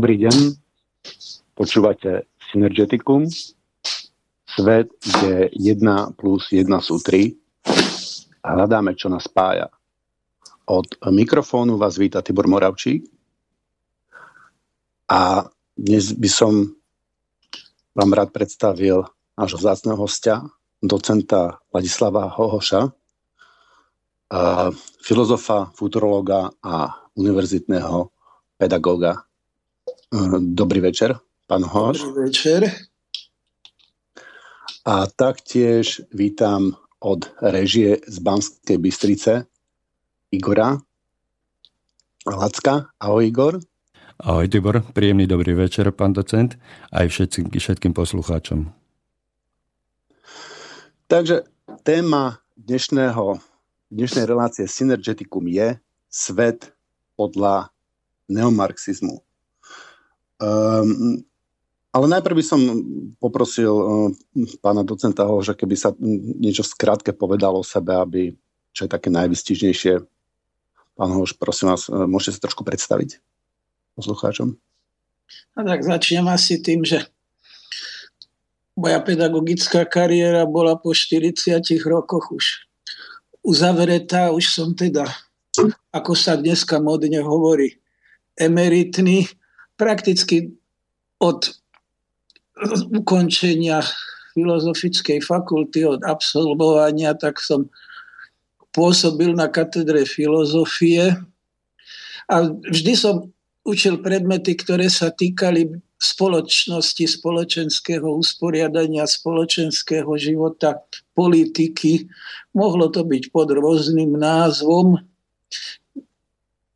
Dobrý deň, počúvate Synergeticum, svet, kde 1 plus 1 sú 3 a hľadáme, čo nás spája. Od mikrofónu vás víta Tibor Moravčík a dnes by som vám rád predstavil nášho vzácného hostia, docenta Ladislava Hohoša, filozofa, futurologa a univerzitného pedagóga. Dobrý večer, pán Hoš. Dobrý večer. A taktiež vítam od režie z Banskej Bystrice Igora Lacka. Ahoj Igor. Ahoj Tibor, príjemný dobrý večer, pán docent, aj všetkým, všetkým poslucháčom. Takže téma dnešného, dnešnej relácie Synergeticum je svet podľa neomarxizmu. Um, ale najprv by som poprosil uh, pána docenta ho, že keby sa niečo skrátke povedalo o sebe, aby čo je také najvystižnejšie. Pán Hoš, prosím vás, uh, môžete sa trošku predstaviť poslucháčom? A tak začnem asi tým, že moja pedagogická kariéra bola po 40 rokoch už uzavretá, už som teda, ako sa dneska modne hovorí, emeritný, prakticky od ukončenia filozofickej fakulty, od absolvovania, tak som pôsobil na katedre filozofie a vždy som učil predmety, ktoré sa týkali spoločnosti, spoločenského usporiadania, spoločenského života, politiky. Mohlo to byť pod rôznym názvom.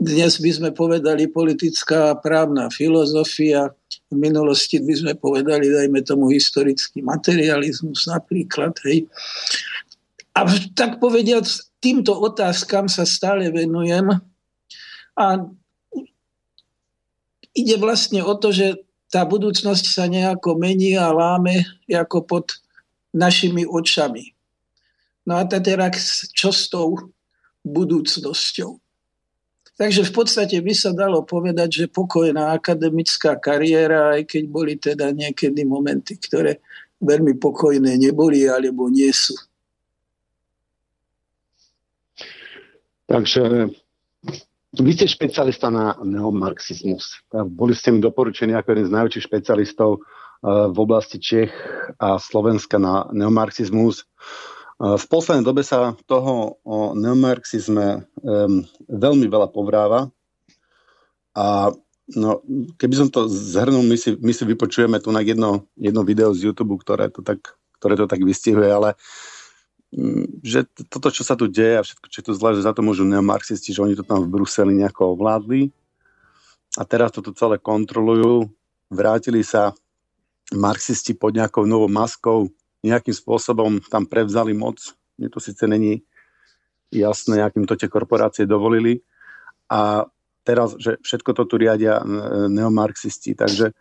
Dnes by sme povedali politická a právna filozofia, v minulosti by sme povedali, dajme tomu, historický materializmus napríklad. Hej. A tak povediať, týmto otázkam sa stále venujem a ide vlastne o to, že tá budúcnosť sa nejako mení a láme ako pod našimi očami. No a teraz čo s tou budúcnosťou? Takže v podstate by sa dalo povedať, že pokojná akademická kariéra, aj keď boli teda niekedy momenty, ktoré veľmi pokojné neboli alebo nie sú. Takže vy ste špecialista na neomarxizmus. Boli ste mi doporučení ako jeden z najväčších špecialistov eh, v oblasti Čech a Slovenska na neomarxizmus. V poslednej dobe sa toho o neomarxizme um, veľmi veľa povráva. A no, keby som to zhrnul, my si, my si vypočujeme tu na jedno, jedno video z YouTube, ktoré to tak, ktoré to tak vystihuje, ale um, že toto, čo sa tu deje a všetko, čo je tu zle, že za to môžu neomarxisti, že oni to tam v Bruseli nejako ovládli. A teraz to tu celé kontrolujú. Vrátili sa marxisti pod nejakou novou maskou nejakým spôsobom tam prevzali moc. Mne to síce není jasné, akým to tie korporácie dovolili. A teraz, že všetko to tu riadia neomarxisti. Takže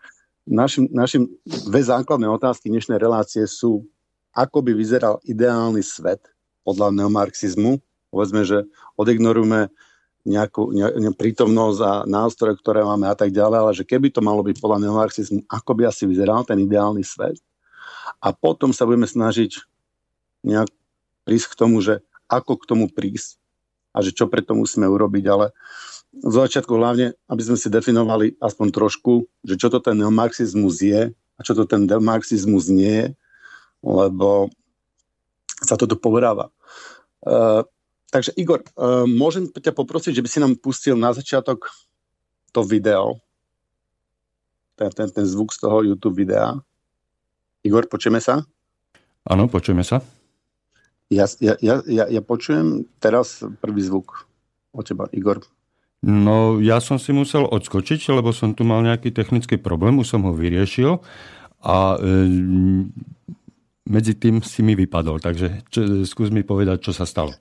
našim, našim dve základné otázky dnešnej relácie sú, ako by vyzeral ideálny svet podľa neomarxizmu. Povedzme, že odignorujeme nejakú, nejakú prítomnosť a nástroje, ktoré máme a tak ďalej, ale že keby to malo byť podľa neomarxizmu, ako by asi vyzeral ten ideálny svet a potom sa budeme snažiť nejak prísť k tomu, že ako k tomu prísť a že čo preto musíme urobiť, ale z začiatku hlavne, aby sme si definovali aspoň trošku, že čo to ten neomarxizmus je a čo to ten neomarxizmus nie je, lebo sa to tu povráva. Uh, takže Igor, uh, môžem ťa poprosiť, že by si nám pustil na začiatok to video, ten, ten, ten zvuk z toho YouTube videa. Igor, počujeme sa? Áno, počujeme sa. Ja, ja, ja, ja počujem teraz prvý zvuk od teba, Igor. No, ja som si musel odskočiť, lebo som tu mal nejaký technický problém, už som ho vyriešil a e, medzi tým si mi vypadol, takže čo, skús mi povedať, čo sa stalo.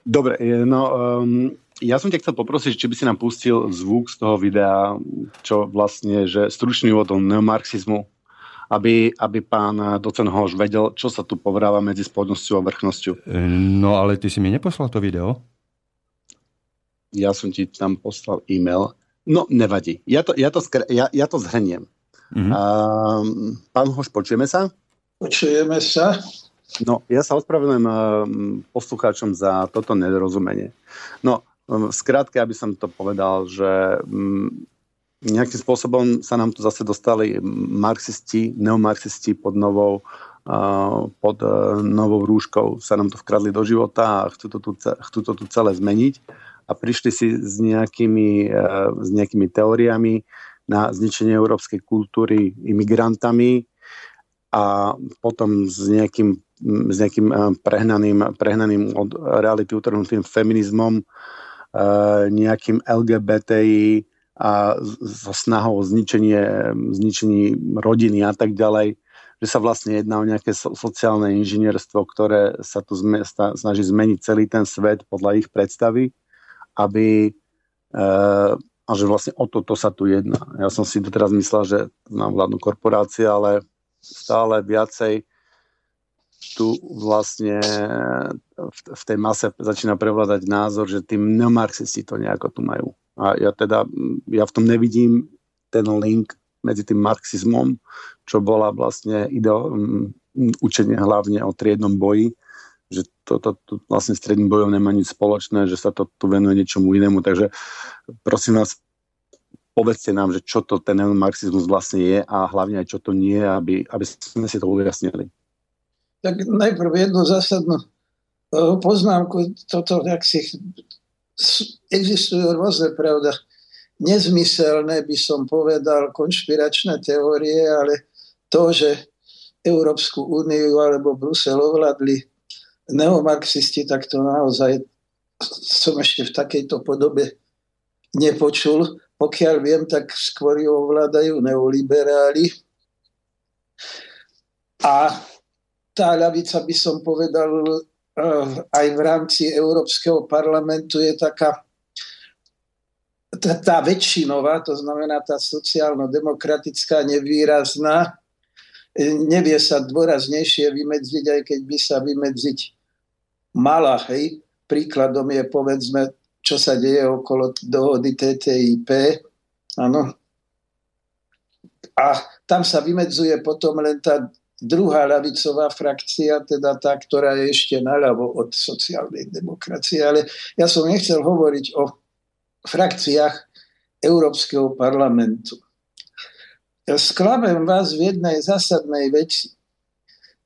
Dobre, no um, ja som ťa chcel poprosiť, či by si nám pustil zvuk z toho videa, čo vlastne, že stručný o tom neomarxizmu, aby, aby pán docen Hoš vedel, čo sa tu povráva medzi spodnosťou a vrchnosťou. No ale ty si mi neposlal to video? Ja som ti tam poslal e-mail No, nevadí. Ja to, ja to, skr- ja, ja to zhrniem. Mm-hmm. Uh, pán Hoš, počujeme sa? Počujeme sa. No, ja sa ospravedlňujem uh, poslucháčom za toto nedorozumenie. No, um, skrátke, aby som to povedal, že um, nejakým spôsobom sa nám tu zase dostali marxisti, neomarxisti pod novou pod e, novou rúškou. Sa nám to vkradli do života a chcú to tu, chcú to tu celé zmeniť. A prišli si s nejakými, e, s nejakými teóriami na zničenie európskej kultúry imigrantami a potom s nejakým, s nejakým e, prehnaným, prehnaným od reality utrhnutým feminizmom, nejakým LGBTI a so snahou o zničenie, zničení rodiny a tak ďalej že sa vlastne jedná o nejaké sociálne inžinierstvo, ktoré sa tu zme, snaží zmeniť celý ten svet podľa ich predstavy, aby e, a že vlastne o toto sa tu jedná. Ja som si doteraz myslel, že nám vládnu korporácie, ale stále viacej tu vlastne v tej mase začína prevládať názor, že tí neomarxisti to nejako tu majú. A ja teda, ja v tom nevidím ten link medzi tým marxizmom, čo bola vlastne ideo, učenie hlavne o triednom boji, že toto to, to vlastne s triednym bojom nemá nič spoločné, že sa to tu venuje niečomu inému. Takže prosím vás, povedzte nám, že čo to ten marxizmus vlastne je a hlavne aj čo to nie, aby, aby sme si to ujasnili. Tak najprv jednu zásadnú e, poznámku, toto, ak si existujú rôzne, pravda, nezmyselné, by som povedal, konšpiračné teórie, ale to, že Európsku úniu alebo Brusel ovládli neomarxisti, tak to naozaj som ešte v takejto podobe nepočul. Pokiaľ viem, tak skôr ju ovládajú neoliberáli. A tá ľavica, by som povedal, aj v rámci Európskeho parlamentu je taká tá väčšinová, to znamená tá sociálno-demokratická, nevýrazná, e, nevie sa dôraznejšie vymedziť, aj keď by sa vymedziť mala. Hej. Príkladom je, povedzme, čo sa deje okolo dohody TTIP. Áno. A tam sa vymedzuje potom len tá druhá ľavicová frakcia, teda tá, ktorá je ešte naľavo od sociálnej demokracie. Ale ja som nechcel hovoriť o frakciách Európskeho parlamentu. Sklamem vás v jednej zásadnej veci.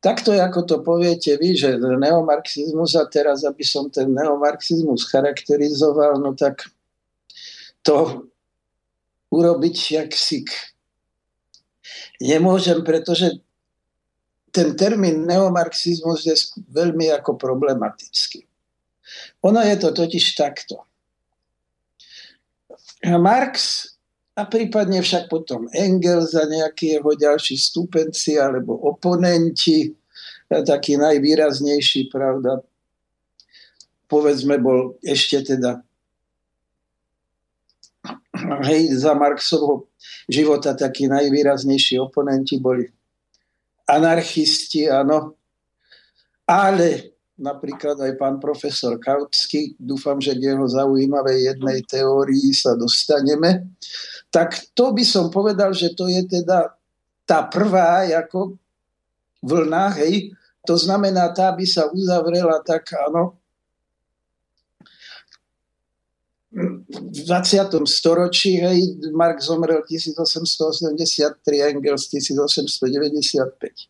Takto, ako to poviete vy, že neomarxizmus, a teraz, aby som ten neomarxizmus charakterizoval, no tak to urobiť jak si nemôžem, pretože ten termín neomarxizmus je veľmi ako problematický. Ono je to totiž takto. Marx a prípadne však potom Engels a nejakí jeho ďalší stupenci alebo oponenti, taký najvýraznejší, pravda, povedzme, bol ešte teda hej, za Marxovho života takí najvýraznejší oponenti boli anarchisti, áno, ale napríklad aj pán profesor Kautsky, dúfam, že k jeho zaujímavej jednej teórii sa dostaneme, tak to by som povedal, že to je teda tá prvá ako vlna, hej, to znamená, tá by sa uzavrela tak, áno, v 20. storočí, hej, Marx zomrel 1883, Engels 1895.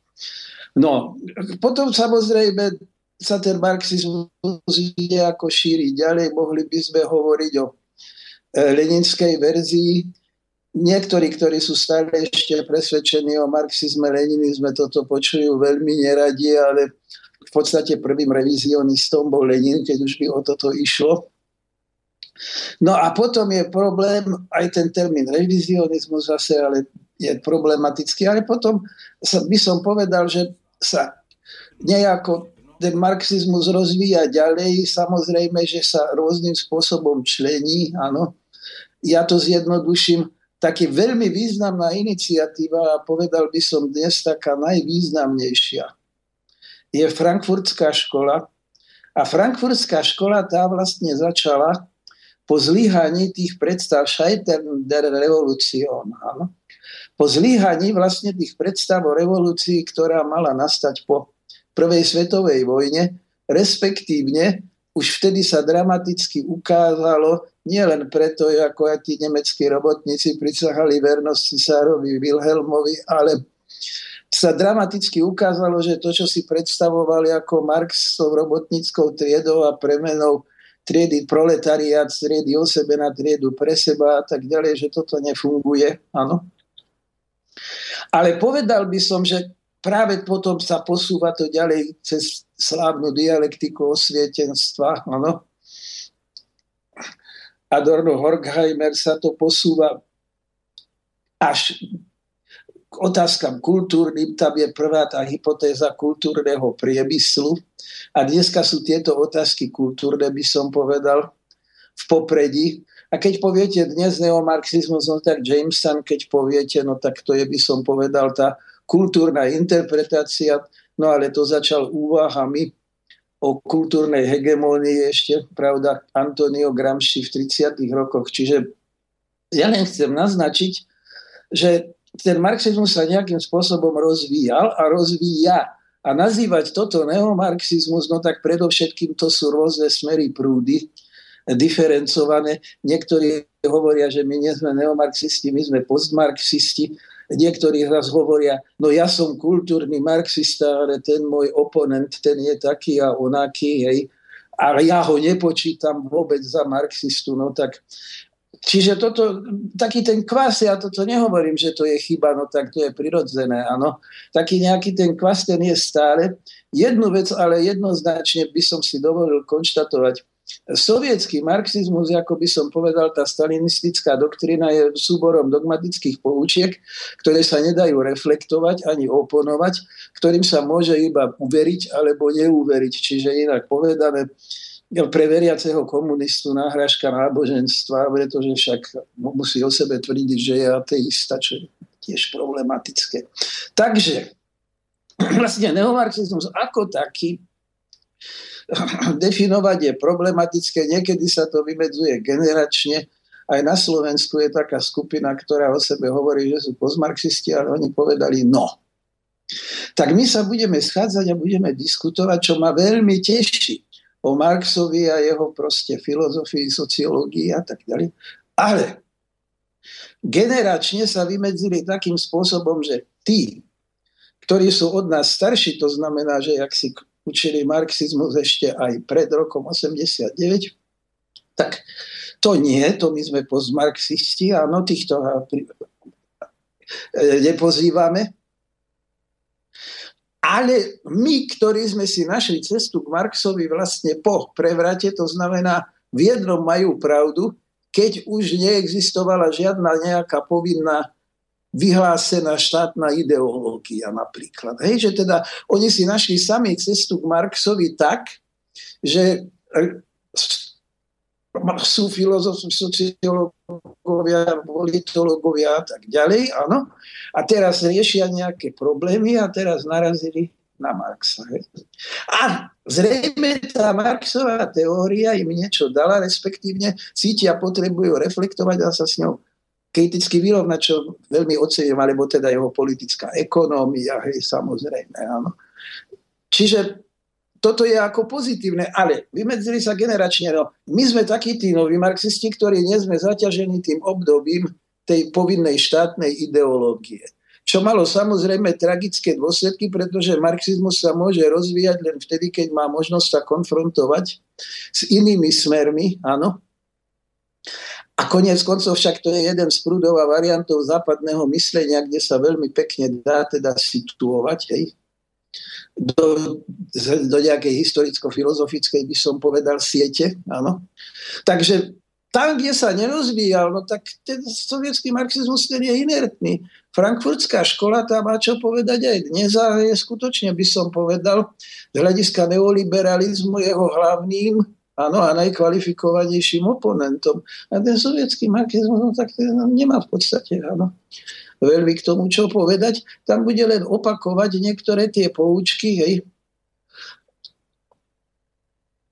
No, potom samozrejme sa ten marxizmus ide ako šíri ďalej. Mohli by sme hovoriť o e, leninskej verzii. Niektorí, ktorí sú stále ešte presvedčení o marxizme, leninizme, toto počujú veľmi neradi, ale v podstate prvým revizionistom bol Lenin, keď už by o toto išlo. No a potom je problém, aj ten termín revizionizmus zase, ale je problematický, ale potom by som povedal, že sa nejako ten marxizmus rozvíja ďalej, samozrejme, že sa rôznym spôsobom člení, áno. Ja to zjednoduším, taký veľmi významná iniciatíva, a povedal by som dnes taká najvýznamnejšia, je Frankfurtská škola. A Frankfurtská škola tá vlastne začala po zlyhaní tých predstav Scheitern der Revolution, áno, po zlyhaní vlastne tých predstav o revolúcii, ktorá mala nastať po prvej svetovej vojne, respektívne už vtedy sa dramaticky ukázalo, nielen preto, ako aj tí nemeckí robotníci prisahali vernosť cisárovi Wilhelmovi, ale sa dramaticky ukázalo, že to, čo si predstavovali ako Marx s tou robotníckou triedou a premenou triedy proletariát z triedy o sebe na triedu pre seba a tak ďalej, že toto nefunguje. Áno. Ale povedal by som, že práve potom sa posúva to ďalej cez slávnu dialektiku osvietenstva. Áno. Adorno Horkheimer sa to posúva až k otázkam kultúrnym, tam je prvá tá hypotéza kultúrneho priemyslu. A dneska sú tieto otázky kultúrne, by som povedal, v popredí. A keď poviete dnes neomarxizmus, no tak Jameson, keď poviete, no tak to je, by som povedal, tá kultúrna interpretácia, no ale to začal úvahami o kultúrnej hegemónii ešte, pravda, Antonio Gramsci v 30. rokoch. Čiže ja len chcem naznačiť, že ten marxizmus sa nejakým spôsobom rozvíjal a rozvíja. A nazývať toto neomarxizmus, no tak predovšetkým to sú rôzne smery prúdy, diferencované. Niektorí hovoria, že my nie sme neomarxisti, my sme postmarxisti. Niektorí raz hovoria, no ja som kultúrny marxista, ale ten môj oponent, ten je taký a onaký, hej. A ja ho nepočítam vôbec za marxistu. No tak Čiže toto, taký ten kvas, ja toto nehovorím, že to je chyba, no tak to je prirodzené, áno. Taký nejaký ten kvas, ten je stále. Jednu vec, ale jednoznačne by som si dovolil konštatovať. Sovietský marxizmus, ako by som povedal, tá stalinistická doktrína je súborom dogmatických poučiek, ktoré sa nedajú reflektovať ani oponovať, ktorým sa môže iba uveriť alebo neuveriť. Čiže inak povedané, pre veriaceho komunistu náhražka náboženstva, pretože však musí o sebe tvrdiť, že je ateista, čo je tiež problematické. Takže vlastne neomarxizmus ako taký definovať je problematické, niekedy sa to vymedzuje generačne, aj na Slovensku je taká skupina, ktorá o sebe hovorí, že sú postmarxisti, ale oni povedali no. Tak my sa budeme schádzať a budeme diskutovať, čo ma veľmi teší o Marxovi a jeho proste filozofii, sociológii a tak ďalej. Ale generačne sa vymedzili takým spôsobom, že tí, ktorí sú od nás starší, to znamená, že ak si učili marxizmus ešte aj pred rokom 89, tak to nie, to my sme postmarxisti, áno, týchto nepozývame. Ale my, ktorí sme si našli cestu k Marxovi vlastne po prevrate, to znamená, v jednom majú pravdu, keď už neexistovala žiadna nejaká povinná vyhlásená štátna ideológia napríklad. Hej, že teda oni si našli sami cestu k Marxovi tak, že sú filozofi, sociológovia, politológovia a tak ďalej, áno. A teraz riešia nejaké problémy a teraz narazili na Marxa. Hej. A zrejme tá Marxová teória im niečo dala, respektívne cítia, potrebujú reflektovať a sa s ňou kriticky vyrovnať, čo veľmi ocením, alebo teda jeho politická ekonómia, hej, samozrejme, áno. Čiže toto je ako pozitívne, ale vymedzili sa generačne. No, my sme takí tí noví marxisti, ktorí nie sme zaťažení tým obdobím tej povinnej štátnej ideológie. Čo malo samozrejme tragické dôsledky, pretože marxizmus sa môže rozvíjať len vtedy, keď má možnosť sa konfrontovať s inými smermi, áno. A konec koncov však to je jeden z prúdov a variantov západného myslenia, kde sa veľmi pekne dá teda situovať, hej, do, do nejakej historicko-filozofickej, by som povedal, siete. Áno. Takže tam, kde sa nerozvíjal, no tak ten sovietský marxizmus ten je inertný. Frankfurtská škola tá má čo povedať aj dnes a je skutočne, by som povedal, z hľadiska neoliberalizmu jeho hlavným áno, a najkvalifikovanejším oponentom. A ten sovietský marxizmus, no tak ten nemá v podstate, áno veľmi k tomu, čo povedať. Tam bude len opakovať niektoré tie poučky, hej,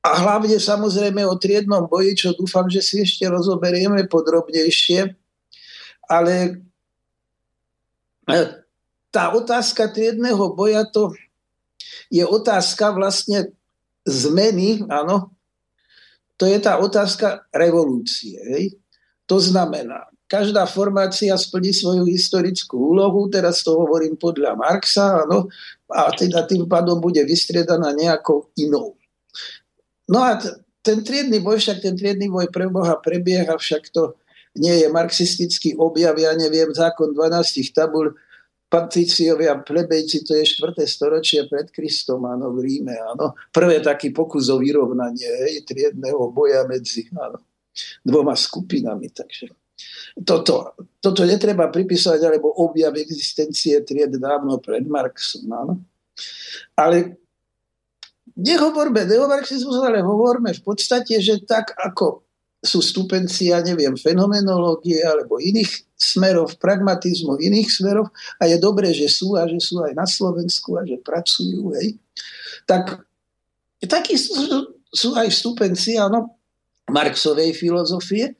a hlavne samozrejme o triednom boji, čo dúfam, že si ešte rozoberieme podrobnejšie. Ale e, tá otázka triedného boja to je otázka vlastne zmeny, áno, to je tá otázka revolúcie. Hej? To znamená, každá formácia splní svoju historickú úlohu, teraz to hovorím podľa Marxa, áno, a teda tým pádom bude vystriedaná nejakou inou. No a ten triedny boj, však ten triedny boj pre Boha prebieha, však to nie je marxistický objav, ja neviem, zákon 12 tabul, patriciovia, plebejci, to je 4. storočie pred Kristom, áno, v Ríme, áno. Prvé taký pokus o vyrovnanie hej, triedného boja medzi áno, dvoma skupinami, takže toto, toto netreba pripísať, alebo objav existencie tried dávno pred Marxom, áno. Ale nehovorme neomarxizmus, ale hovorme v podstate, že tak ako sú stupenci, ja neviem, fenomenológie alebo iných smerov, pragmatizmu iných smerov a je dobré, že sú a že sú aj na Slovensku a že pracujú, hej. Tak takí sú, sú aj stupenci, áno, Marxovej filozofie.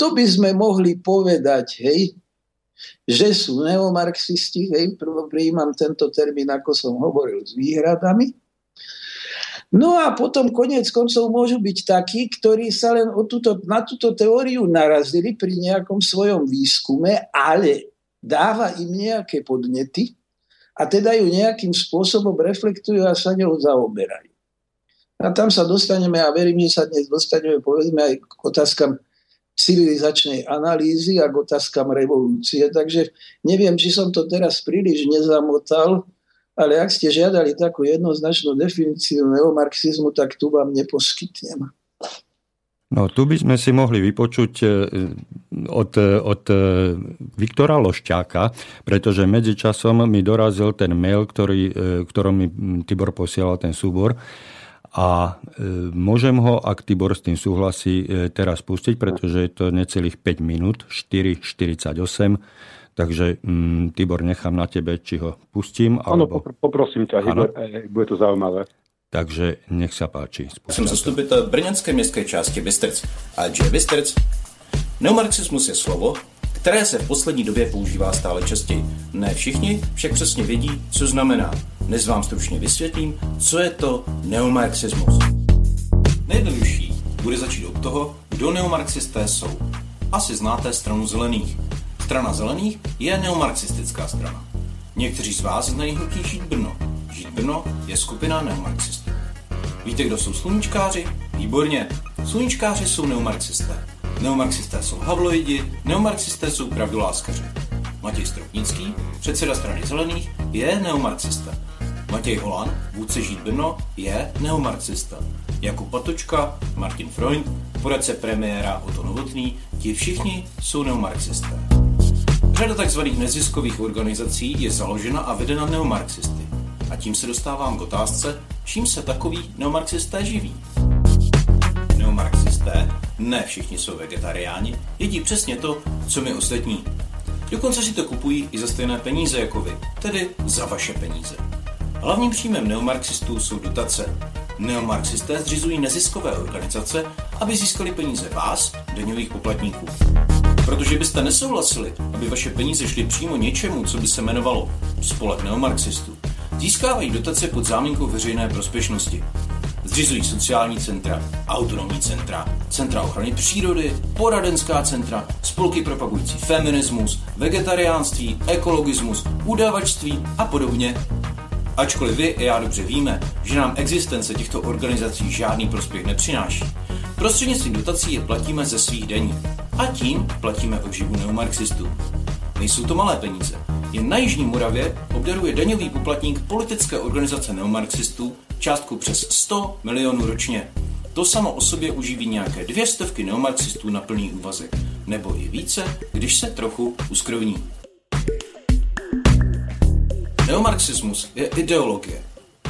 To by sme mohli povedať, hej, že sú neomarxisti, hej, prijímam tento termín, ako som hovoril, s výhradami. No a potom konec koncov môžu byť takí, ktorí sa len o túto, na túto teóriu narazili pri nejakom svojom výskume, ale dáva im nejaké podnety a teda ju nejakým spôsobom reflektujú a sa ňou zaoberajú. A tam sa dostaneme, a verím, že sa dnes dostaneme, povedzme, aj k otázkam civilizačnej analýzy a k otázkam revolúcie. Takže neviem, či som to teraz príliš nezamotal, ale ak ste žiadali takú jednoznačnú definíciu neomarxizmu, tak tu vám neposkytnem. No tu by sme si mohli vypočuť e, od, od e, Viktora Lošťáka, pretože medzičasom mi dorazil ten mail, ktorý, e, ktorom mi Tibor posielal ten súbor a môžem ho, ak Tibor s tým súhlasí, teraz pustiť, pretože je to necelých 5 minút, 4.48 Takže mm, Tibor, nechám na tebe, či ho pustím. Áno, alebo... poprosím ťa, Tibor, bude to zaujímavé. Takže nech sa páči. Jsem zastupitel brněnské městské části Bystrc. A že Bystrc? Neomarxismus je slovo, které se v poslední době používá stále častěji. Ne všichni však přesně vědí, co znamená. Dnes vám stručně vysvětlím, co je to neomarxismus. Nejjednodušší bude začít od toho, kdo neomarxisté jsou. Asi znáte stranu zelených. Strana zelených je neomarxistická strana. Někteří z vás znají hnutí Žít Brno. Žít Brno je skupina neomarxistů. Víte, kdo jsou sluníčkáři? Výborně. Sluníčkáři jsou neomarxisté. Neomarxisté jsou havloidi, neomarxisté jsou pravdoláskaři. Matěj Stropnický, předseda strany zelených, je neomarxista. Matěj Holan, vůdce Žít Brno, je neomarxista. Jakub Patočka, Martin Freund, poradce premiéra Otto Novotný, ti všichni jsou neomarxisté. Řada tzv. neziskových organizací je založena a vedena neomarxisty. A tím se dostávám k otázce, čím se takový neomarxisté živí. Neomarxisté, ne všichni jsou vegetariáni, jedí přesně to, co my ostatní. Dokonce si to kupují i za stejné peníze jako vy, tedy za vaše peníze. Hlavním příjmem neomarxistů jsou dotace. Neomarxisté zřizují neziskové organizace, aby získali peníze vás, daňových poplatníků. Protože byste nesouhlasili, aby vaše peníze šly přímo něčemu, co by se jmenovalo spolek neomarxistů, získávají dotace pod záminkou veřejné prospěšnosti. Zřizují sociální centra, autonomní centra, centra ochrany přírody, poradenská centra, spolky propagující feminismus, vegetariánství, ekologismus, udavačství a podobně. Ačkoliv vy i já dobře víme, že nám existence těchto organizací žádný prospěch nepřináší, prostřednictvím dotací je platíme ze svých daní a tím platíme obživu neomarxistů. Nejsou to malé peníze. Jen na Jižní Moravě obdaruje daňový poplatník politické organizace neomarxistů částku přes 100 milionů ročně. To samo o sobě uživí nějaké dvě stovky neomarxistů na plný úvazek, nebo i více, když se trochu uskrovní. Neomarxismus je ideologie.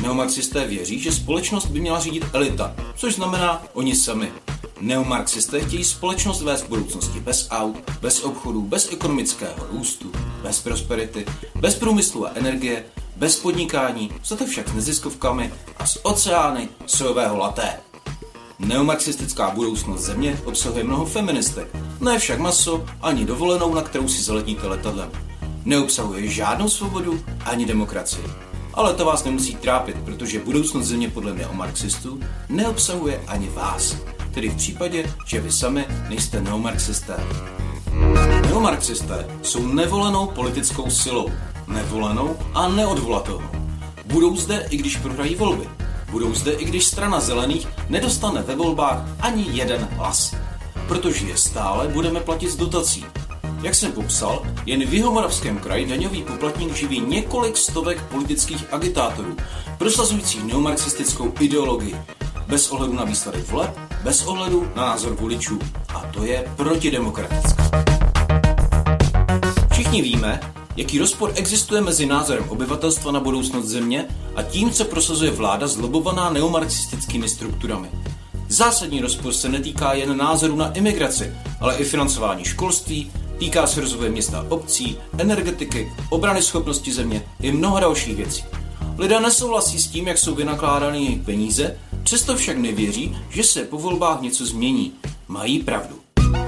Neomarxisté věří, že společnost by měla řídit elita, což znamená oni sami. Neomarxisté chtějí společnost vést v budoucnosti bez aut, bez obchodů, bez ekonomického růstu, bez prosperity, bez průmyslu a energie, bez podnikání, za to však s neziskovkami a s oceány sojového laté. Neomarxistická budoucnost země obsahuje mnoho feministek, ne však maso ani dovolenou, na kterou si zaletíte letadlem. Neobsahuje žádnou svobodu ani demokracii. Ale to vás nemusí trápit, protože budoucnost země podle neomarxistů neobsahuje ani vás. Tedy v případě, že vy sami nejste neomarxisté. Neomarxisté jsou nevolenou politickou silou. Nevolenou a neodvolatelnou. Budou zde, i když prohrají volby. Budou zde, i když strana zelených nedostane ve volbách ani jeden hlas. Protože je stále budeme platit z dotací. Jak jsem popsal, jen v Jihomoravském kraji daňový poplatník živí několik stovek politických agitátorů, prosazujících neomarxistickou ideologii, bez ohledu na výsledek voleb, bez ohledu na názor voličů. A to je protidemokratické. Všichni víme, jaký rozpor existuje mezi názorem obyvatelstva na budoucnost země a tím, co prosazuje vláda zlobovaná neomarxistickými strukturami. Zásadní rozpor se netýká jen názoru na imigraci, ale i financování školství, týká se rozvoje města obcí, energetiky, obrany schopnosti země i mnoha dalších věcí. Lidé nesouhlasí s tím, jak jsou vynakládány jejich peníze, přesto však nevěří, že se po volbách něco změní. Mají pravdu.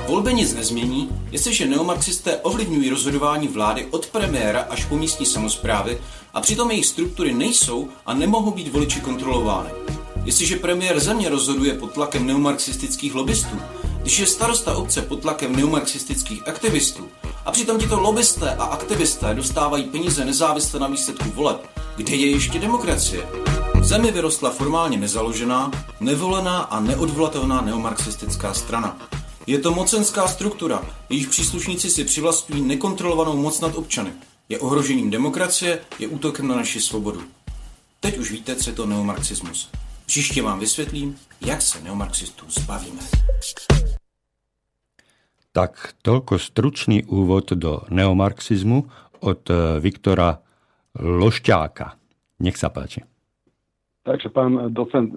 Volby nic nezmění, jestliže neomarxisté ovlivňují rozhodování vlády od premiéra až po místní samozprávy a přitom jejich struktury nejsou a nemohou být voliči kontrolovány. Jestliže premiér země rozhoduje pod tlakem neomarxistických lobbystů, když je starosta obce pod tlakem neomarxistických aktivistů a přitom tito lobbysté a aktivisté dostávají peníze nezávisle na výsledku voleb, kde je ještě demokracie? Zemi vyrostla formálně nezaložená, nevolená a neodvolatelná neomarxistická strana. Je to mocenská struktura, jejíž příslušníci si přivlastňují nekontrolovanou moc nad občany. Je ohrožením demokracie, je útokem na naši svobodu. Teď už víte, co je to neomarxismus. Příště vám vysvětlím, jak se neomarxistů zbavíme. Tak toľko stručný úvod do neomarxizmu od eh, Viktora Lošťáka. Nech sa páči. Takže pán docent,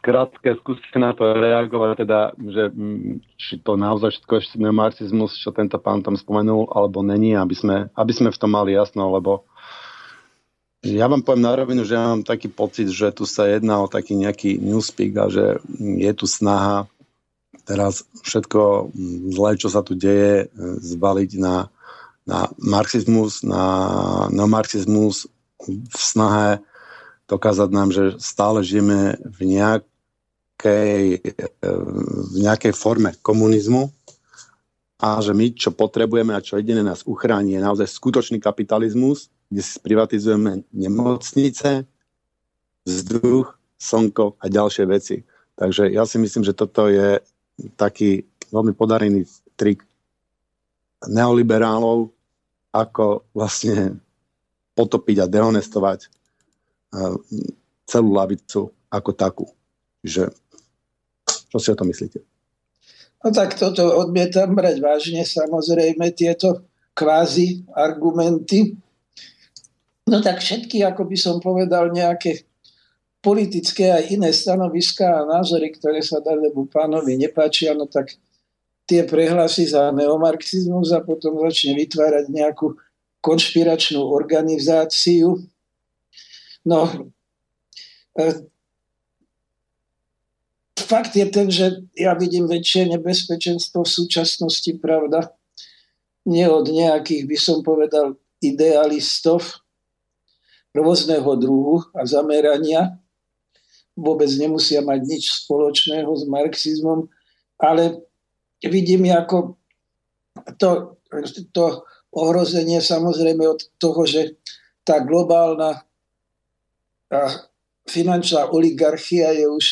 skrátke skúste na to reagovať, teda, že mm, či to naozaj všetko ešte neomarxizmus, čo tento pán tam spomenul, alebo není, aby sme, aby sme v tom mali jasno, lebo ja vám poviem na rovinu, že ja mám taký pocit, že tu sa jedná o taký nejaký newspeak a že je tu snaha teraz všetko zlé, čo sa tu deje, zvaliť na, na marxizmus, na neomarxizmus v snahe dokázať nám, že stále žijeme v nejakej, v nejakej forme komunizmu a že my, čo potrebujeme a čo jediné nás uchráni, je naozaj skutočný kapitalizmus, kde si sprivatizujeme nemocnice, vzduch, slnko a ďalšie veci. Takže ja si myslím, že toto je taký veľmi podarený trik neoliberálov, ako vlastne potopiť a dehonestovať celú lavicu ako takú. Že, čo si o tom myslíte? No tak toto odmietam brať vážne, samozrejme, tieto kvázi argumenty. No tak všetky, ako by som povedal, nejaké politické a iné stanoviská a názory, ktoré sa dalému pánovi nepáčia, no tak tie prehlási za neomarxizmus a potom začne vytvárať nejakú konšpiračnú organizáciu. No, e, fakt je ten, že ja vidím väčšie nebezpečenstvo v súčasnosti, pravda, nie od nejakých, by som povedal, idealistov, rôzneho druhu a zamerania. Vôbec nemusia mať nič spoločného s marxizmom, ale vidím ako to, to ohrozenie samozrejme od toho, že tá globálna a finančná oligarchia je už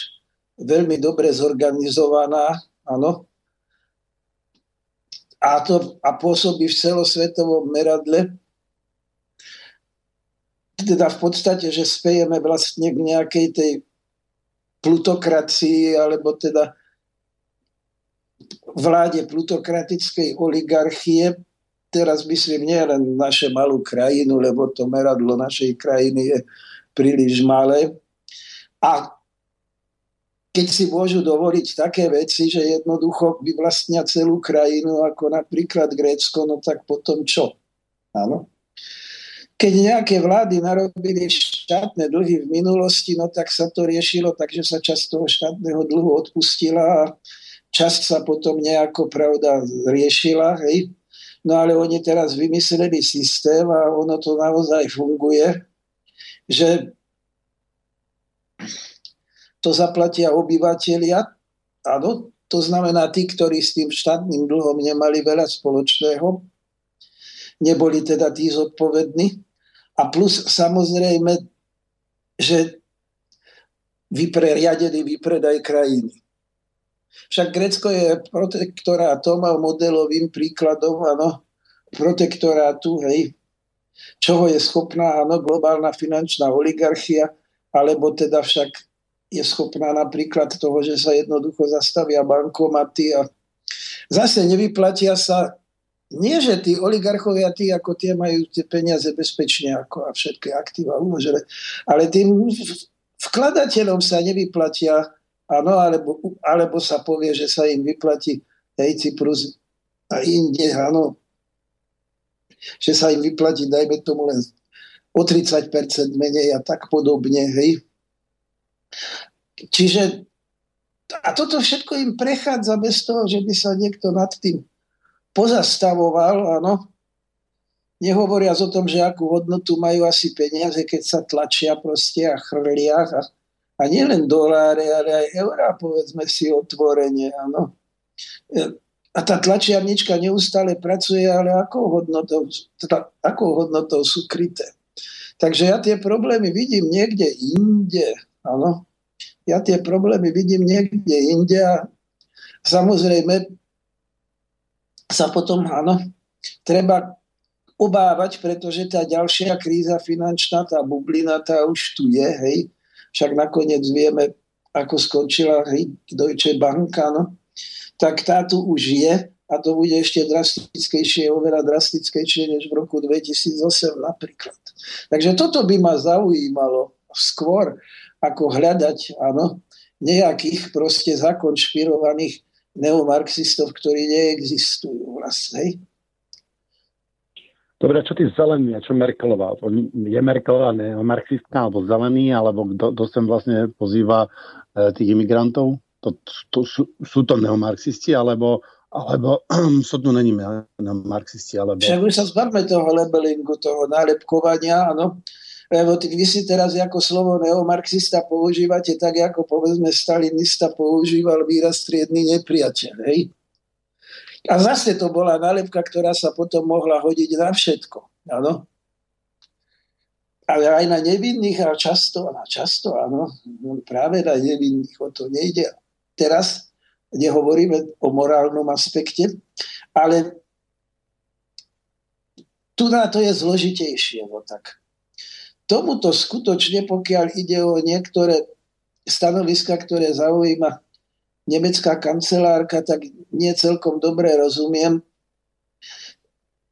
veľmi dobre zorganizovaná, áno, a, to, a pôsobí v celosvetovom meradle. Teda v podstate, že spejeme vlastne k nejakej tej plutokracii, alebo teda vláde plutokratickej oligarchie, teraz myslím nie len naše malú krajinu, lebo to meradlo našej krajiny je príliš malé. A keď si môžu dovoliť také veci, že jednoducho vyvlastnia celú krajinu, ako napríklad Grécko, no tak potom čo? Áno. keď nejaké vlády narobili štátne dlhy v minulosti, no tak sa to riešilo, takže sa časť toho štátneho dlhu odpustila a časť sa potom nejako, pravda, riešila, hej. No ale oni teraz vymysleli systém a ono to naozaj funguje, že to zaplatia obyvateľia, áno, to znamená tí, ktorí s tým štátnym dlhom nemali veľa spoločného, neboli teda tí zodpovední. A plus samozrejme, že vypreriadený vypredaj krajiny. Však Grécko je protektorátom a modelovým príkladom, áno, protektorátu, hej, čoho je schopná, áno, globálna finančná oligarchia, alebo teda však je schopná napríklad toho, že sa jednoducho zastavia bankomaty a zase nevyplatia sa. Nie, že tí oligarchovia, tí ako tie majú tie peniaze bezpečne ako a všetky aktíva uložené, ale tým vkladateľom sa nevyplatia, áno, alebo, alebo sa povie, že sa im vyplatí hej, Cyprus a inde, áno, že sa im vyplatí, dajme tomu len o 30% menej a tak podobne, hej. Čiže a toto všetko im prechádza bez toho, že by sa niekto nad tým pozastavoval, áno. Nehovoriac o tom, že akú hodnotu majú asi peniaze, keď sa tlačia proste a chrlia. A, a nielen doláre, ale aj eurá, povedzme si otvorenie, áno. A tá tlačiarnička neustále pracuje, ale akou hodnotou, teda, akou hodnotou sú kryté. Takže ja tie problémy vidím niekde inde, áno ja tie problémy vidím niekde inde a samozrejme sa potom, áno, treba obávať, pretože tá ďalšia kríza finančná, tá bublina, tá už tu je, hej. Však nakoniec vieme, ako skončila hej, Deutsche Bank, no. Tak tá tu už je a to bude ešte drastickejšie, oveľa drastickejšie než v roku 2008 napríklad. Takže toto by ma zaujímalo skôr, ako hľadať, áno, nejakých proste zakonšpirovaných neomarxistov, ktorí neexistujú vlastne. Dobre, čo tí zelení, a čo Merkelová? Je Merkelová neomarxistka alebo zelený, alebo kto sem vlastne pozýva e, tých imigrantov? To, to, sú, sú to neomarxisti, alebo, alebo sú to není neomarxisti? Alebo... Však už sa zbavme toho labelingu, toho nálepkovania, áno lebo vy si teraz ako slovo neomarxista používate tak, ako povedzme stalinista používal výraz striedný nepriateľ. Hej? A zase to bola nálepka, ktorá sa potom mohla hodiť na všetko. Áno? Ale aj na nevinných a často, a často, áno, práve na nevinných o to nejde. Teraz nehovoríme o morálnom aspekte, ale tu na to je zložitejšie. No tak tomuto skutočne, pokiaľ ide o niektoré stanoviska, ktoré zaujíma nemecká kancelárka, tak nie celkom dobre rozumiem.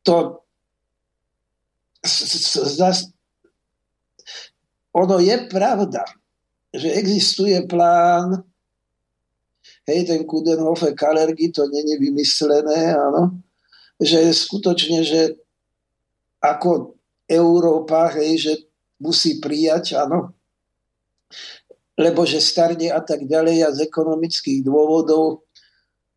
To ono je pravda, že existuje plán, hej, ten Kudenhofe Kalergy, to není vymyslené, áno, že skutočne, že ako Európa, hej, že musí prijať, áno, lebo že starne a tak ďalej a z ekonomických dôvodov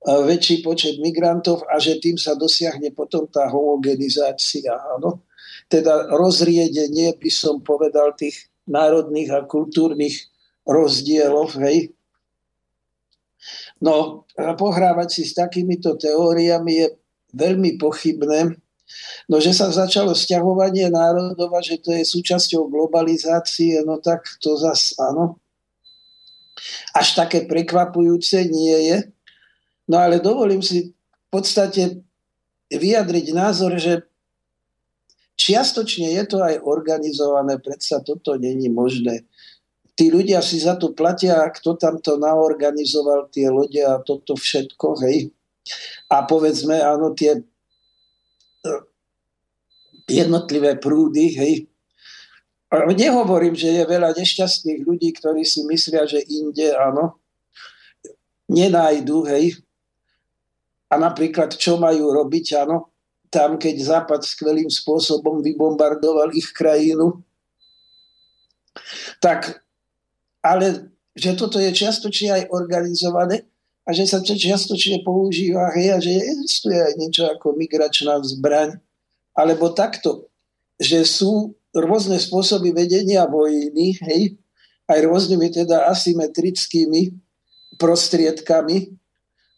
väčší počet migrantov a že tým sa dosiahne potom tá homogenizácia. Áno. Teda rozriedenie, by som povedal, tých národných a kultúrnych rozdielov. Hej. No, pohrávať si s takýmito teóriami je veľmi pochybné, No, že sa začalo stiahovanie národov a že to je súčasťou globalizácie, no tak to zas áno. Až také prekvapujúce nie je. No ale dovolím si v podstate vyjadriť názor, že čiastočne je to aj organizované, predsa toto není možné. Tí ľudia si za to platia, kto tam to naorganizoval, tie lode a toto všetko, hej. A povedzme, áno, tie jednotlivé prúdy, hej. Nehovorím, že je veľa nešťastných ľudí, ktorí si myslia, že inde, áno, nenájdu, hej. A napríklad, čo majú robiť, áno, tam, keď Západ skvelým spôsobom vybombardoval ich krajinu. Tak, ale že toto je čiastočne aj organizované a že sa to čiastočne používa hej, a že existuje aj niečo ako migračná zbraň. Alebo takto, že sú rôzne spôsoby vedenia vojny, hej, aj rôznymi teda asymetrickými prostriedkami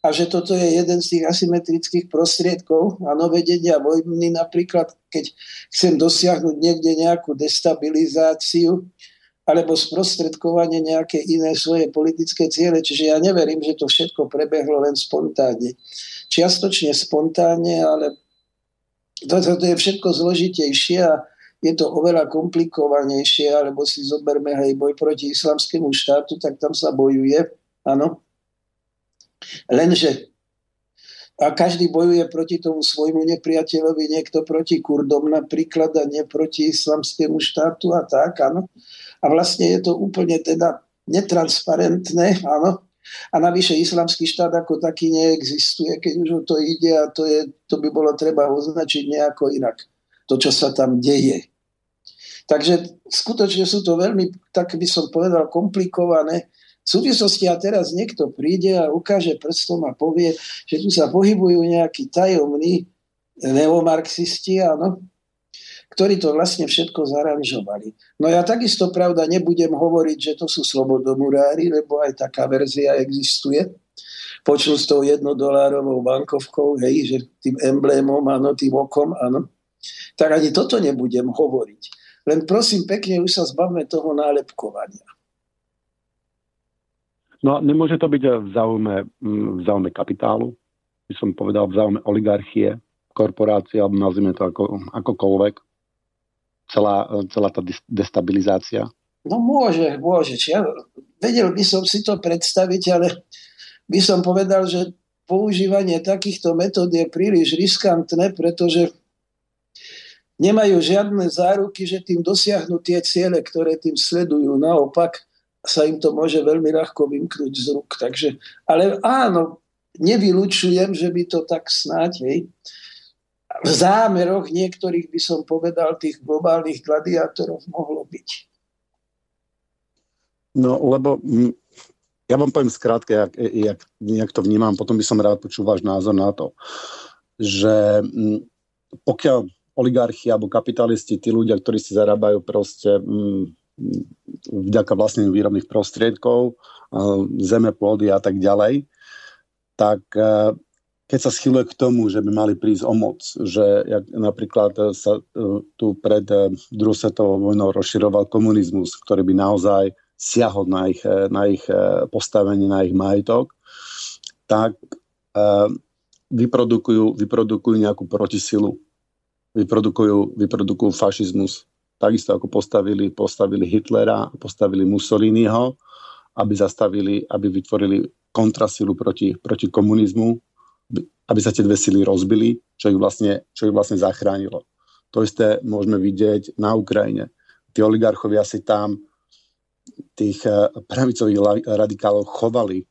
a že toto je jeden z tých asymetrických prostriedkov, áno, vedenia vojny napríklad, keď chcem dosiahnuť niekde nejakú destabilizáciu alebo sprostredkovanie nejaké iné svoje politické ciele. Čiže ja neverím, že to všetko prebehlo len spontánne. Čiastočne spontánne, ale toto to je všetko zložitejšie a je to oveľa komplikovanejšie, alebo si zoberme aj boj proti islamskému štátu, tak tam sa bojuje, áno. Lenže a každý bojuje proti tomu svojmu nepriateľovi, niekto proti Kurdom napríklad a nie proti islamskému štátu a tak, áno. A vlastne je to úplne teda netransparentné, áno. A navyše islamský štát ako taký neexistuje, keď už o to ide a to, je, to by bolo treba označiť nejako inak. To, čo sa tam deje. Takže skutočne sú to veľmi, tak by som povedal, komplikované súvislosti a teraz niekto príde a ukáže prstom a povie, že tu sa pohybujú nejakí tajomní neomarxisti, áno, ktorí to vlastne všetko zaranžovali. No ja takisto, pravda, nebudem hovoriť, že to sú slobodomurári, lebo aj taká verzia existuje. Počul s tou jednodolárovou bankovkou, hej, že tým emblémom, áno, tým okom, áno. Tak ani toto nebudem hovoriť. Len prosím pekne, už sa zbavme toho nálepkovania. No nemôže to byť v záujme, mm, v záujme kapitálu, by som povedal v záujme oligarchie, korporácie, alebo nazvime to ako, akokoľvek. Celá, celá tá destabilizácia. No môže, môže. Ja vedel by som si to predstaviť, ale by som povedal, že používanie takýchto metód je príliš riskantné, pretože nemajú žiadne záruky, že tým dosiahnu tie ciele, ktoré tým sledujú. Naopak, sa im to môže veľmi ľahko vymknúť z rúk. Takže, ale áno, nevylučujem, že by to tak snáď, hej, v zámeroch niektorých by som povedal tých globálnych gladiátorov mohlo byť. No, lebo ja vám poviem skrátke, jak, jak, jak to vnímam, potom by som rád počul váš názor na to, že pokiaľ oligarchi alebo kapitalisti, tí ľudia, ktorí si zarábajú proste vďaka vlastným výrobných prostriedkov, zeme, pôdy a tak ďalej, tak e, keď sa schyluje k tomu, že by mali prísť o moc, že jak napríklad sa e, tu pred e, druhou svetovou vojnou rozširoval komunizmus, ktorý by naozaj siahol na ich, na ich postavenie, na ich majetok, tak vyprodukujú, vyprodukujú nejakú protisilu, vyprodukujú, vyprodukujú fašizmus, takisto ako postavili, postavili Hitlera, postavili Mussoliniho, aby zastavili, aby vytvorili kontrasilu proti, proti komunizmu, aby sa tie dve sily rozbili, čo ich vlastne, čo ich vlastne zachránilo. To isté môžeme vidieť na Ukrajine. Tí oligarchovia si tam tých eh, pravicových radikálov chovali,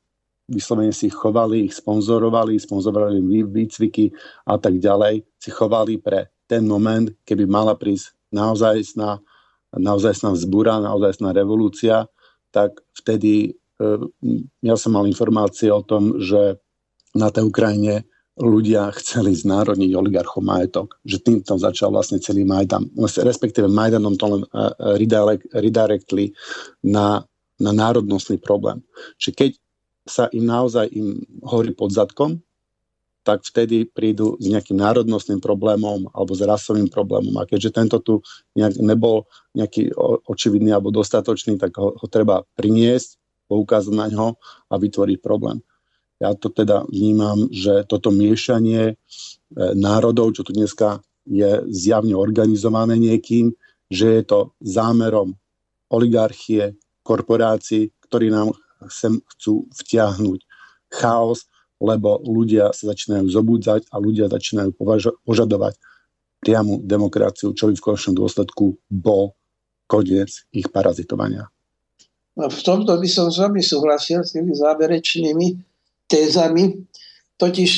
vyslovene si ich chovali, ich sponzorovali, sponzorovali výcviky a tak ďalej, si chovali pre ten moment, keby mala prísť naozaj sná, naozaj sná naozaj revolúcia, tak vtedy e, ja som mal informácie o tom, že na tej Ukrajine ľudia chceli znárodniť oligarchov majetok, že týmto začal vlastne celý Majdan, respektíve Majdanom to len e, redirectli na, na národnostný problém. Čiže keď sa im naozaj im horí pod zadkom, tak vtedy prídu s nejakým národnostným problémom alebo s rasovým problémom. A keďže tento tu nejak nebol nejaký očividný alebo dostatočný, tak ho, ho treba priniesť, poukázať na ňo a vytvoriť problém. Ja to teda vnímam, že toto miešanie e, národov, čo tu dneska je zjavne organizované niekým, že je to zámerom oligarchie, korporácií, ktorí nám sem chcú vtiahnuť chaos, lebo ľudia sa začínajú zobúdzať a ľudia začínajú požadovať priamu demokraciu, čo by v konečnom dôsledku bol koniec ich parazitovania. No, v tomto by som s vami súhlasil s tými záverečnými tézami. Totiž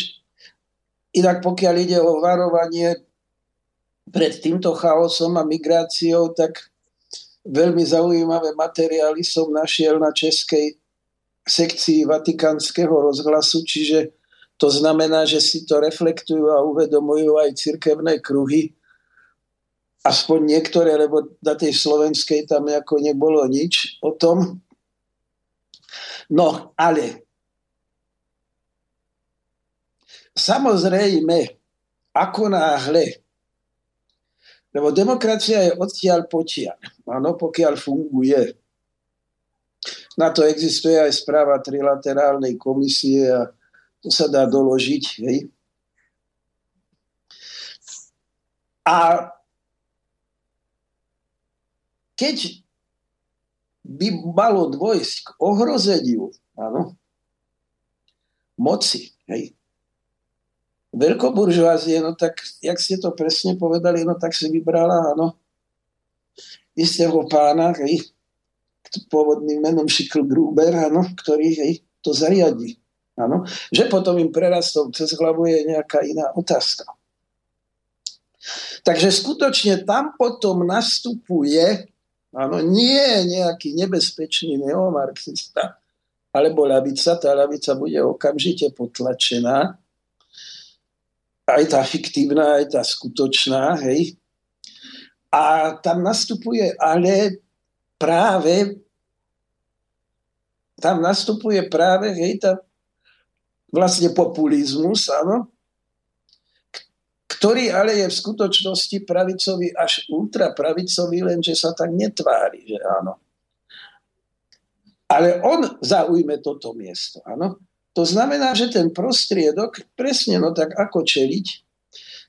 inak pokiaľ ide o varovanie pred týmto chaosom a migráciou, tak veľmi zaujímavé materiály som našiel na českej sekcii Vatikánskeho rozhlasu, čiže to znamená, že si to reflektujú a uvedomujú aj cirkevné kruhy, aspoň niektoré, lebo na tej slovenskej tam ako nebolo nič o tom. No, ale samozrejme, ako náhle lebo demokracia je odtiaľ potiaľ. Áno, pokiaľ funguje. Na to existuje aj správa trilaterálnej komisie a to sa dá doložiť. Hej. A keď by malo dôjsť k ohrozeniu áno, moci, hej, veľkoburžoázie, no tak, jak ste to presne povedali, no tak si vybrala, áno, istého pána, hej, pôvodným menom Šikl Gruber, áno, ktorý hej, to zariadí. Áno, že potom im prerastol cez hlavu je nejaká iná otázka. Takže skutočne tam potom nastupuje áno, nie nejaký nebezpečný neomarxista, alebo ľavica, tá ľavica bude okamžite potlačená, aj tá fiktívna, aj tá skutočná, hej. A tam nastupuje ale práve tam nastupuje práve, hej, tá vlastne populizmus, áno, ktorý ale je v skutočnosti pravicový až ultrapravicový, lenže sa tak netvári, že áno. Ale on zaujme toto miesto, áno. To znamená, že ten prostriedok, presne no tak ako čeliť,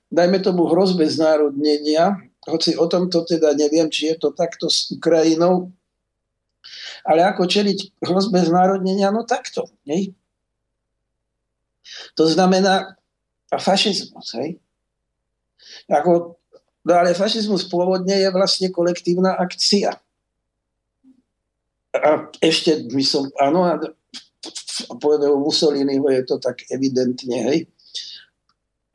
dajme tomu hrozbe znárodnenia, hoci o tomto teda neviem, či je to takto s Ukrajinou, ale ako čeliť hrozbe znárodnenia, no takto. Nej? To znamená a fašizmus. Hej? Ako, no ale fašizmus pôvodne je vlastne kolektívna akcia. A ešte by som, áno, povedal Mussoliniho, je to tak evidentne, hej.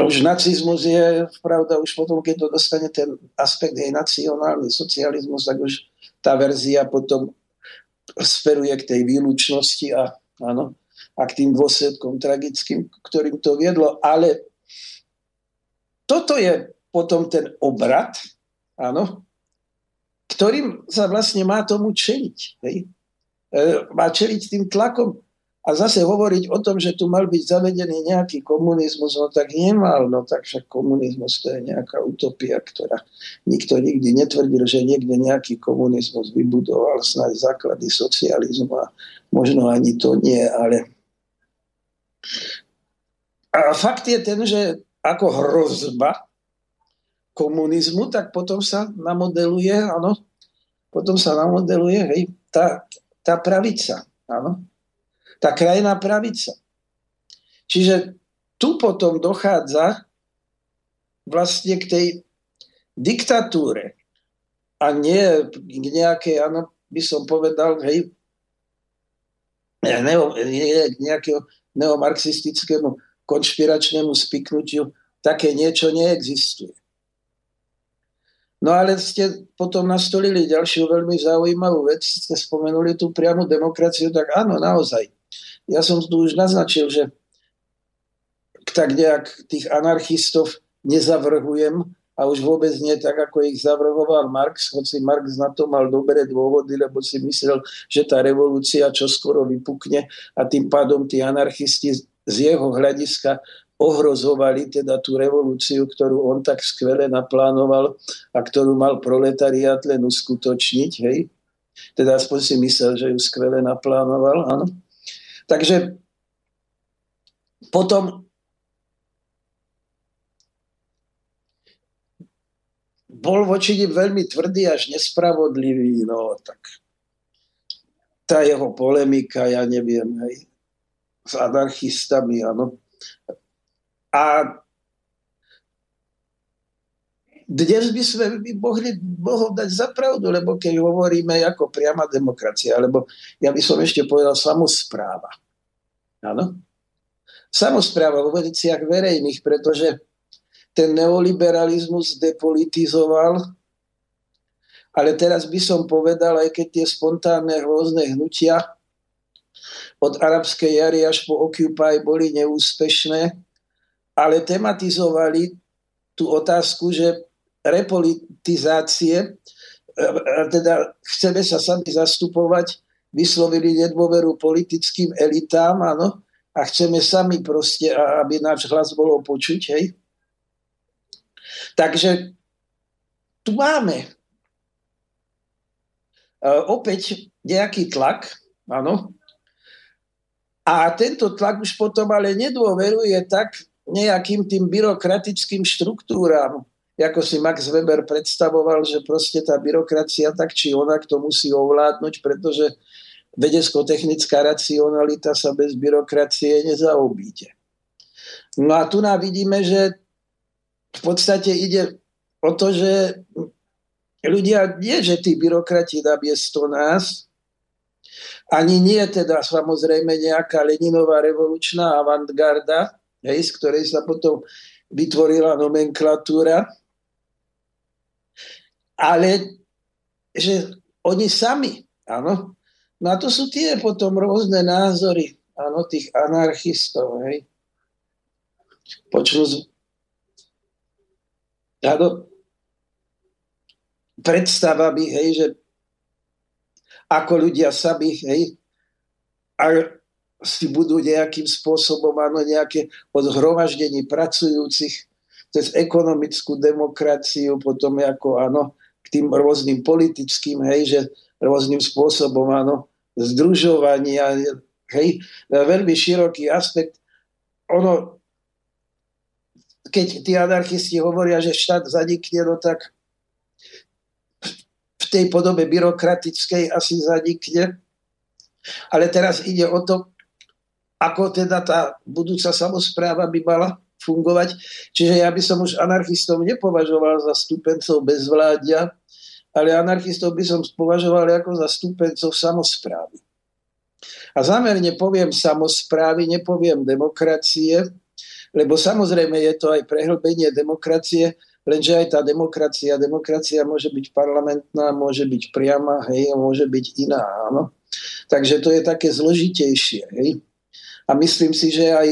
Už nacizmus je, pravda, už potom, keď to dostane ten aspekt, hej, nacionálny socializmus, tak už tá verzia potom sferuje k tej výlučnosti a, áno, a k tým dôsledkom tragickým, ktorým to viedlo. Ale toto je potom ten obrad, áno, ktorým sa vlastne má tomu čeliť. Hej? E, má čeliť tým tlakom a zase hovoriť o tom, že tu mal byť zavedený nejaký komunizmus, no tak nemal, no tak však komunizmus to je nejaká utopia, ktorá nikto nikdy netvrdil, že niekde nejaký komunizmus vybudoval snáď základy socializmu a možno ani to nie, ale a fakt je ten, že ako hrozba komunizmu, tak potom sa namodeluje, áno, potom sa namodeluje, hej, tá, tá pravica, áno, tá krajná pravica. Čiže tu potom dochádza vlastne k tej diktatúre. A nie k nejakej, áno, by som povedal, hej, neo, nie, k nejakého neomarxistickému konšpiračnému spiknutiu, také niečo neexistuje. No ale ste potom nastolili ďalšiu veľmi zaujímavú vec, ste spomenuli tú priamu demokraciu, tak áno, naozaj ja som tu už naznačil, že tak nejak tých anarchistov nezavrhujem a už vôbec nie tak, ako ich zavrhoval Marx, hoci Marx na to mal dobré dôvody, lebo si myslel, že tá revolúcia čoskoro vypukne a tým pádom tí anarchisti z jeho hľadiska ohrozovali teda tú revolúciu, ktorú on tak skvele naplánoval a ktorú mal proletariat len uskutočniť. Hej? Teda aspoň si myslel, že ju skvele naplánoval. Áno. Takže potom bol voči nim veľmi tvrdý až nespravodlivý, no tak tá jeho polemika, ja neviem, hej, s anarchistami, áno. A dnes by sme by mohli mohol dať za pravdu, lebo keď hovoríme ako priama demokracia, alebo ja by som ešte povedal samozpráva. Áno? samozpráva vo veciach verejných, pretože ten neoliberalizmus depolitizoval, ale teraz by som povedal, aj keď tie spontánne rôzne hnutia od arabskej jary až po Occupy boli neúspešné, ale tematizovali tú otázku, že repolitizácie, e, teda chceme sa sami zastupovať, vyslovili nedôveru politickým elitám, áno, a chceme sami proste, aby náš hlas bolo počuť, hej. Takže tu máme uh, opäť nejaký tlak, áno, a tento tlak už potom ale nedôveruje tak nejakým tým byrokratickým štruktúram, ako si Max Weber predstavoval, že proste tá byrokracia tak či onak to musí ovládnuť, pretože vedecko-technická racionalita sa bez byrokracie nezaobíde. No a tu nám vidíme, že v podstate ide o to, že ľudia nie, že tí byrokrati namiesto nás, ani nie teda samozrejme nejaká Leninová revolučná avantgarda, hej, z ktorej sa potom vytvorila nomenklatúra, ale že oni sami, áno, No a to sú tie potom rôzne názory, áno, tých anarchistov, hej. Počnú z... Áno, predstavami, hej, že ako ľudia sami, hej, a si budú nejakým spôsobom, áno, nejaké od hromaždení pracujúcich cez ekonomickú demokraciu, potom ako, áno, tým rôznym politickým, hej, že rôznym spôsobom, áno, združovania, hej, veľmi široký aspekt. Ono, keď tí anarchisti hovoria, že štát zanikne, no tak v tej podobe byrokratickej asi zanikne. Ale teraz ide o to, ako teda tá budúca samozpráva by mala fungovať. Čiže ja by som už anarchistov nepovažoval za stupencov bezvládia, ale anarchistov by som považoval ako za stúpencov samozprávy. A zámerne poviem samozprávy, nepoviem demokracie, lebo samozrejme je to aj prehlbenie demokracie, lenže aj tá demokracia, demokracia môže byť parlamentná, môže byť priama, hej, môže byť iná, áno. Takže to je také zložitejšie, hej. A myslím si, že aj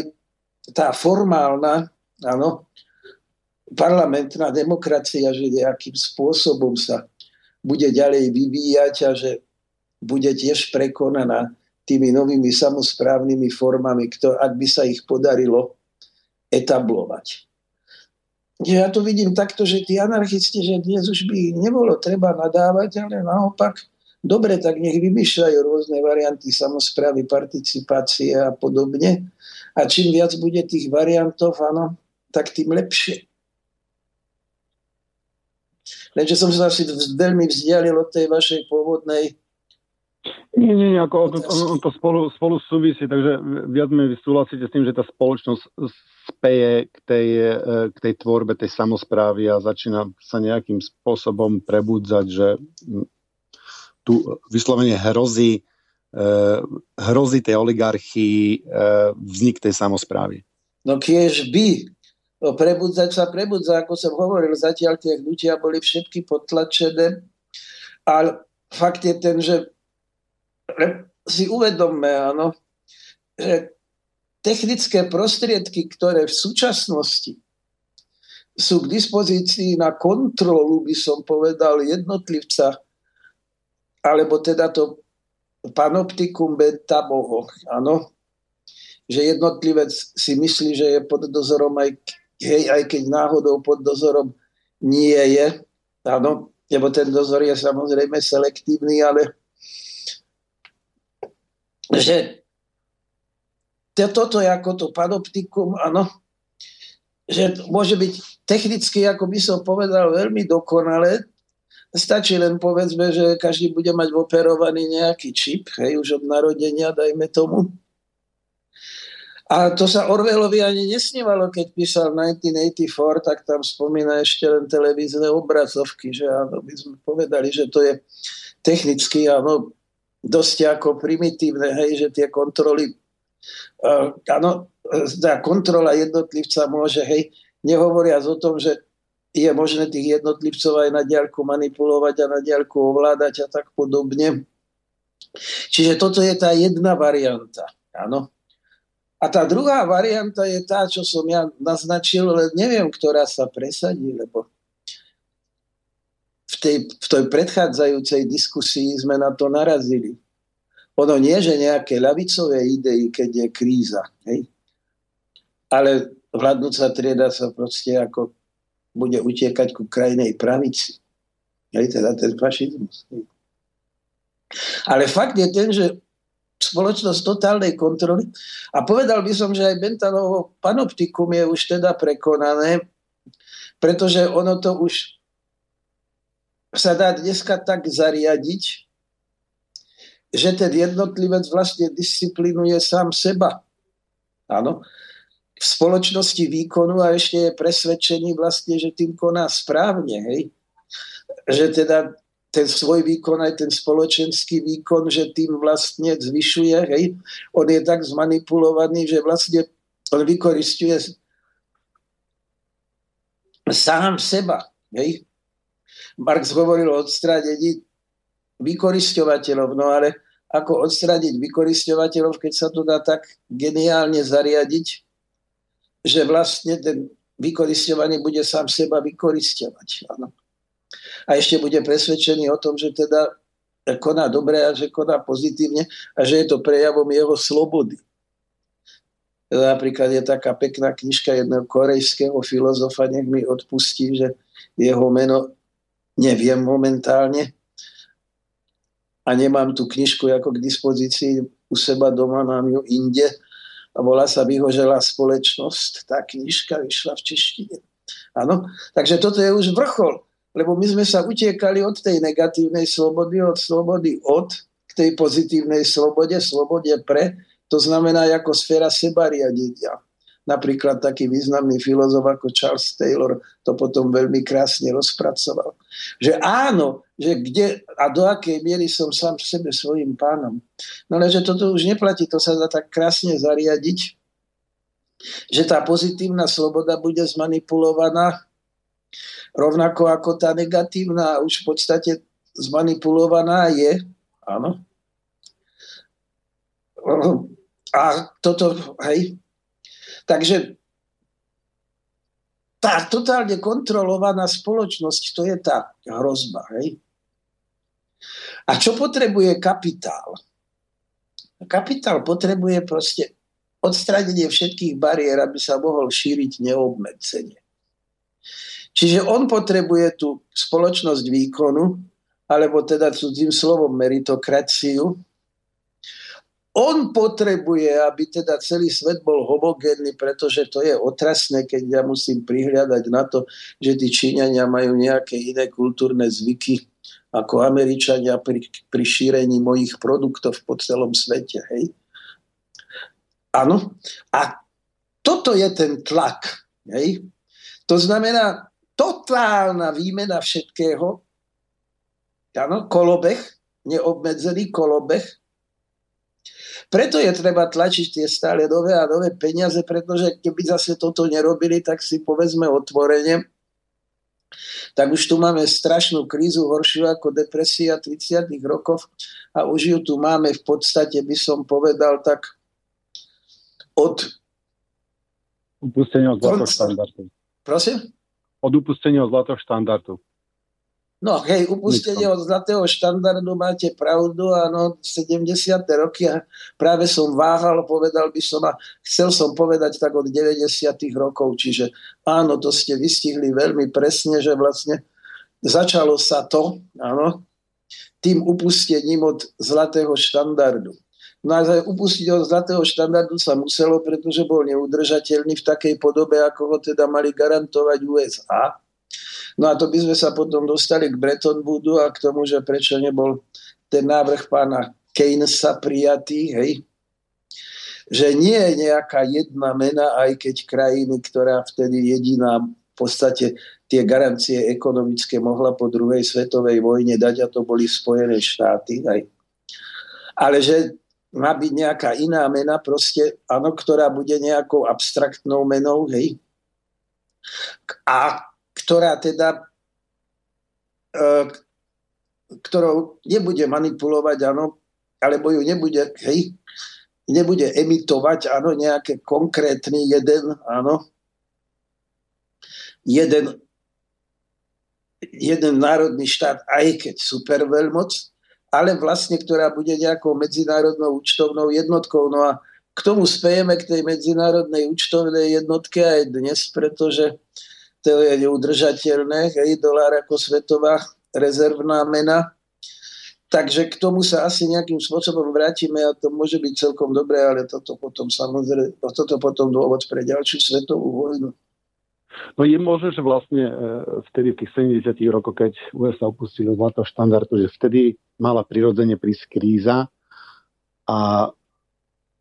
tá formálna, áno, parlamentná demokracia, že nejakým spôsobom sa bude ďalej vyvíjať a že bude tiež prekonaná tými novými samozprávnymi formami, kto, ak by sa ich podarilo etablovať. Ja to vidím takto, že tí anarchisti, že dnes už by ich nebolo treba nadávať, ale naopak, dobre, tak nech vymýšľajú rôzne varianty samozprávy, participácie a podobne. A čím viac bude tých variantov, áno, tak tým lepšie. Lenže som sa asi veľmi vzdialil od tej vašej pôvodnej nie, nie, nie, ako to, to spolu, spolu súvisí, takže viac mi súhlasíte s tým, že tá spoločnosť speje k tej, e, k tej tvorbe tej samozprávy a začína sa nejakým spôsobom prebudzať, že tu vyslovene hrozí, e, hrozí tej oligarchii e, vznik tej samozprávy. No kiež by prebudzať sa prebudza, ako som hovoril, zatiaľ tie hnutia boli všetky potlačené. Ale fakt je ten, že si uvedomme, áno, že technické prostriedky, ktoré v súčasnosti sú k dispozícii na kontrolu, by som povedal, jednotlivca, alebo teda to panoptikum betamoho, áno, že jednotlivec si myslí, že je pod dozorom aj hej, aj keď náhodou pod dozorom nie je, áno, lebo ten dozor je samozrejme selektívny, ale že toto je ako to panoptikum, áno, že môže byť technicky, ako by som povedal, veľmi dokonalé. Stačí len povedzme, že každý bude mať operovaný nejaký čip, hej, už od narodenia, dajme tomu. A to sa Orwellovi ani nesnívalo, keď písal 1984, tak tam spomína ešte len televízne obrazovky, že áno, by sme povedali, že to je technicky áno, dosť ako primitívne, hej, že tie kontroly uh, áno, tá kontrola jednotlivca môže, hej, nehovoriac o tom, že je možné tých jednotlivcov aj na diaľku manipulovať a na diaľku ovládať a tak podobne. Čiže toto je tá jedna varianta. Áno. A tá druhá varianta je tá, čo som ja naznačil, ale neviem, ktorá sa presadí, lebo v tej, v tej predchádzajúcej diskusii sme na to narazili. Ono nie, že nejaké ľavicové idei, keď je kríza. Hej? Ale vládnúca trieda sa proste ako bude utiekať ku krajnej pravici. Hej, teda ten fašizmus. Hej. Ale fakt je ten, že spoločnosť totálnej kontroly. A povedal by som, že aj Bentanovo panoptikum je už teda prekonané, pretože ono to už sa dá dneska tak zariadiť, že ten jednotlivec vlastne disciplinuje sám seba. Áno. V spoločnosti výkonu a ešte je presvedčený vlastne, že tým koná správne. Hej? Že teda ten svoj výkon, aj ten spoločenský výkon, že tým vlastne zvyšuje. Hej. On je tak zmanipulovaný, že vlastne on vykoristuje sám seba. Hej. Marx hovoril o odstrádení vykoristovateľov, no ale ako odstradiť vykoristovateľov, keď sa to dá tak geniálne zariadiť, že vlastne ten vykoristovaný bude sám seba vykoristovať. Ano a ešte bude presvedčený o tom, že teda koná dobre a že koná pozitívne a že je to prejavom jeho slobody. Napríklad je taká pekná knižka jedného korejského filozofa, nech mi odpustí, že jeho meno neviem momentálne a nemám tú knižku ako k dispozícii u seba doma, mám ju inde a volá sa Vyhoželá spoločnosť. Tá knižka vyšla v češtine. Áno, takže toto je už vrchol lebo my sme sa utiekali od tej negatívnej slobody, od slobody od k tej pozitívnej slobode, slobode pre, to znamená ako sféra sebariadenia. Napríklad taký významný filozof ako Charles Taylor to potom veľmi krásne rozpracoval. Že áno, že kde a do akej miery som sám v sebe svojim pánom. No ale že toto už neplatí, to sa dá tak krásne zariadiť, že tá pozitívna sloboda bude zmanipulovaná rovnako ako tá negatívna už v podstate zmanipulovaná je. Áno. A toto, hej. Takže tá totálne kontrolovaná spoločnosť, to je tá hrozba. Hej. A čo potrebuje kapitál? Kapitál potrebuje proste odstranenie všetkých bariér, aby sa mohol šíriť neobmedzenie. Čiže on potrebuje tú spoločnosť výkonu, alebo teda cudzím slovom meritokraciu. On potrebuje, aby teda celý svet bol homogénny, pretože to je otrasné, keď ja musím prihľadať na to, že tí Číňania majú nejaké iné kultúrne zvyky ako Američania pri, pri šírení mojich produktov po celom svete. Hej? Áno. A toto je ten tlak. Hej? To znamená, totálna výmena všetkého, ano, kolobeh, neobmedzený kolobeh. Preto je treba tlačiť tie stále nové a nové peniaze, pretože keby zase toto nerobili, tak si povedzme otvorene, tak už tu máme strašnú krízu, horšiu ako depresia 30 rokov a už ju tu máme v podstate, by som povedal, tak od... Upustenia od zlatého Prosím? Od upustenia od zlatého štandardu. No hej, upustenie od zlatého štandardu máte pravdu, áno, 70. roky a práve som váhal, povedal by som a chcel som povedať tak od 90. rokov, čiže áno, to ste vystihli veľmi presne, že vlastne začalo sa to, áno, tým upustením od zlatého štandardu. No a upustiť od zlatého štandardu sa muselo, pretože bol neudržateľný v takej podobe, ako ho teda mali garantovať USA. No a to by sme sa potom dostali k Bretton Woodu a k tomu, že prečo nebol ten návrh pána Keynesa prijatý, hej, že nie je nejaká jedna mena, aj keď krajiny, ktorá vtedy jediná v podstate tie garancie ekonomické mohla po druhej svetovej vojne dať a to boli Spojené štáty. Hej. Ale že má byť nejaká iná mena, proste, áno, ktorá bude nejakou abstraktnou menou, hej. A ktorá teda e, ktorou nebude manipulovať, áno, alebo ju nebude, hej, nebude emitovať, áno, nejaké konkrétny jeden, áno, jeden, jeden národný štát, aj keď superveľmoc, ale vlastne, ktorá bude nejakou medzinárodnou účtovnou jednotkou. No a k tomu spejeme k tej medzinárodnej účtovnej jednotke aj dnes, pretože to je neudržateľné, hej, dolár ako svetová rezervná mena. Takže k tomu sa asi nejakým spôsobom vrátime a to môže byť celkom dobré, ale toto potom samozrejme, toto potom dôvod pre ďalšiu svetovú vojnu. No je možné, že vlastne e, vtedy v tých 70 rokoch, keď USA opustili zlato štandardu, že vtedy mala prirodzene prísť kríza a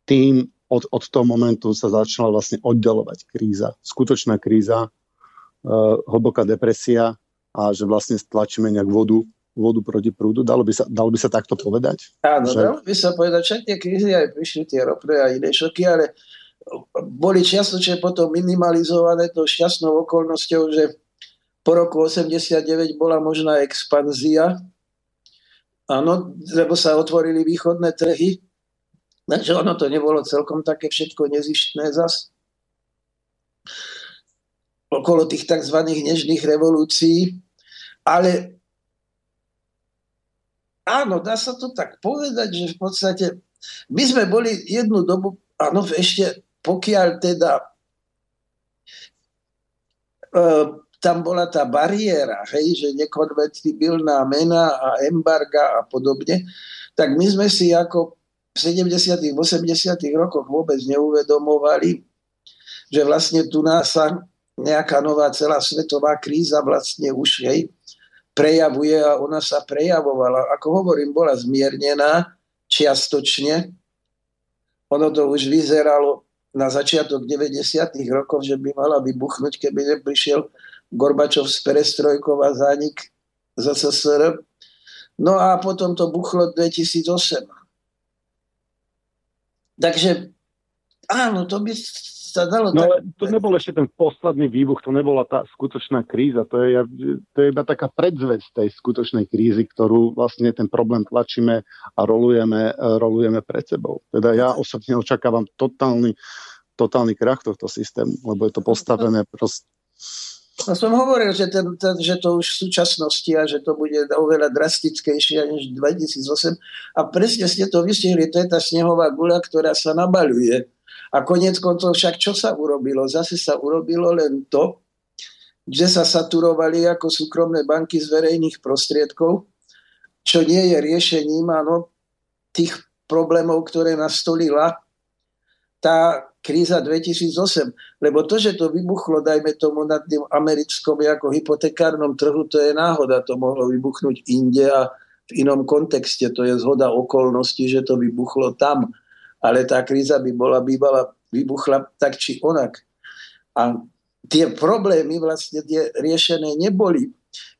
tým od, od toho momentu sa začala vlastne oddelovať kríza. Skutočná kríza, uh, hlboká depresia a že vlastne stlačíme nejak vodu vodu proti prúdu? Dalo by sa, dalo by sa takto povedať? Áno, že... dalo by sa povedať, však tie krízy aj prišli tie ropné a iné šoky, ale boli čiastočne potom minimalizované to šťastnou okolnosťou, že po roku 89 bola možná expanzia, áno, lebo sa otvorili východné trhy, takže ono to nebolo celkom také všetko nezištné zas. Okolo tých tzv. nežných revolúcií, ale áno, dá sa to tak povedať, že v podstate my sme boli jednu dobu, áno, ešte pokiaľ teda e, tam bola tá bariéra, hej, že nekonvertibilná mena a embarga a podobne, tak my sme si ako v 70 80 rokoch vôbec neuvedomovali, že vlastne tu nás sa nejaká nová celá svetová kríza vlastne už hej, prejavuje a ona sa prejavovala. Ako hovorím, bola zmiernená čiastočne. Ono to už vyzeralo na začiatok 90. rokov, že by mala vybuchnúť, keby neprišiel Gorbačov z Perestrojkov a zánik SSR. No a potom to buchlo 2008. Takže áno, to by sa dalo... No ale to nebol ešte ten posledný výbuch, to nebola tá skutočná kríza, to je, to je iba taká predzvec tej skutočnej krízy, ktorú vlastne ten problém tlačíme a rolujeme, rolujeme pred sebou. Teda ja osobne očakávam totálny, totálny krach tohto systému, lebo je to postavené proste ja som hovoril, že, ten, ten, že to už v súčasnosti a že to bude oveľa drastickejšie než 2008. A presne ste to vystihli, to je tá snehová guľa, ktorá sa nabaľuje. A konec koncov však čo sa urobilo? Zase sa urobilo len to, že sa saturovali ako súkromné banky z verejných prostriedkov, čo nie je riešením áno, tých problémov, ktoré nastolila tá kríza 2008. Lebo to, že to vybuchlo, dajme tomu na tým americkom ako hypotekárnom trhu, to je náhoda. To mohlo vybuchnúť inde a v inom kontexte. To je zhoda okolností, že to vybuchlo tam ale tá kríza by bola bývala, vybuchla tak či onak. A tie problémy vlastne tie riešené neboli.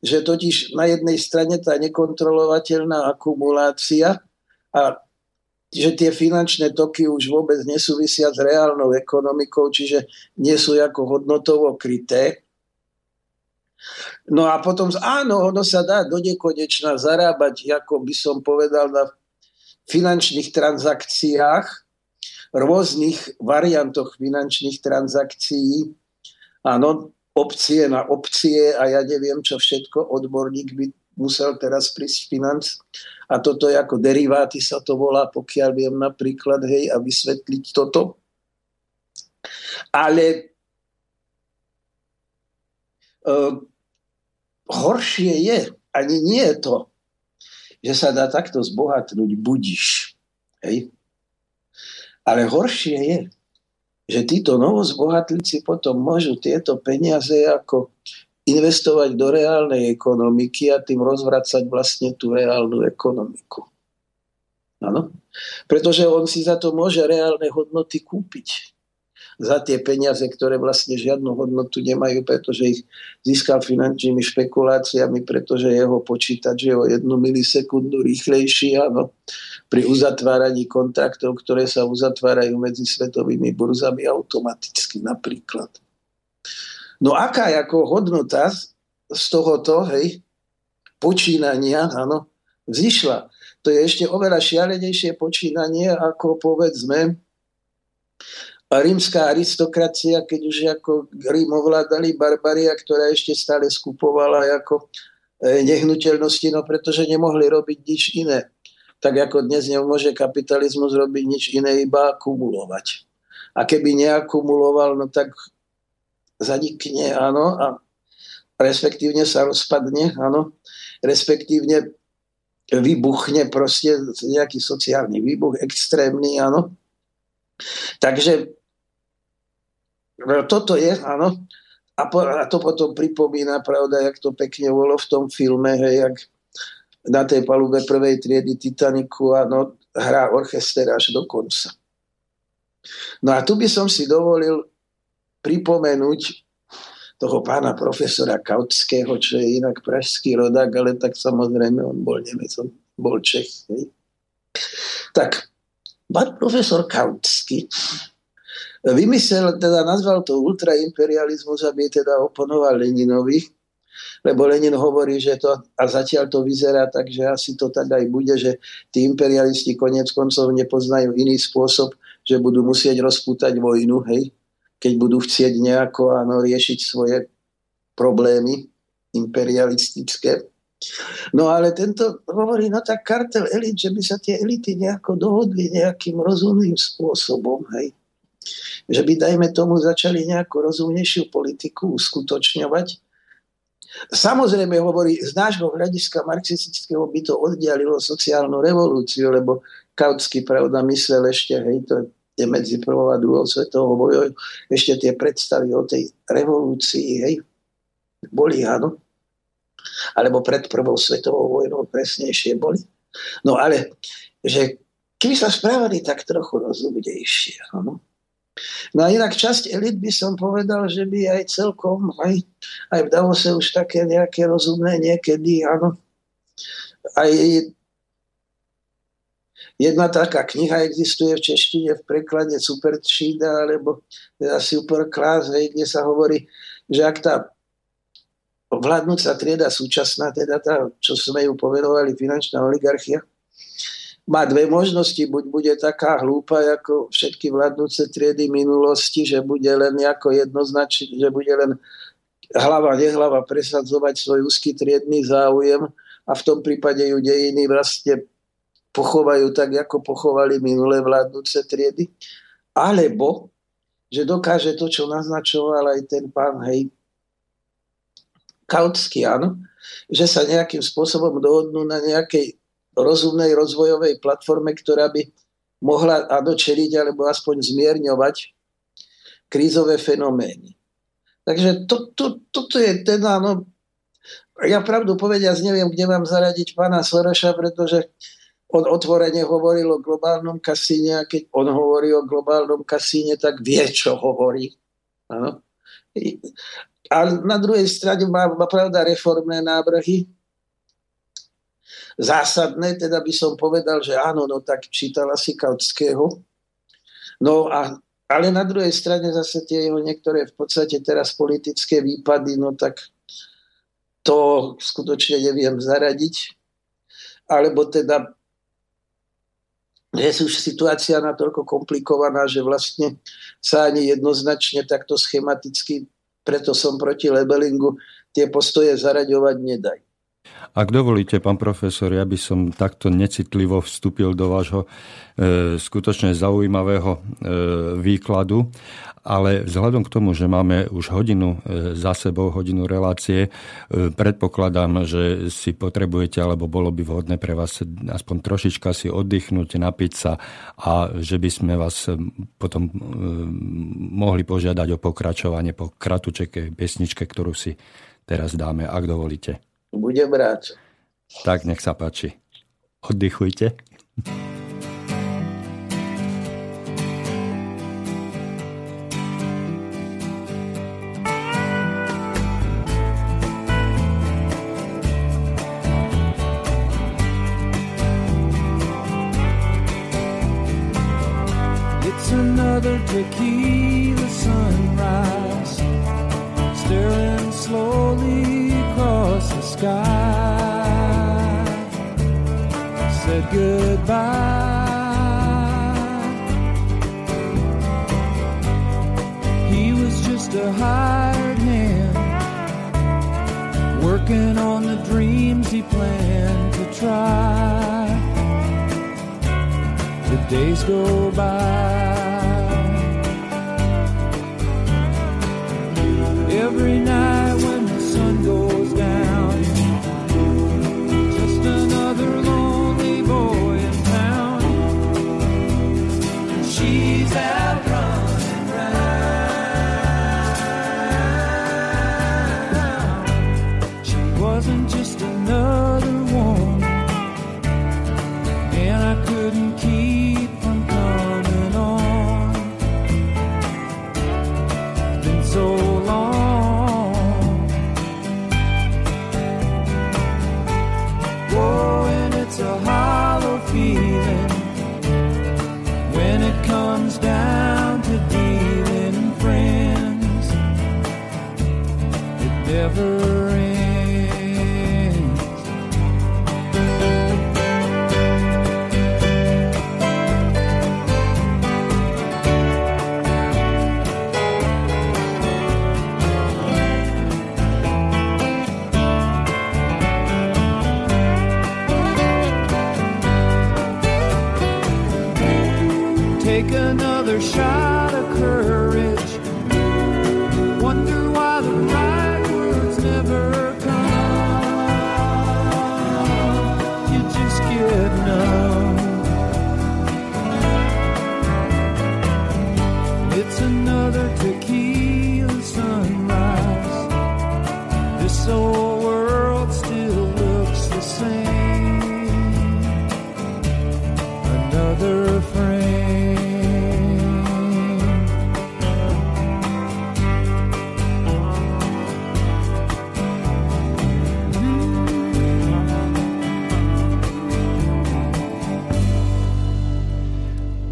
Že totiž na jednej strane tá nekontrolovateľná akumulácia a že tie finančné toky už vôbec nesúvisia s reálnou ekonomikou, čiže nie sú ako hodnotovo kryté. No a potom, áno, ono sa dá do nekonečna zarábať, ako by som povedal, na finančných transakciách, rôznych variantoch finančných transakcií, áno, opcie na opcie a ja neviem čo všetko, odborník by musel teraz prísť financ a toto je ako deriváty sa to volá, pokiaľ viem napríklad, hej, a vysvetliť toto. Ale uh, horšie je, ani nie je to, že sa dá takto zbohatnúť budiš. Hej? Ale horšie je, že títo novozbohatlíci potom môžu tieto peniaze ako investovať do reálnej ekonomiky a tým rozvracať vlastne tú reálnu ekonomiku. Áno? Pretože on si za to môže reálne hodnoty kúpiť. Za tie peniaze, ktoré vlastne žiadnu hodnotu nemajú, pretože ich získal finančnými špekuláciami, pretože jeho počítač je o jednu milisekundu rýchlejší áno, pri uzatváraní kontraktov, ktoré sa uzatvárajú medzi svetovými burzami automaticky napríklad. No aká ako hodnota z tohoto, hej, počínania, áno, vzýšla. To je ešte oveľa šialenejšie počínanie, ako povedzme rímska aristokracia, keď už ako Rím ovládali barbaria, ktorá ešte stále skupovala ako e, nehnuteľnosti, no pretože nemohli robiť nič iné. Tak ako dnes nemôže kapitalizmus robiť nič iné, iba akumulovať. A keby neakumuloval, no tak zanikne, áno, a respektívne sa rozpadne, áno, respektívne vybuchne proste nejaký sociálny výbuch extrémny, áno. Takže toto je, áno. A, po, a to potom pripomína, pravda, jak to pekne bolo v tom filme, hej, jak na tej palube prvej triedy Titaniku, áno, hrá orchester až do konca. No a tu by som si dovolil pripomenúť toho pána profesora Kautského, čo je inak pražský rodák, ale tak samozrejme on bol Nemec, on bol Čech. Hej. Tak, pán profesor Kautsky Vymyslel, teda nazval to ultraimperializmus, aby teda oponoval Leninovi, lebo Lenin hovorí, že to, a zatiaľ to vyzerá tak, že asi to tak aj bude, že tí imperialisti konec koncov nepoznajú iný spôsob, že budú musieť rozpútať vojnu, hej, keď budú chcieť nejako áno, riešiť svoje problémy imperialistické. No ale tento hovorí, no tak kartel elit, že by sa tie elity nejako dohodli nejakým rozumným spôsobom, hej že by, dajme tomu, začali nejakú rozumnejšiu politiku uskutočňovať. Samozrejme hovorí, z nášho hľadiska marxistického by to oddialilo sociálnu revolúciu, lebo Kautsky, pravda, myslel ešte, hej, to je medzi prvou a druhou svetovou vojou, ešte tie predstavy o tej revolúcii, hej, boli, áno. Alebo pred prvou svetovou vojnou presnejšie boli. No ale, že keby sa správali tak trochu rozumnejšie, áno, No a inak časť elit by som povedal, že by aj celkom, aj, aj v Davose už také nejaké rozumné niekedy, áno. Aj jedna taká kniha existuje v češtine v preklade Super Třída, alebo teda Super Class, kde sa hovorí, že ak tá vládnúca trieda súčasná, teda tá, čo sme ju povedovali, finančná oligarchia, má dve možnosti. Buď bude taká hlúpa, ako všetky vládnúce triedy minulosti, že bude len ako jednoznačne, že bude len hlava, nehlava presadzovať svoj úzky triedny záujem a v tom prípade ju dejiny vlastne pochovajú tak, ako pochovali minulé vládnúce triedy. Alebo, že dokáže to, čo naznačoval aj ten pán Hej, Kautsky, áno, že sa nejakým spôsobom dohodnú na nejakej rozumnej rozvojovej platforme, ktorá by mohla adočeliť alebo aspoň zmierňovať krízové fenomény. Takže to, to, toto je teda, no, ja pravdu povediac neviem, kde mám zaradiť pána Soroša, pretože on otvorene hovoril o globálnom kasíne a keď on hovorí o globálnom kasíne, tak vie, čo hovorí. Ano. A na druhej strane má, má pravda reformné návrhy, zásadné, teda by som povedal, že áno, no tak čítala si Kautského. No a, ale na druhej strane zase tie jeho niektoré v podstate teraz politické výpady, no tak to skutočne neviem zaradiť. Alebo teda je už situácia natoľko komplikovaná, že vlastne sa ani jednoznačne takto schematicky, preto som proti labelingu, tie postoje zaraďovať nedajú. Ak dovolíte, pán profesor, ja by som takto necitlivo vstúpil do vášho e, skutočne zaujímavého e, výkladu, ale vzhľadom k tomu, že máme už hodinu e, za sebou, hodinu relácie, e, predpokladám, že si potrebujete, alebo bolo by vhodné pre vás aspoň trošička si oddychnúť, napiť sa a že by sme vás potom e, mohli požiadať o pokračovanie po kratučekej pesničke, ktorú si teraz dáme, ak dovolíte. Budem rád. Tak, nech sa páči. Oddychujte.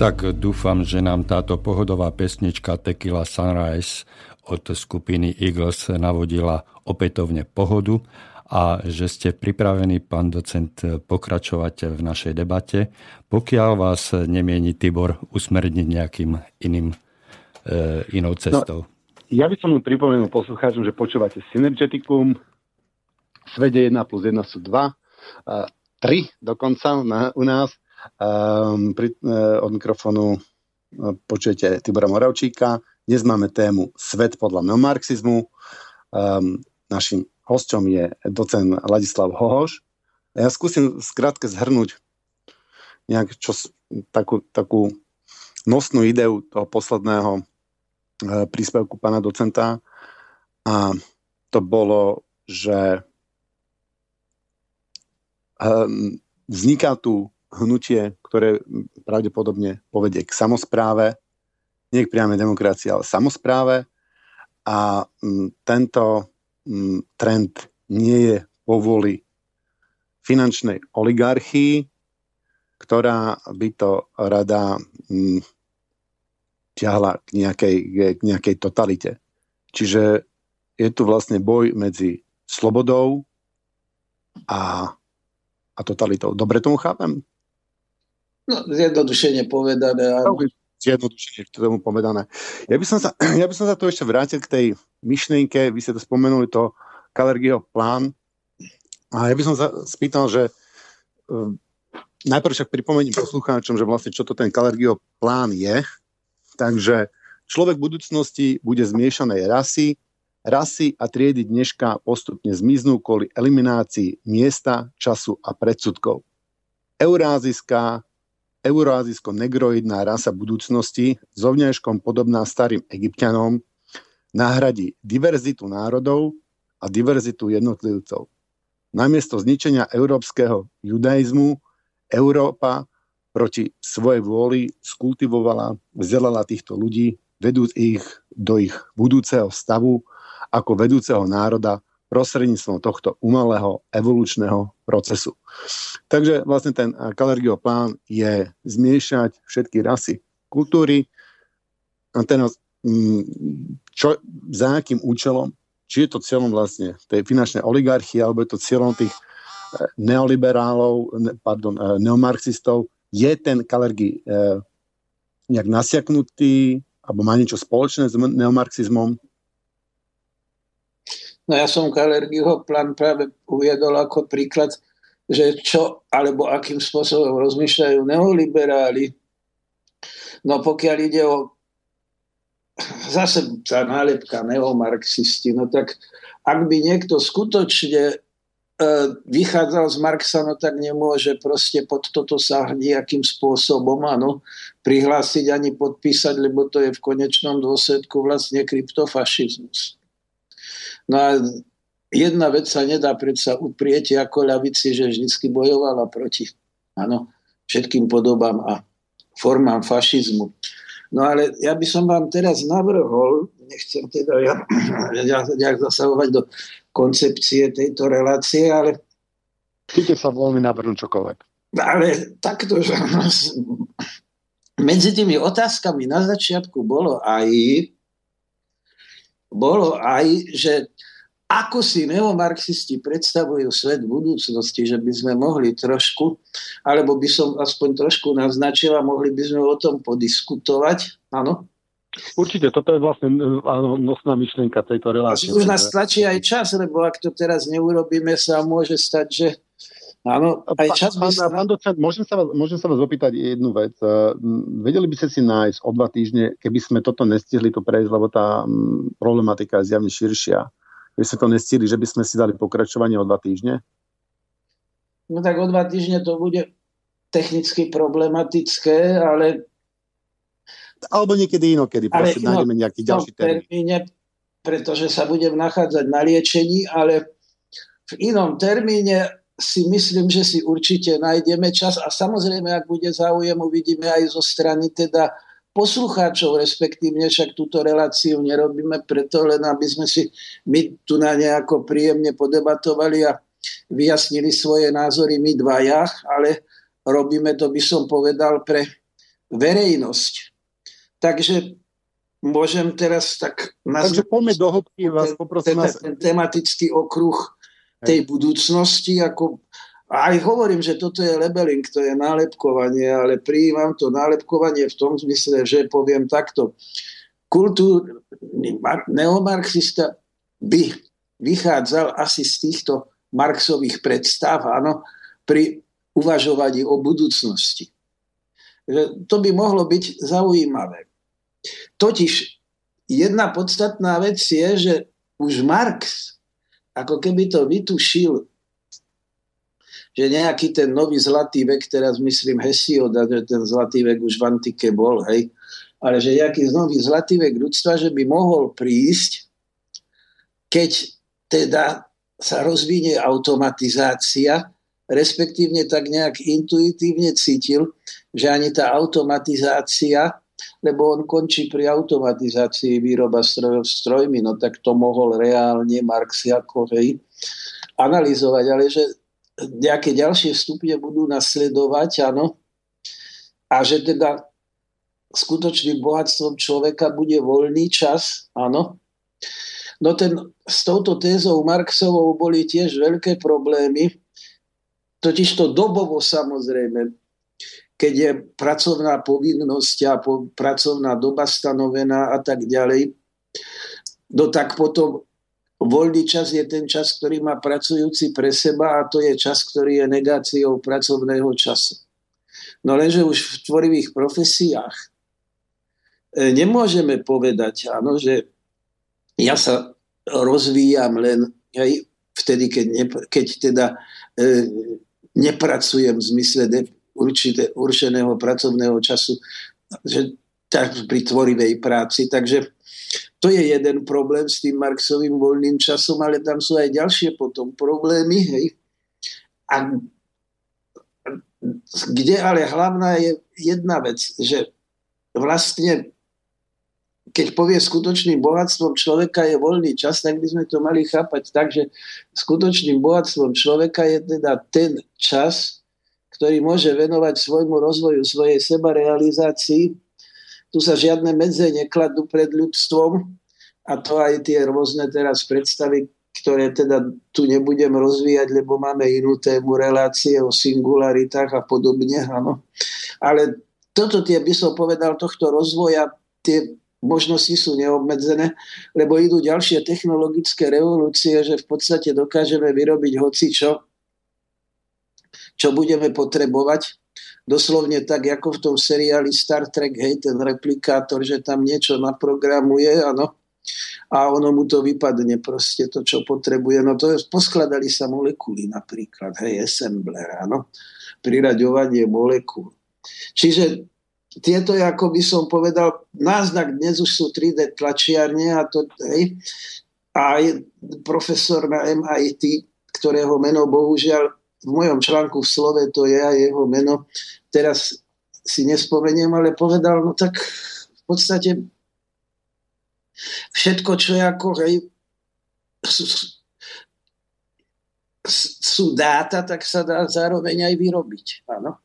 Tak dúfam, že nám táto pohodová pesnička Tequila Sunrise od skupiny Eagles navodila opätovne pohodu a že ste pripravení, pán docent, pokračovať v našej debate, pokiaľ vás nemieni Tibor usmerniť nejakým iným, e, inou cestou. No, ja by som mu pripomenul poslucháčom, že počúvate Synergeticum, Svede 1 plus 1 sú 2, 3 dokonca na, u nás. Um, pri, uh, od mikrofónu uh, počujete Tibora Moravčíka. Dnes máme tému Svet podľa neomarxizmu. Um, našim hosťom je docen Ladislav Hohoš. Ja skúsim skrátke zhrnúť nejak čo, takú, takú nosnú ideu toho posledného uh, príspevku pána docenta. A to bolo, že um, vzniká tu hnutie, ktoré pravdepodobne povedie k samozpráve, nie k priamej demokracii, ale samozpráve. A m, tento m, trend nie je povoli finančnej oligarchii, ktorá by to rada m, ťahla k nejakej, k nejakej totalite. Čiže je tu vlastne boj medzi slobodou a, a totalitou. Dobre tomu chápem? No, zjednodušene povedané. Áno. Zjednodušene k tomu povedané. Ja by, som sa, ja by som sa tu ešte vrátil k tej myšlienke, vy ste to spomenuli, to Kalergieho plán. A ja by som sa spýtal, že uh, najprv však pripomením poslucháčom, že vlastne čo to ten Kalergieho plán je. Takže človek v budúcnosti bude zmiešanej rasy, rasy a triedy dneška postupne zmiznú kvôli eliminácii miesta, času a predsudkov. Eurázijská, euroázijsko-negroidná rasa budúcnosti, zovňajškom podobná starým egyptianom, nahradí diverzitu národov a diverzitu jednotlivcov. Namiesto zničenia európskeho judaizmu Európa proti svojej vôli skultivovala, vzdelala týchto ľudí, vedúc ich do ich budúceho stavu ako vedúceho národa prostredníctvom tohto umelého evolučného procesu. Takže vlastne ten Kalergio plán je zmiešať všetky rasy kultúry A teraz, mm, čo, za akým účelom, či je to cieľom vlastne tej finančnej oligarchie, alebo je to cieľom tých eh, neoliberálov, pardon, eh, neomarxistov, je ten Kalergi eh, nejak nasiaknutý, alebo má niečo spoločné s neomarxizmom? No ja som Kalergiho plán práve uviedol ako príklad, že čo alebo akým spôsobom rozmýšľajú neoliberáli. No pokiaľ ide o zase tá nálepka neomarxisti, no tak ak by niekto skutočne e, vychádzal z Marxa, no tak nemôže proste pod toto sa nejakým spôsobom áno, prihlásiť ani podpísať, lebo to je v konečnom dôsledku vlastne kryptofašizmus. No a jedna vec sa nedá predsa uprieť ako ľavici, že vždy bojovala proti áno, všetkým podobám a formám fašizmu. No ale ja by som vám teraz navrhol, nechcem teda ja, ja, ja zasahovať do koncepcie tejto relácie, ale... Chcete sa veľmi navrhnúť čokoľvek. Ale takto, že medzi tými otázkami na začiatku bolo aj bolo aj, že ako si neomarxisti predstavujú svet budúcnosti, že by sme mohli trošku, alebo by som aspoň trošku naznačila, mohli by sme o tom podiskutovať. Áno? Určite, toto je vlastne áno, nosná myšlienka tejto relácie. Už nás tlačí aj čas, lebo ak to teraz neurobíme, sa môže stať, že Áno, aj čas pán, sa... pán docent, môžem sa, vás, môžem sa vás opýtať jednu vec. Vedeli by ste si nájsť o dva týždne, keby sme toto nestihli to prejsť, lebo tá problematika je zjavne širšia. Keby sme to nestihli, že by sme si dali pokračovanie o dva týždne? No tak o dva týždne to bude technicky problematické, ale... Alebo niekedy inokedy, ale proste nájdeme nejaký ďalší termín. Pretože sa budem nachádzať na liečení, ale v inom termíne si myslím, že si určite nájdeme čas a samozrejme, ak bude záujem, uvidíme aj zo strany teda poslucháčov, respektívne však túto reláciu nerobíme preto, len aby sme si my tu na nejako príjemne podebatovali a vyjasnili svoje názory my dvaja, ale robíme to, by som povedal, pre verejnosť. Takže môžem teraz tak... Takže poďme do hĺbky, vás poprosím. Ten, ten tematický okruh tej budúcnosti. Ako, aj hovorím, že toto je labeling, to je nálepkovanie, ale prijímam to nálepkovanie v tom zmysle, že poviem takto. Kultúrny neomarxista by vychádzal asi z týchto Marxových predstav, áno, pri uvažovaní o budúcnosti. To by mohlo byť zaujímavé. Totiž jedna podstatná vec je, že už Marx ako keby to vytušil, že nejaký ten nový zlatý vek, teraz myslím Hesioda, že ten zlatý vek už v antike bol, hej, ale že nejaký nový zlatý vek ľudstva, že by mohol prísť, keď teda sa rozvinie automatizácia, respektívne tak nejak intuitívne cítil, že ani tá automatizácia lebo on končí pri automatizácii výroba strojov strojmi, no tak to mohol reálne Marx ako hej, analyzovať, ale že nejaké ďalšie stupne budú nasledovať, áno, a že teda skutočným bohatstvom človeka bude voľný čas, áno. No ten, s touto tézou Marxovou boli tiež veľké problémy, totiž to dobovo samozrejme keď je pracovná povinnosť a po, pracovná doba stanovená a tak ďalej, no tak potom voľný čas je ten čas, ktorý má pracujúci pre seba a to je čas, ktorý je negáciou pracovného času. No lenže už v tvorivých profesiách e, nemôžeme povedať, áno, že ja sa rozvíjam len aj vtedy, keď, ne, keď teda e, nepracujem v zmysle de, určité, určeného pracovného času že, tak pri tvorivej práci. Takže to je jeden problém s tým Marxovým voľným časom, ale tam sú aj ďalšie potom problémy. Hej. A kde ale hlavná je jedna vec, že vlastne keď povie skutočným bohatstvom človeka je voľný čas, tak by sme to mali chápať tak, že skutočným bohatstvom človeka je teda ten čas, ktorý môže venovať svojmu rozvoju, svojej sebarealizácii, tu sa žiadne medze nekladú pred ľudstvom a to aj tie rôzne teraz predstavy, ktoré teda tu nebudem rozvíjať, lebo máme inú tému relácie o singularitách a podobne, áno. Ale toto tie, by som povedal, tohto rozvoja, tie možnosti sú neobmedzené, lebo idú ďalšie technologické revolúcie, že v podstate dokážeme vyrobiť hoci čo, budeme potrebovať. Doslovne tak, ako v tom seriáli Star Trek, hej, ten replikátor, že tam niečo naprogramuje, áno, a ono mu to vypadne proste to, čo potrebuje. No to je, poskladali sa molekuly napríklad, hej, assembler, áno, priraďovanie molekúl. Čiže tieto, ako by som povedal, náznak dnes už sú 3D tlačiarne a to, hej, a profesor na MIT, ktorého meno bohužiaľ v mojom článku v slove to je aj jeho meno, teraz si nespomeniem, ale povedal, no tak v podstate všetko, čo je ako hej, sú, sú dáta, tak sa dá zároveň aj vyrobiť. Áno.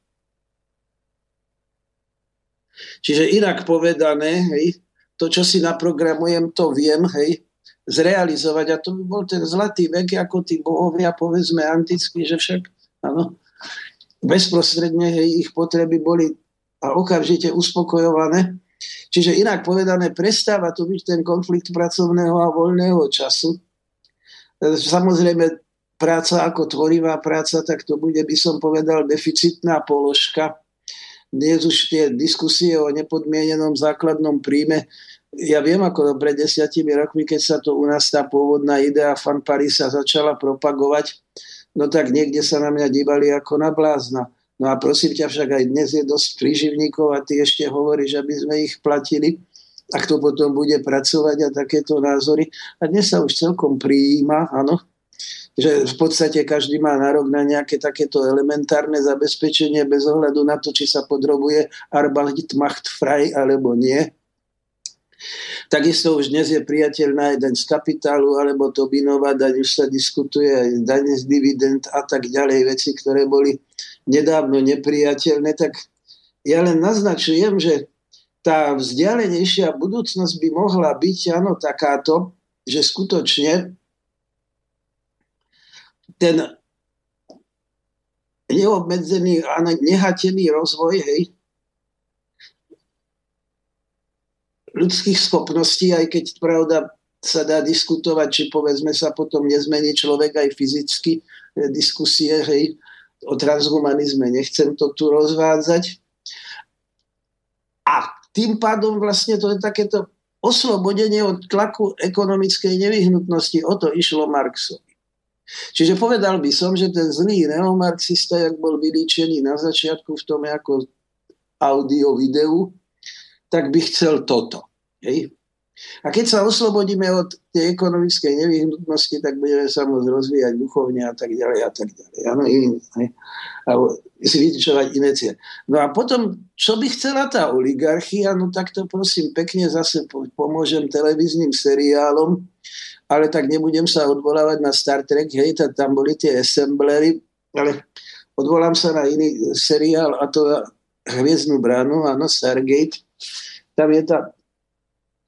Čiže inak povedané, hej, to, čo si naprogramujem, to viem, hej, zrealizovať. A to by bol ten zlatý vek, ako tí bohovia, povedzme, antickí, že však, áno, bezprostredne ich potreby boli a okamžite uspokojované. Čiže inak povedané, prestáva tu byť ten konflikt pracovného a voľného času. Samozrejme, práca ako tvorivá práca, tak to bude, by som povedal, deficitná položka dnes už tie diskusie o nepodmienenom základnom príjme, ja viem, ako pred desiatimi rokmi, keď sa to u nás tá pôvodná idea fanpary sa začala propagovať, no tak niekde sa na mňa dívali ako na blázna. No a prosím ťa, však aj dnes je dosť príživníkov a ty ešte hovoríš, aby sme ich platili a kto potom bude pracovať a takéto názory. A dnes sa už celkom prijíma, áno, že v podstate každý má nárok na nejaké takéto elementárne zabezpečenie bez ohľadu na to, či sa podrobuje Arbeit macht frei alebo nie. Takisto už dnes je priateľná jeden z kapitálu, alebo to binová daň, už sa diskutuje aj daň z dividend a tak ďalej, veci, ktoré boli nedávno nepriateľné, tak ja len naznačujem, že tá vzdialenejšia budúcnosť by mohla byť, áno, takáto, že skutočne ten neobmedzený a nehatený rozvoj hej, ľudských schopností, aj keď pravda sa dá diskutovať, či povedzme sa potom nezmení človek aj fyzicky, e, diskusie hej, o transhumanizme. Nechcem to tu rozvádzať. A tým pádom vlastne to je takéto oslobodenie od tlaku ekonomickej nevyhnutnosti. O to išlo Marxovi. Čiže povedal by som, že ten zlý neomarxista, jak bol vylíčený na začiatku v tom ako audio videu, tak by chcel toto. Hej? A keď sa oslobodíme od tej ekonomickej nevyhnutnosti, tak budeme sa môcť rozvíjať duchovne a tak ďalej a tak ďalej. Ano, in? Alebo si vytičovať iné cieľ. No a potom, čo by chcela tá oligarchia, no tak to prosím pekne zase pomôžem televíznym seriálom, ale tak nebudem sa odvolávať na Star Trek, hej, tam boli tie assemblery, ale odvolám sa na iný seriál a to Hviezdnu bránu, áno, Stargate. Tam je tá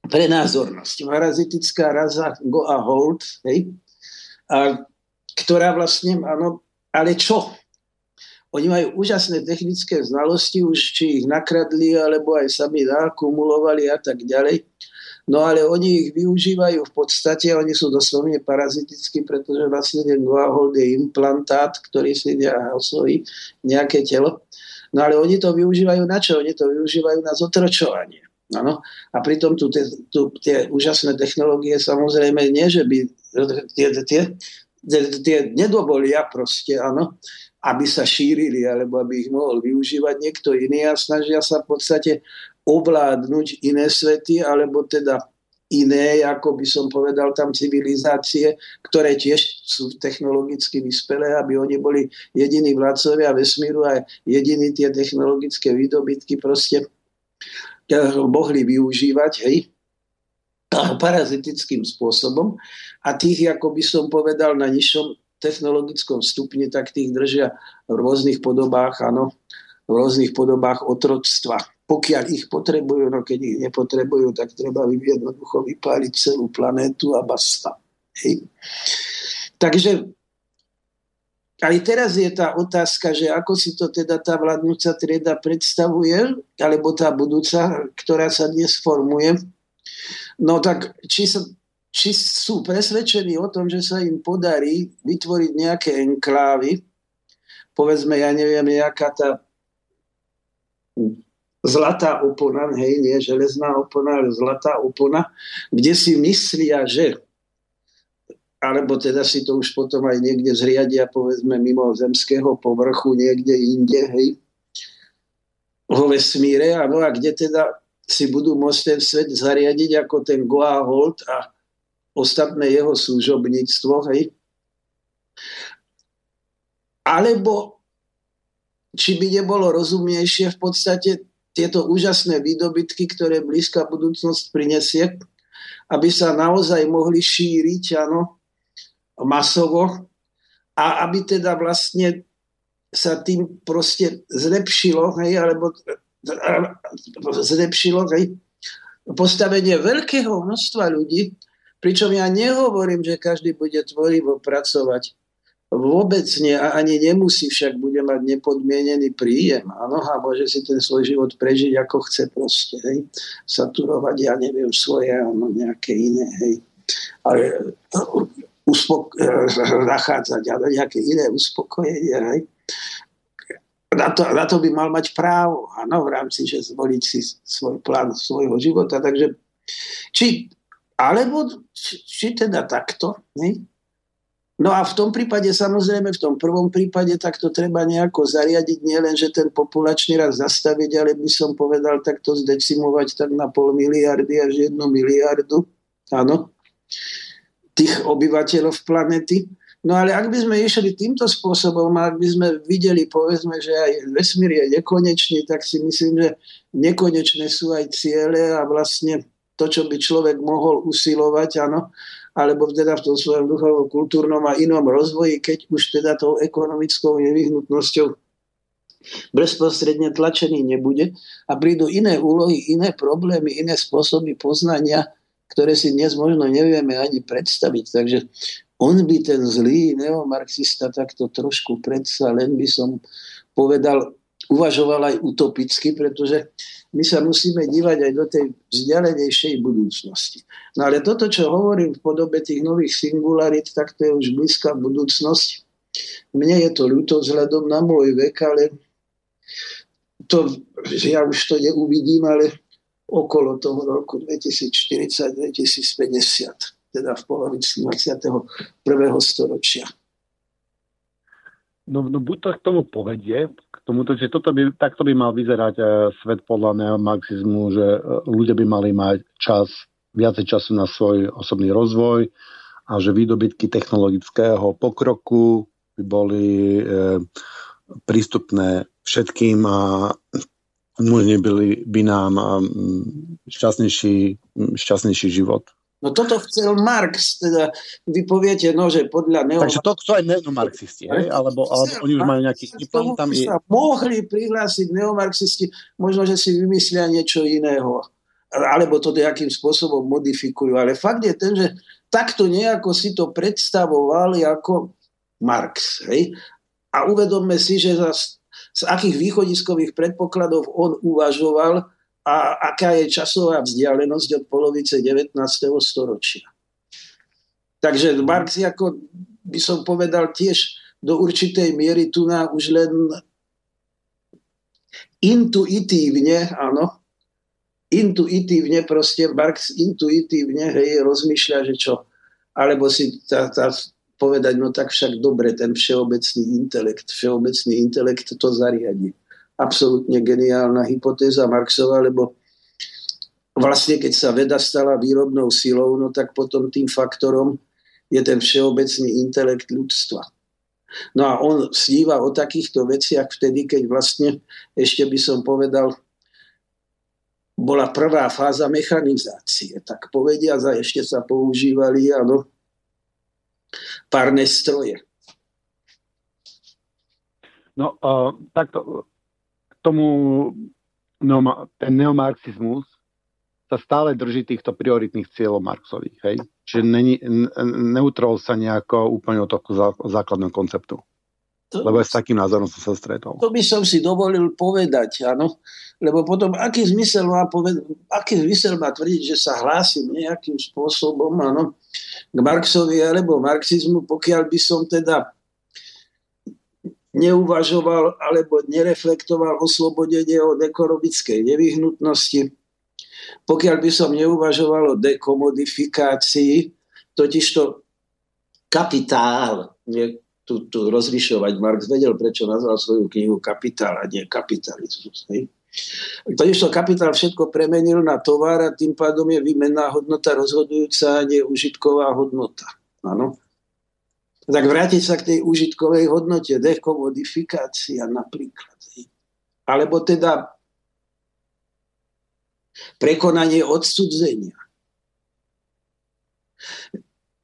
prenázornosť, parazitická raza Go a Hold, hej, a, ktorá vlastne, áno, ale čo? Oni majú úžasné technické znalosti, už či ich nakradli, alebo aj sami nakumulovali a tak ďalej. No ale oni ich využívajú v podstate, oni sú doslovne parazitickí, pretože vlastne ten guahold je implantát, ktorý si osvojí nejaké telo. No ale oni to využívajú na čo? Oni to využívajú na zotročovanie. Ano? A pritom tu, tie, tu tie úžasné technológie samozrejme nie, že by tie, tie, tie, tie nedovolia proste, áno, aby sa šírili, alebo aby ich mohol využívať niekto iný a snažia sa v podstate ovládnuť iné svety, alebo teda iné, ako by som povedal, tam civilizácie, ktoré tiež sú technologicky vyspelé, aby oni boli jediní vládcovia vesmíru a jediní tie technologické výdobytky proste mohli využívať, hej, parazitickým spôsobom a tých, ako by som povedal, na nižšom technologickom stupni, tak tých držia v rôznych podobách, áno, v rôznych podobách otroctva. pokiaľ ich potrebujú, no keď ich nepotrebujú, tak treba jednoducho vypáliť celú planétu a basta. Hej. Takže aj teraz je tá otázka, že ako si to teda tá vládnúca trieda predstavuje, alebo tá budúca, ktorá sa dnes formuje. No tak či, sa, či sú presvedčení o tom, že sa im podarí vytvoriť nejaké enklávy, povedzme, ja neviem, nejaká tá zlatá opona, hej, nie železná opona, ale zlatá opona, kde si myslia, že alebo teda si to už potom aj niekde zriadia, povedzme, mimo zemského povrchu, niekde inde, hej, vo vesmíre, ano, a kde teda si budú môcť ten svet zariadiť ako ten Goa'uld a ostatné jeho služobníctvo, hej. Alebo či by nebolo rozumnejšie v podstate tieto úžasné výdobytky, ktoré blízka budúcnosť prinesie, aby sa naozaj mohli šíriť ano, masovo a aby teda vlastne sa tým proste zlepšilo, hej, alebo zlepšilo hej, postavenie veľkého množstva ľudí, pričom ja nehovorím, že každý bude tvorivo pracovať Vôbec nie a ani nemusí, však bude mať nepodmienený príjem. Áno, a môže si ten svoj život prežiť ako chce proste, hej. Saturovať, ja neviem, svoje, áno, nejaké iné, hej. Ale uspok- nachádzať, ale nejaké iné uspokojenie, hej. Na to, na to by mal mať právo, áno, v rámci, že zvoliť si svoj plán svojho života. Takže či, alebo či, či teda takto, hej, No a v tom prípade, samozrejme, v tom prvom prípade, tak to treba nejako zariadiť, nielen, že ten populačný raz zastaviť, ale by som povedal takto zdecimovať tak na pol miliardy až jednu miliardu, áno, tých obyvateľov planety. No ale ak by sme išli týmto spôsobom, ak by sme videli, povedzme, že aj vesmír je nekonečný, tak si myslím, že nekonečné sú aj ciele a vlastne to, čo by človek mohol usilovať, áno, alebo teda v tom svojom duchovom, kultúrnom a inom rozvoji, keď už teda tou ekonomickou nevyhnutnosťou bezprostredne tlačený nebude a prídu iné úlohy, iné problémy, iné spôsoby poznania, ktoré si dnes možno nevieme ani predstaviť. Takže on by ten zlý neomarxista takto trošku predsa, len by som povedal, uvažoval aj utopicky, pretože my sa musíme dívať aj do tej vzdialenejšej budúcnosti. No ale toto, čo hovorím v podobe tých nových singularit, tak to je už blízka budúcnosť. Mne je to ľúto vzhľadom na môj vek, ale to, ja už to neuvidím, ale okolo toho roku 2040-2050, teda v polovici 21. storočia. No, no buď to k tomu povedie, k tomuto, že toto by, takto by mal vyzerať e, svet podľa neomarxizmu, že e, ľudia by mali mať čas, viacej času na svoj osobný rozvoj a že výdobytky technologického pokroku by boli e, prístupné všetkým a umožnili by nám šťastnejší, šťastnejší život. No toto chcel Marx, teda vy poviete, no, že podľa neo... Takže to chcú aj neomarxisti, hej? Alebo, alebo oni už majú nejaký diplom, tam je... sa mohli prihlásiť neomarxisti, možno, že si vymyslia niečo iného. Alebo to nejakým spôsobom modifikujú. Ale fakt je ten, že takto nejako si to predstavovali ako Marx. Hej? A uvedomme si, že za, z akých východiskových predpokladov on uvažoval, a aká je časová vzdialenosť od polovice 19. storočia. Takže Marx, ako by som povedal, tiež do určitej miery tu na už len intuitívne, áno, intuitívne proste, Marx intuitívne, hej, rozmýšľa, že čo, alebo si tá, tá povedať, no tak však dobre, ten všeobecný intelekt, všeobecný intelekt to zariadi absolútne geniálna hypotéza Marxova, lebo vlastne keď sa veda stala výrobnou silou, no tak potom tým faktorom je ten všeobecný intelekt ľudstva. No a on sníva o takýchto veciach vtedy, keď vlastne, ešte by som povedal, bola prvá fáza mechanizácie. Tak povedia, a ešte sa používali, áno, párne stroje. No, uh, takto tomu no, ten neomarxizmus sa stále drží týchto prioritných cieľov Marxových. Hej? Čiže není, neutrol sa nejako úplne od toho základného konceptu. To, Lebo s takým názorom som sa stretol. To by som si dovolil povedať, áno. Lebo potom, aký zmysel má, poved- aký zmysel má tvrdiť, že sa hlásim nejakým spôsobom, áno, k Marxovi alebo marxizmu, pokiaľ by som teda neuvažoval alebo nereflektoval oslobodenie od ekonomickej nevyhnutnosti, pokiaľ by som neuvažoval o dekomodifikácii, totižto kapitál, nie, tu, tu rozlišovať, Marx vedel, prečo nazval svoju knihu kapitál a nie kapitalizmus. Hej. Totižto kapitál všetko premenil na tovar a tým pádom je výmenná hodnota rozhodujúca a nie užitková hodnota. Áno tak vrátiť sa k tej užitkovej hodnote, dekomodifikácia napríklad. Alebo teda prekonanie odsudzenia.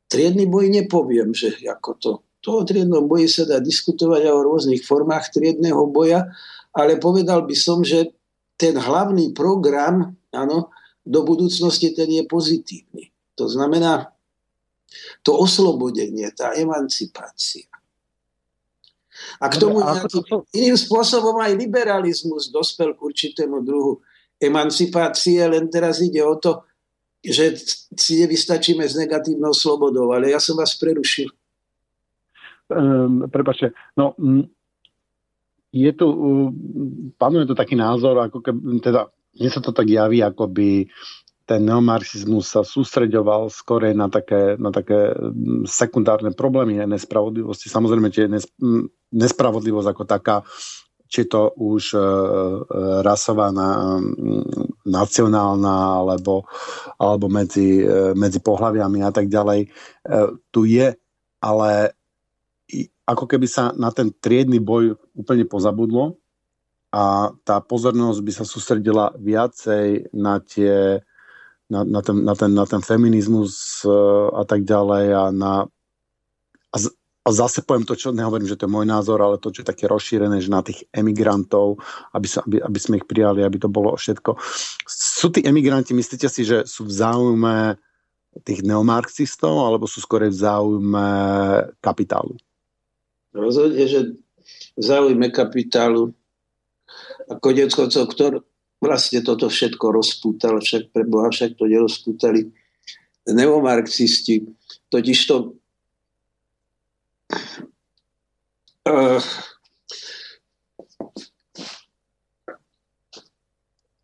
Triedny boj nepoviem, že ako to. To o triednom boji sa dá diskutovať o rôznych formách triedného boja, ale povedal by som, že ten hlavný program áno, do budúcnosti ten je pozitívny. To znamená, to oslobodenie, tá emancipácia. A k tomu nejakým iným spôsobom aj liberalizmus dospel k určitému druhu emancipácie, len teraz ide o to, že si nevystačíme s negatívnou slobodou, ale ja som vás prerušil. Um, prepačte, no je tu, panuje tu taký názor, ako keby, teda mne sa to tak javí, ako by ten neomarxizmus sa sústreďoval skorej na také, na také mm, sekundárne problémy nespravodlivosti. Samozrejme, tie mm, nespravodlivosť ako taká, či to už e, e, rasová, na, mm, nacionálna, alebo, alebo medzi, e, medzi pohľaviami a tak ďalej, e, tu je, ale ako keby sa na ten triedny boj úplne pozabudlo a tá pozornosť by sa sústredila viacej na tie na, na, ten, na, ten, na ten feminizmus uh, a tak ďalej a na a, z, a zase poviem to, čo nehovorím, že to je môj názor, ale to, čo je také rozšírené, že na tých emigrantov, aby, sa, aby, aby sme ich prijali, aby to bolo všetko. Sú tí emigranti, myslíte si, že sú v záujme tých neomarxistov, alebo sú skôr v záujme kapitálu? Rozhodne, že v záujme kapitálu. A konec koncov, ktor, vlastne toto všetko rozpútal, však pre Boha však to nerozpútali neomarxisti. Totiž to uh,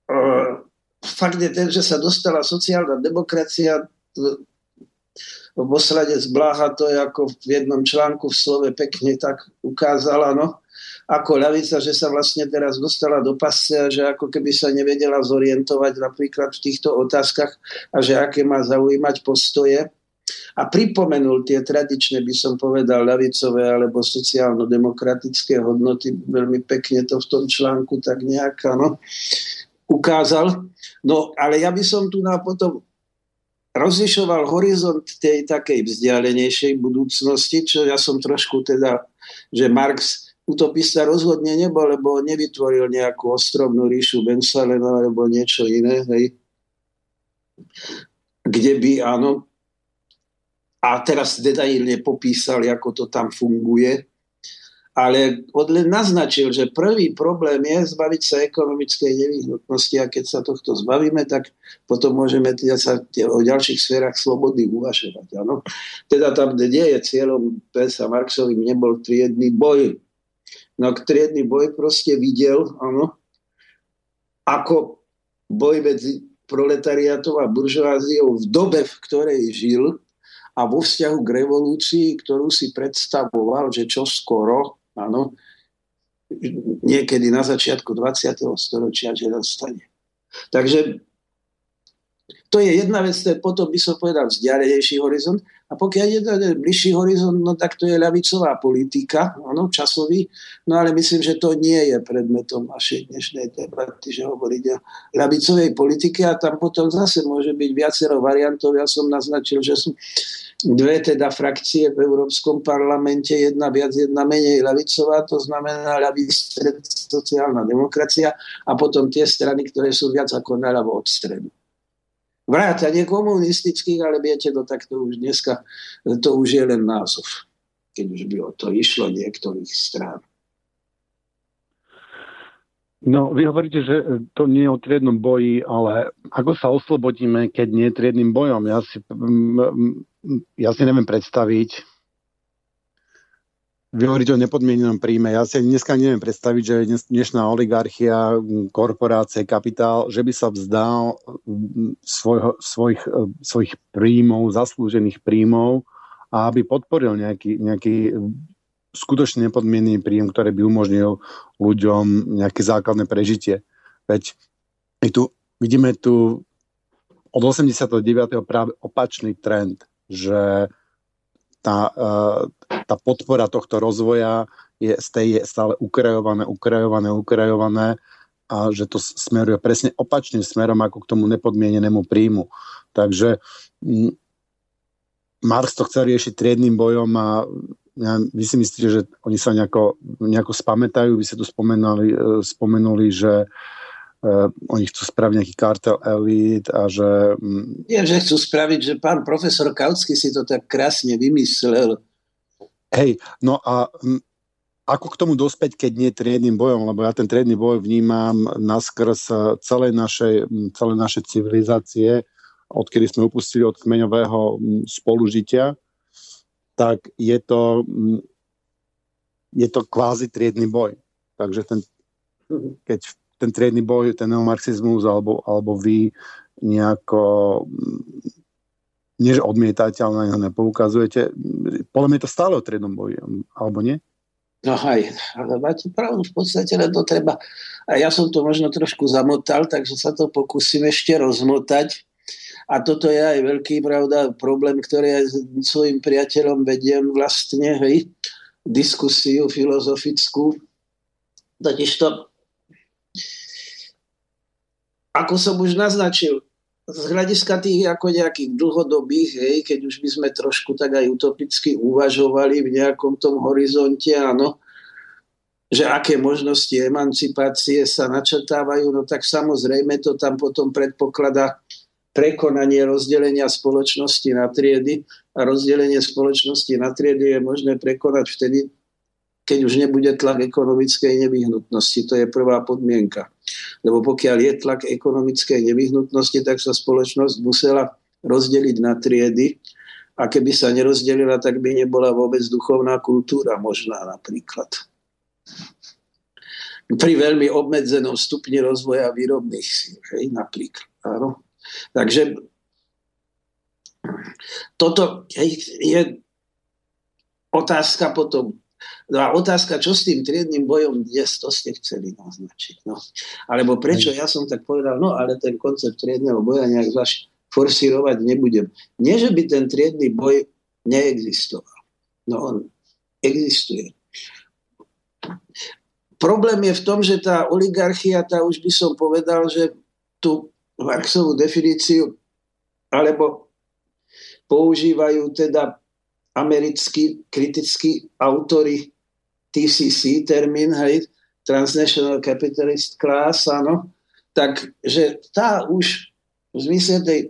uh, fakt je ten, že sa dostala sociálna demokracia z Bláha to je ako v jednom článku v slove pekne tak ukázala, no ako ľavica, že sa vlastne teraz dostala do pasce a že ako keby sa nevedela zorientovať napríklad v týchto otázkach a že aké má zaujímať postoje. A pripomenul tie tradičné, by som povedal, ľavicové alebo sociálno-demokratické hodnoty. Veľmi pekne to v tom článku tak nejak no, ukázal. No, ale ja by som tu na potom rozlišoval horizont tej takej vzdialenejšej budúcnosti, čo ja som trošku teda, že Marx utopista rozhodne nebol, lebo nevytvoril nejakú ostrovnú ríšu Bensalena alebo niečo iné, hej. kde by, áno, a teraz detailne popísal, ako to tam funguje, ale odlen naznačil, že prvý problém je zbaviť sa ekonomickej nevyhnutnosti a keď sa tohto zbavíme, tak potom môžeme teda sa o ďalších sférach slobody uvažovať. Áno? Teda tam, kde je cieľom Pensa Marxovým, nebol triedny boj No triedny boj proste videl, áno, ako boj medzi proletariátom a buržoáziou v dobe, v ktorej žil a vo vzťahu k revolúcii, ktorú si predstavoval, že čo skoro, áno, niekedy na začiatku 20. storočia, že nastane. Takže to je jedna vec, to je potom by som povedal vzdialenejší horizont. A pokiaľ je to bližší horizont, no tak to je ľavicová politika, áno, časový. No ale myslím, že to nie je predmetom našej dnešnej debaty, že hovoriť o ľavicovej politike a tam potom zase môže byť viacero variantov. Ja som naznačil, že sú dve teda frakcie v Európskom parlamente, jedna viac, jedna menej ľavicová, to znamená ľavý stred, sociálna demokracia a potom tie strany, ktoré sú viac ako naľavo od stredu. Vrátanie komunistických, ale viete, to takto už dneska, to už je len názov, keď už by o to išlo niektorých strán. No, vy hovoríte, že to nie je o triednom boji, ale ako sa oslobodíme, keď nie je triednym bojom? Ja si, ja si neviem predstaviť, vy hovoríte o nepodmienenom príjme. Ja si dneska neviem predstaviť, že dnešná oligarchia, korporácie, kapitál, že by sa vzdal svojho, svojich, svojich príjmov, zaslúžených príjmov a aby podporil nejaký, nejaký skutočne nepodmienný príjem, ktorý by umožnil ľuďom nejaké základné prežitie. Veď my tu, vidíme tu od 89. práve opačný trend, že tá, e, tá podpora tohto rozvoja je, je stále ukrajované, ukrajované, ukrajované a že to smeruje presne opačným smerom ako k tomu nepodmienenému príjmu. Takže Marx to chcel riešiť triedným bojom a ja, vy si myslíte, že oni sa nejako, nejako spamätajú? Vy ste tu spomenuli, e, spomenuli že uh, oni chcú spraviť nejaký kartel elít a že... Nie, že chcú spraviť, že pán profesor Kautsky si to tak krásne vymyslel. Hej, no a m, ako k tomu dospäť, keď nie triedným bojom, lebo ja ten triedny boj vnímam naskrz e, celej našej, celej našej civilizácie, odkedy sme upustili od kmeňového spolužitia, tak je to, mm, je to kvázi triedny boj. Takže ten, keď ten triedny boj, ten neomarxizmus alebo, alebo vy nejako mm, nie že odmietate, ale na neho nepoukazujete. Podľa mňa je to stále o triednom boji, alebo nie? No aj, ale máte pravdu, v podstate len to treba. A ja som to možno trošku zamotal, takže sa to pokúsim ešte rozmotať. A toto je aj veľký pravda, problém, ktorý aj s svojim priateľom vediem vlastne, hej, diskusiu filozofickú. Totiž to, ako som už naznačil, z hľadiska tých ako nejakých dlhodobých, hej, keď už by sme trošku tak aj utopicky uvažovali v nejakom tom horizonte, áno, že aké možnosti emancipácie sa načrtávajú, no tak samozrejme to tam potom predpokladá prekonanie rozdelenia spoločnosti na triedy a rozdelenie spoločnosti na triedy je možné prekonať vtedy, keď už nebude tlak ekonomickej nevyhnutnosti. To je prvá podmienka. Lebo pokiaľ je tlak ekonomickej nevyhnutnosti, tak sa spoločnosť musela rozdeliť na triedy a keby sa nerozdelila, tak by nebola vôbec duchovná kultúra možná napríklad. Pri veľmi obmedzenom stupni rozvoja výrobných síl, napríklad. Áno. Takže toto je otázka potom. No a otázka, čo s tým triedným bojom dnes, to ste chceli naznačiť. No. Alebo prečo ja som tak povedal, no ale ten koncept triedného boja nejak zvlášť forsírovať nebudem. Nie, že by ten triedny boj neexistoval. No on existuje. Problém je v tom, že tá oligarchia, tá už by som povedal, že tu Marxovú definíciu, alebo používajú teda americkí kritickí autory TCC termín, hej, Transnational Capitalist Class, áno, takže tá už v zmysle tej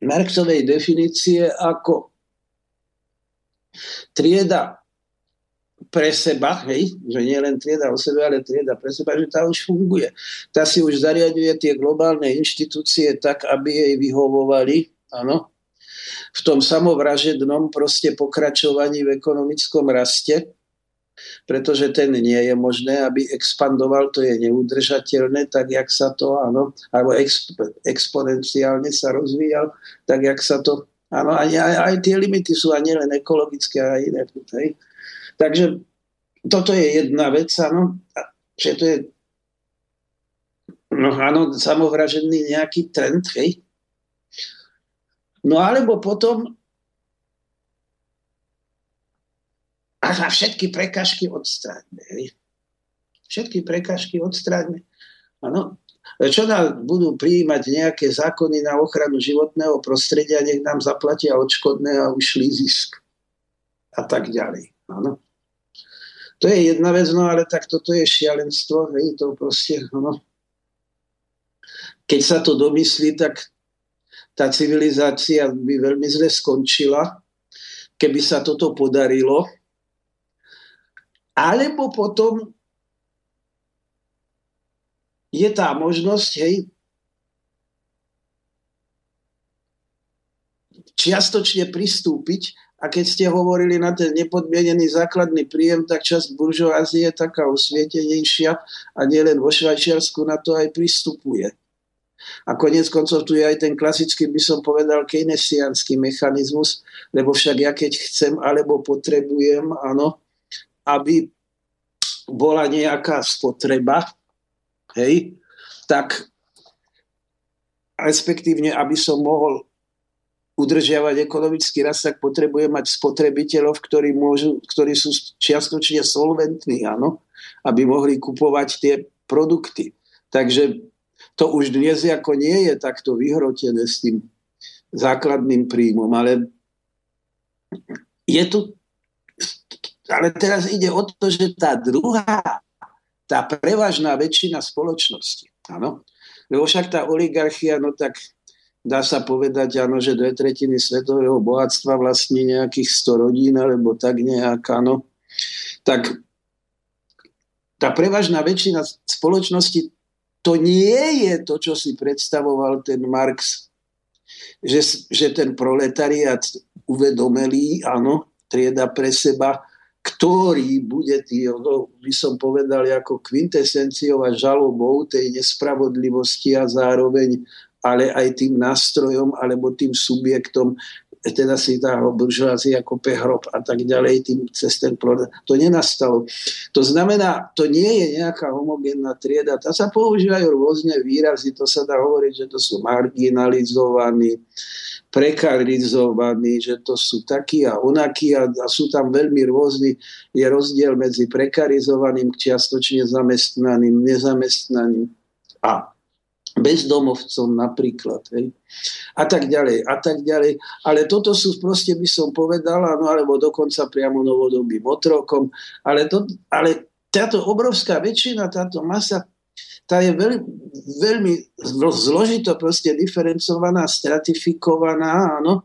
Marxovej definície ako trieda pre seba, hej, že nie len trieda o sebe, ale trieda pre seba, že tá už funguje. Tá si už zariaduje tie globálne inštitúcie tak, aby jej vyhovovali, áno, v tom samovražednom proste pokračovaní v ekonomickom raste, pretože ten nie je možné, aby expandoval, to je neudržateľné, tak jak sa to, áno, alebo exp, exponenciálne sa rozvíjal, tak jak sa to, áno, aj, aj, aj tie limity sú a nielen ekologické, aj iné. Hej. Takže toto je jedna vec, áno, že to je no áno, samovražený nejaký trend, hej. No alebo potom a všetky prekažky odstráňme. Všetky prekažky odstráňme. Áno. Čo nám budú prijímať nejaké zákony na ochranu životného prostredia, nech nám zaplatia odškodné a ušli zisk. A tak ďalej. Áno. To je jedna vec, no ale tak toto je šialenstvo, hej, to proste, no. Keď sa to domyslí, tak tá civilizácia by veľmi zle skončila, keby sa toto podarilo. Alebo potom je tá možnosť, hej, čiastočne pristúpiť a keď ste hovorili na ten nepodmienený základný príjem, tak časť buržoázie je taká osvietenejšia a nielen vo Švajčiarsku na to aj pristupuje. A konec koncov tu je aj ten klasický, by som povedal, keynesiánsky mechanizmus, lebo však ja keď chcem alebo potrebujem, áno, aby bola nejaká spotreba, hej, tak respektívne, aby som mohol udržiavať ekonomický rast, tak potrebujem mať spotrebiteľov, ktorí, môžu, ktorí sú čiastočne solventní, áno, aby mohli kupovať tie produkty. Takže to už dnes ako nie je takto vyhrotené s tým základným príjmom, ale je tu ale teraz ide o to, že tá druhá tá prevažná väčšina spoločnosti. Áno? Lebo však tá oligarchia, no tak dá sa povedať, áno, že dve tretiny svetového bohatstva vlastní nejakých 100 rodín, alebo tak nejak, áno. Tak tá prevažná väčšina spoločnosti to nie je to, čo si predstavoval ten Marx, že, že ten proletariat uvedomelý, áno, trieda pre seba, ktorý bude tý, no, by som povedal, ako kvintesenciou a žalobou tej nespravodlivosti a zároveň ale aj tým nástrojom alebo tým subjektom, teda si tá buržoázia ako hrob a tak ďalej, tým cez ten produkt. To nenastalo. To znamená, to nie je nejaká homogénna trieda. Tá sa používajú rôzne výrazy, to sa dá hovoriť, že to sú marginalizovaní, prekarizovaní, že to sú takí a onakí a, a sú tam veľmi rôzni. Je rozdiel medzi prekarizovaným, čiastočne zamestnaným, nezamestnaným a bezdomovcom napríklad. Hej. A tak ďalej, a tak ďalej. Ale toto sú proste, by som povedala, no alebo dokonca priamo novodobým otrokom. Ale, to, ale táto obrovská väčšina, táto masa tá je veľmi, veľmi zložito proste diferencovaná, stratifikovaná, áno.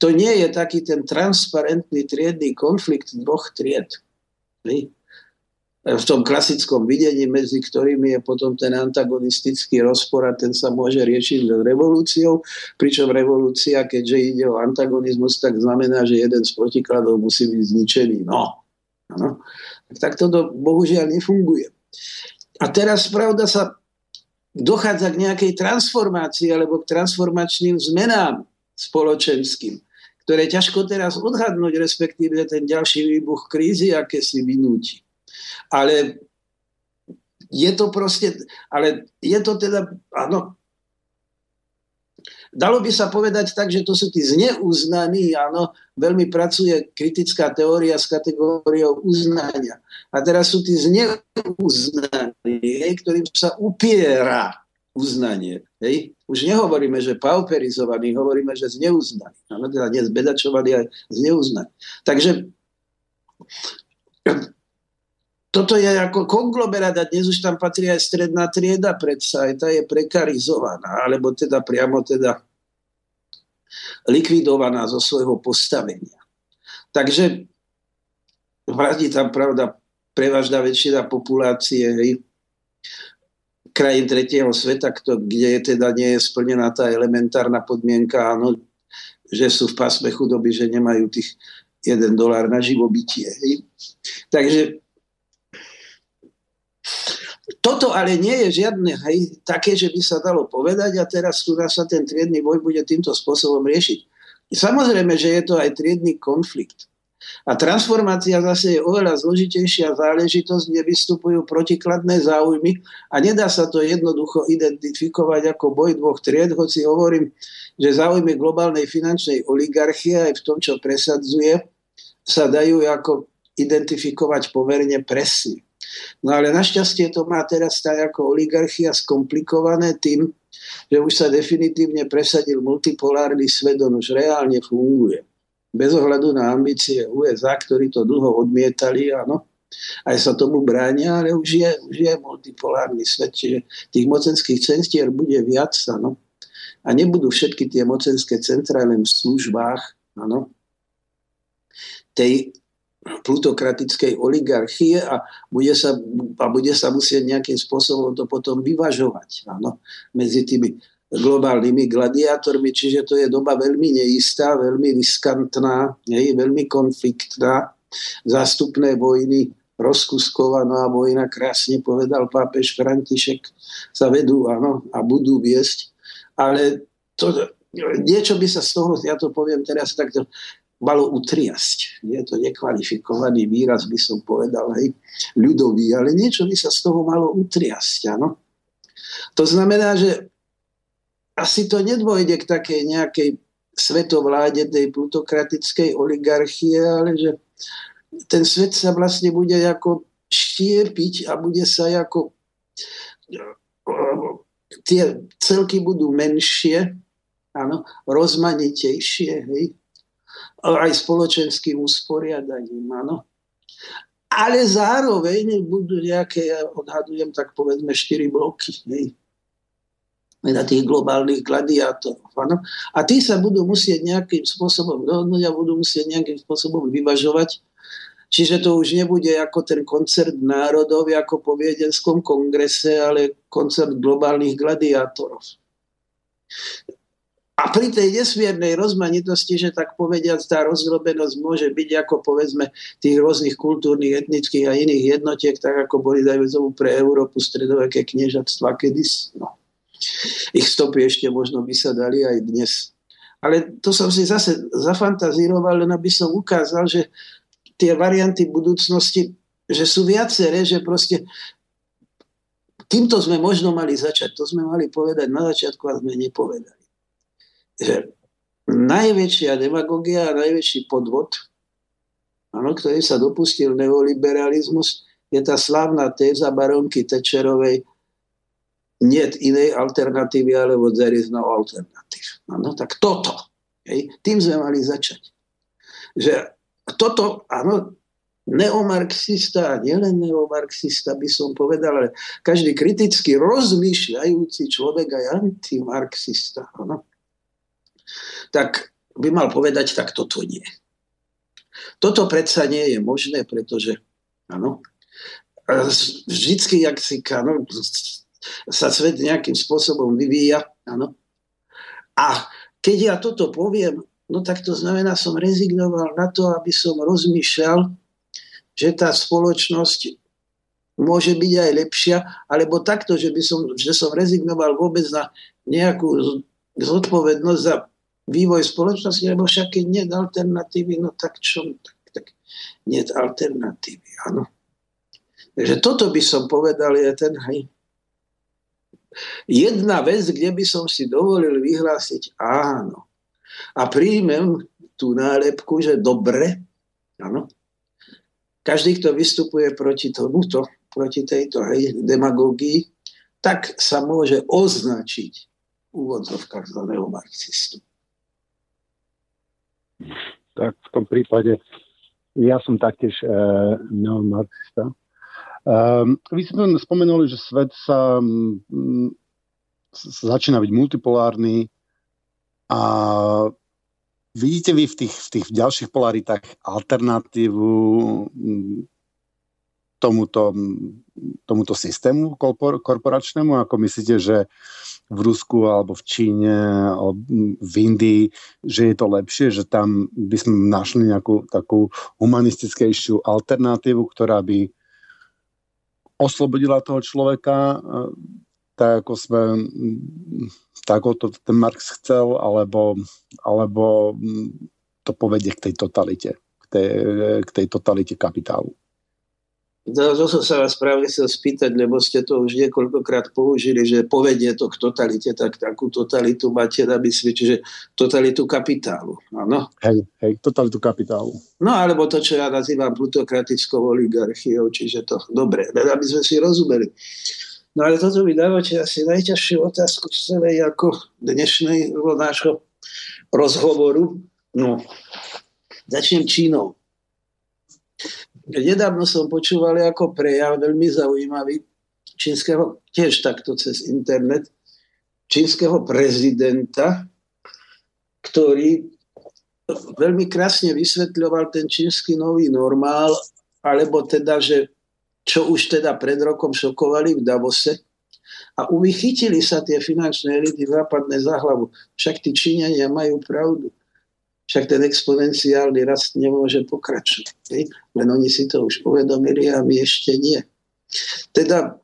To nie je taký ten transparentný triedný konflikt dvoch tried. V tom klasickom videní, medzi ktorými je potom ten antagonistický rozpor a ten sa môže riešiť revolúciou, pričom revolúcia, keďže ide o antagonizmus, tak znamená, že jeden z protikladov musí byť zničený. No. no. Tak to bohužiaľ nefunguje. A teraz, pravda, sa dochádza k nejakej transformácii alebo k transformačným zmenám spoločenským, ktoré ťažko teraz odhadnúť, respektíve ten ďalší výbuch krízy, aké si vynúti. Ale je to proste, ale je to teda, áno, Dalo by sa povedať tak, že to sú tí zneuznaní, áno, veľmi pracuje kritická teória s kategóriou uznania. A teraz sú tí zneuznaní, ktorým sa upiera uznanie. Hej? Už nehovoríme, že pauperizovaní, hovoríme, že zneuznaní. Áno, teda nie zbedačovaní, ale zneuznaní. Takže toto je ako konglomerát a dnes už tam patrí aj stredná trieda predsa, aj tá je prekarizovaná, alebo teda priamo teda likvidovaná zo svojho postavenia. Takže vládí tam, pravda, prevažná väčšina populácie hej, krajín tretieho sveta, kto, kde je teda nie je splnená tá elementárna podmienka, áno, že sú v pásme chudoby, že nemajú tých 1 dolár na živobytie. Hej. Takže toto ale nie je žiadne hej, také, že by sa dalo povedať a teraz tu sa ten triedny boj bude týmto spôsobom riešiť. Samozrejme, že je to aj triedny konflikt. A transformácia zase je oveľa zložitejšia záležitosť, kde vystupujú protikladné záujmy a nedá sa to jednoducho identifikovať ako boj dvoch tried, hoci hovorím, že záujmy globálnej finančnej oligarchie aj v tom, čo presadzuje, sa dajú ako identifikovať pomerne presne. No ale našťastie to má teraz tá ako oligarchia skomplikované tým, že už sa definitívne presadil multipolárny svet, on už reálne funguje. Bez ohľadu na ambície USA, ktorí to dlho odmietali, áno, aj sa tomu bránia, ale už je, už je multipolárny svet, čiže tých mocenských centier bude viac, áno. A nebudú všetky tie mocenské centra len v službách, áno, tej plutokratickej oligarchie a bude sa, a bude sa musieť nejakým spôsobom to potom vyvažovať áno, medzi tými globálnymi gladiátormi, čiže to je doba veľmi neistá, veľmi riskantná, hej, veľmi konfliktná, zástupné vojny, rozkuskovaná vojna, krásne povedal pápež František, sa vedú áno, a budú viesť, ale to, niečo by sa z toho, ja to poviem teraz takto, malo utriasť. Je to nekvalifikovaný výraz, by som povedal, hej, ľudový, ale niečo by sa z toho malo utriasť, áno. To znamená, že asi to nedvojde k takej nejakej svetovláde tej plutokratickej oligarchie, ale že ten svet sa vlastne bude ako štiepiť a bude sa ako tie celky budú menšie, áno, rozmanitejšie, hej, aj spoločenským usporiadaním, áno. Ale zároveň budú nejaké, ja odhadujem tak povedzme, štyri bloky, hej, na tých globálnych gladiátorov. Áno? A tí sa budú musieť nejakým spôsobom dohodnúť a budú musieť nejakým spôsobom vyvažovať. Čiže to už nebude ako ten koncert národov, ako po Viedenskom kongrese, ale koncert globálnych gladiátorov. A pri tej nesmiernej rozmanitosti, že tak povediať, tá rozdrobenosť môže byť ako povedzme tých rôznych kultúrnych, etnických a iných jednotiek, tak ako boli dajme pre Európu stredoveké kniežatstva kedysi. No. Ich stopy ešte možno by sa dali aj dnes. Ale to som si zase zafantazíroval, len aby som ukázal, že tie varianty budúcnosti, že sú viaceré, že proste týmto sme možno mali začať. To sme mali povedať na začiatku a sme nepovedali že najväčšia demagogia a najväčší podvod, ano, ktorý sa dopustil neoliberalizmus, je tá slávna téza baronky Tečerovej nie inej alternatívy, alebo there is no alternative. Ano, tak toto. Hej, tým sme mali začať. Že toto, áno, neomarxista, nielen neomarxista by som povedal, ale každý kriticky rozmýšľajúci človek aj antimarxista. Áno tak by mal povedať, tak toto nie. Toto predsa nie je možné, pretože áno, vždycky, jak si áno, sa svet nejakým spôsobom vyvíja, áno. A keď ja toto poviem, no tak to znamená, som rezignoval na to, aby som rozmýšľal, že tá spoločnosť môže byť aj lepšia, alebo takto, že, by som, že som rezignoval vôbec na nejakú zodpovednosť za vývoj spoločnosti, lebo však keď nie alternatívy, no tak čo? Tak, tak nie alternatívy, áno. Takže toto by som povedal je ten, hej, jedna vec, kde by som si dovolil vyhlásiť áno. A príjmem tú nálepku, že dobre, áno. Každý, kto vystupuje proti tomuto, proti tejto hej, demagógii, tak sa môže označiť úvodzovkách za neomarxistu. Tak v tom prípade ja som taktiež e, neomarxista. E, vy ste spomenuli, že svet sa, m, sa začína byť multipolárny a vidíte vy v tých, v tých ďalších polaritách alternatívu tomuto, tomuto systému korporačnému? Ako myslíte, že v Rusku alebo v Číne alebo v Indii, že je to lepšie, že tam by sme našli nejakú takú humanistickejšiu alternatívu, ktorá by oslobodila toho človeka, tak ako sme tak ako to ten Marx chcel, alebo, alebo to povedie k tej totalite, k tej, k tej totalite kapitálu. To, som sa vás práve chcel spýtať, lebo ste to už niekoľkokrát použili, že povedie to k totalite, tak takú totalitu máte na mysli, čiže totalitu kapitálu. Áno? Hej, hej, totalitu kapitálu. No alebo to, čo ja nazývam plutokratickou oligarchiou, čiže to dobre, aby sme si rozumeli. No ale toto mi dávate asi najťažšiu otázku z celej ako dnešnej nášho rozhovoru. No, začnem Čínou. Nedávno som počúval ako prejav, veľmi zaujímavý, čínskeho, tiež takto cez internet, čínskeho prezidenta, ktorý veľmi krásne vysvetľoval ten čínsky nový normál, alebo teda, že čo už teda pred rokom šokovali v Davose, a uvychytili sa tie finančné elity západné za hlavu. Však tí Číňania majú pravdu však ten exponenciálny rast nemôže pokračovať. Hej? Len oni si to už uvedomili a my ešte nie. Teda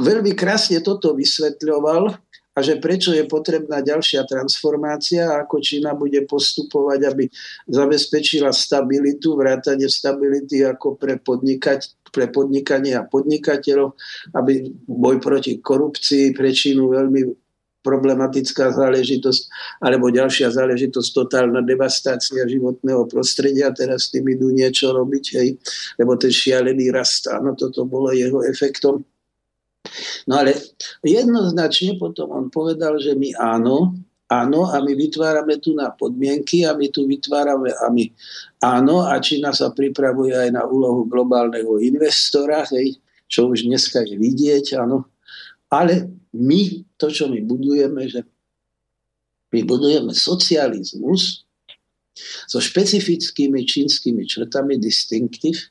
veľmi krásne toto vysvetľoval a že prečo je potrebná ďalšia transformácia a ako Čína bude postupovať, aby zabezpečila stabilitu, vrátanie stability ako pre, podnikať, pre podnikanie a podnikateľov, aby boj proti korupcii pre Čínu veľmi problematická záležitosť, alebo ďalšia záležitosť, totálna devastácia životného prostredia, teraz s tým idú niečo robiť, hej, lebo ten šialený rast, áno, toto bolo jeho efektom. No ale jednoznačne potom on povedal, že my áno, áno a my vytvárame tu na podmienky a my tu vytvárame a my áno a Čína sa pripravuje aj na úlohu globálneho investora, hej, čo už dneska je vidieť, áno. Ale my, to, čo my budujeme, že my budujeme socializmus so špecifickými čínskymi črtami distinktív.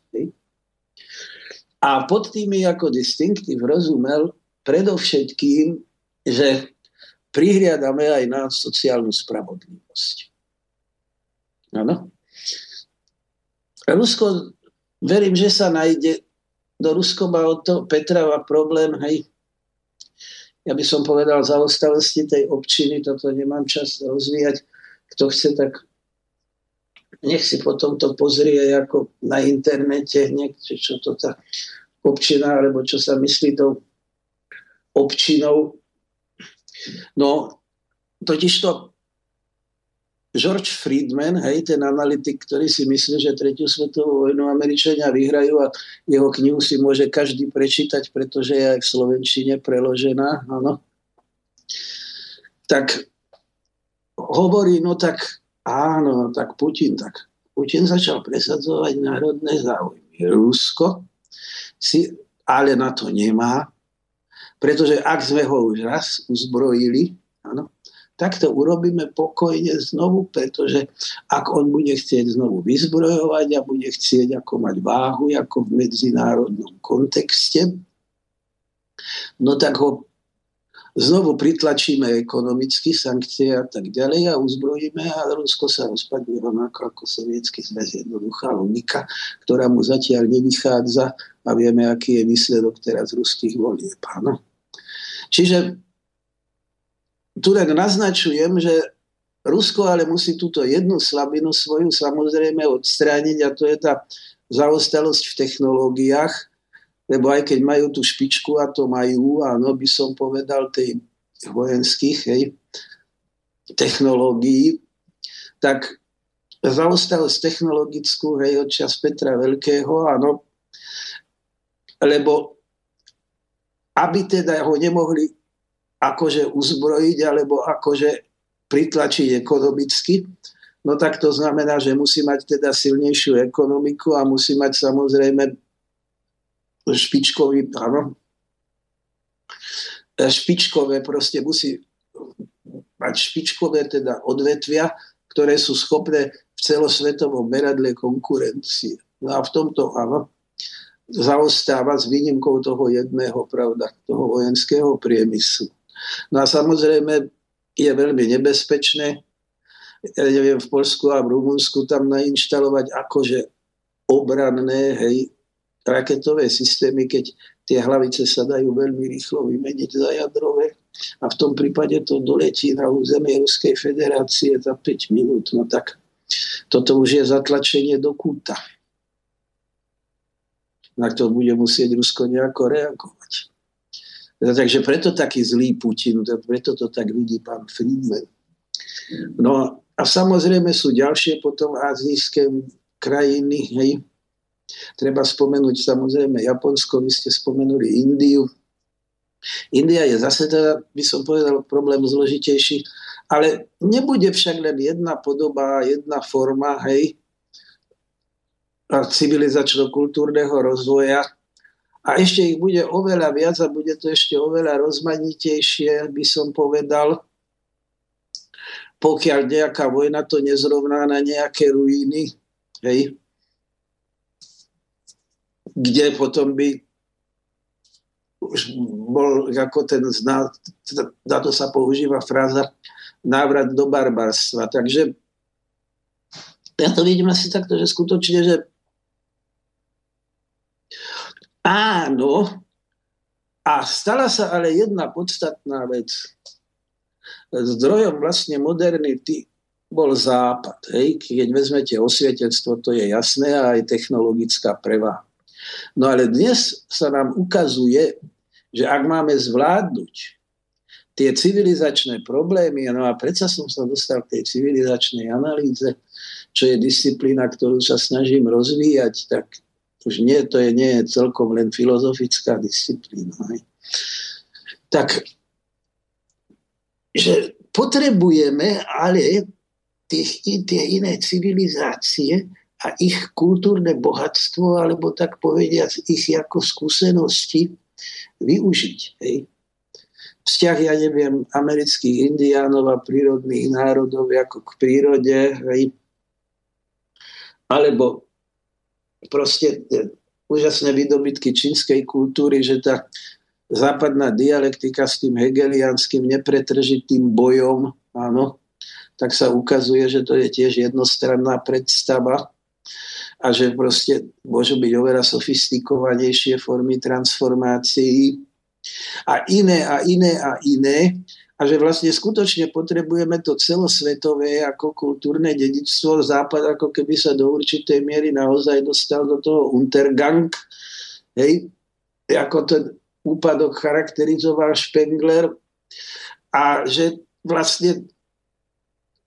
A pod tými ako distinktív rozumel predovšetkým, že prihliadame aj na sociálnu spravodlivosť. Áno. Rusko, verím, že sa nájde, do Rusko má od toho Petrava problém, hej, ja by som povedal, zaostalosti tej občiny, toto nemám čas rozvíjať. Kto chce, tak nech si potom to pozrie ako na internete, niekde, čo to tá občina, alebo čo sa myslí tou občinou. No, totiž to George Friedman, hej, ten analytik, ktorý si myslí, že tretiu svetovú vojnu Američania vyhrajú a jeho knihu si môže každý prečítať, pretože je aj v Slovenčine preložená, áno. Tak hovorí, no tak áno, no tak Putin, tak Putin začal presadzovať národné záujmy. Rusko si ale na to nemá, pretože ak sme ho už raz uzbrojili, áno, tak to urobíme pokojne znovu, pretože ak on bude chcieť znovu vyzbrojovať a bude chcieť ako mať váhu ako v medzinárodnom kontexte, no tak ho znovu pritlačíme ekonomicky, sankcie a tak ďalej a uzbrojíme a Rusko sa rozpadne rovnako ako sovietský zväz, jednoduchá logika, ktorá mu zatiaľ nevychádza a vieme, aký je výsledok teraz ruských volieb. Čiže tu len naznačujem, že Rusko ale musí túto jednu slabinu svoju samozrejme odstrániť a to je tá zaostalosť v technológiách, lebo aj keď majú tú špičku a to majú, áno, by som povedal, tej vojenských hej, technológií, tak zaostalosť technologickú, hej, od čas Petra Veľkého, áno, lebo aby teda ho nemohli akože uzbrojiť alebo akože pritlačiť ekonomicky, no tak to znamená, že musí mať teda silnejšiu ekonomiku a musí mať samozrejme špičkový, áno, špičkové proste musí mať špičkové teda odvetvia, ktoré sú schopné v celosvetovom meradle konkurencie. No a v tomto, áno, zaostáva s výnimkou toho jedného, pravda, toho vojenského priemyslu. No a samozrejme je veľmi nebezpečné, ja neviem, v Polsku a v Rumunsku tam nainštalovať akože obranné, hej, raketové systémy, keď tie hlavice sa dajú veľmi rýchlo vymeniť za jadrové a v tom prípade to doletí na územie Ruskej federácie za 5 minút. No tak toto už je zatlačenie do kúta. na to bude musieť Rusko nejako reagovať. Takže preto taký zlý Putin, preto to tak vidí pán Friedman. No a samozrejme sú ďalšie potom azijské krajiny, hej. Treba spomenúť samozrejme Japonsko, vy ste spomenuli Indiu. India je zase teda, by som povedal, problém zložitejší, ale nebude však len jedna podoba, jedna forma, hej, civilizačno-kultúrneho rozvoja, a ešte ich bude oveľa viac a bude to ešte oveľa rozmanitejšie, by som povedal, pokiaľ nejaká vojna to nezrovná na nejaké ruiny, hej, kde potom by už bol ako ten zná, na to sa používa fráza návrat do barbarstva. Takže ja to vidím asi takto, že skutočne, že Áno, a stala sa ale jedna podstatná vec. Zdrojom vlastne modernity bol západ. Hej? Keď vezmete osvietenstvo, to je jasné a aj technologická prevaha. No ale dnes sa nám ukazuje, že ak máme zvládnuť tie civilizačné problémy, no a predsa som sa dostal k tej civilizačnej analýze, čo je disciplína, ktorú sa snažím rozvíjať, tak už nie, to je, nie je celkom len filozofická disciplína. Hej. Tak, že potrebujeme ale tých, tie iné civilizácie a ich kultúrne bohatstvo, alebo tak povediať ich ako skúsenosti využiť. Hej. Vzťah, ja neviem, amerických indiánov a prírodných národov ako k prírode, hej. alebo proste e, úžasné výdobytky čínskej kultúry, že tá západná dialektika s tým hegelianským nepretržitým bojom, áno, tak sa ukazuje, že to je tiež jednostranná predstava a že proste môžu byť oveľa sofistikovanejšie formy transformácií. A iné a iné a iné a že vlastne skutočne potrebujeme to celosvetové ako kultúrne dedičstvo. Západ ako keby sa do určitej miery naozaj dostal do toho Untergang. Hej, ako ten úpadok charakterizoval Spengler a že vlastne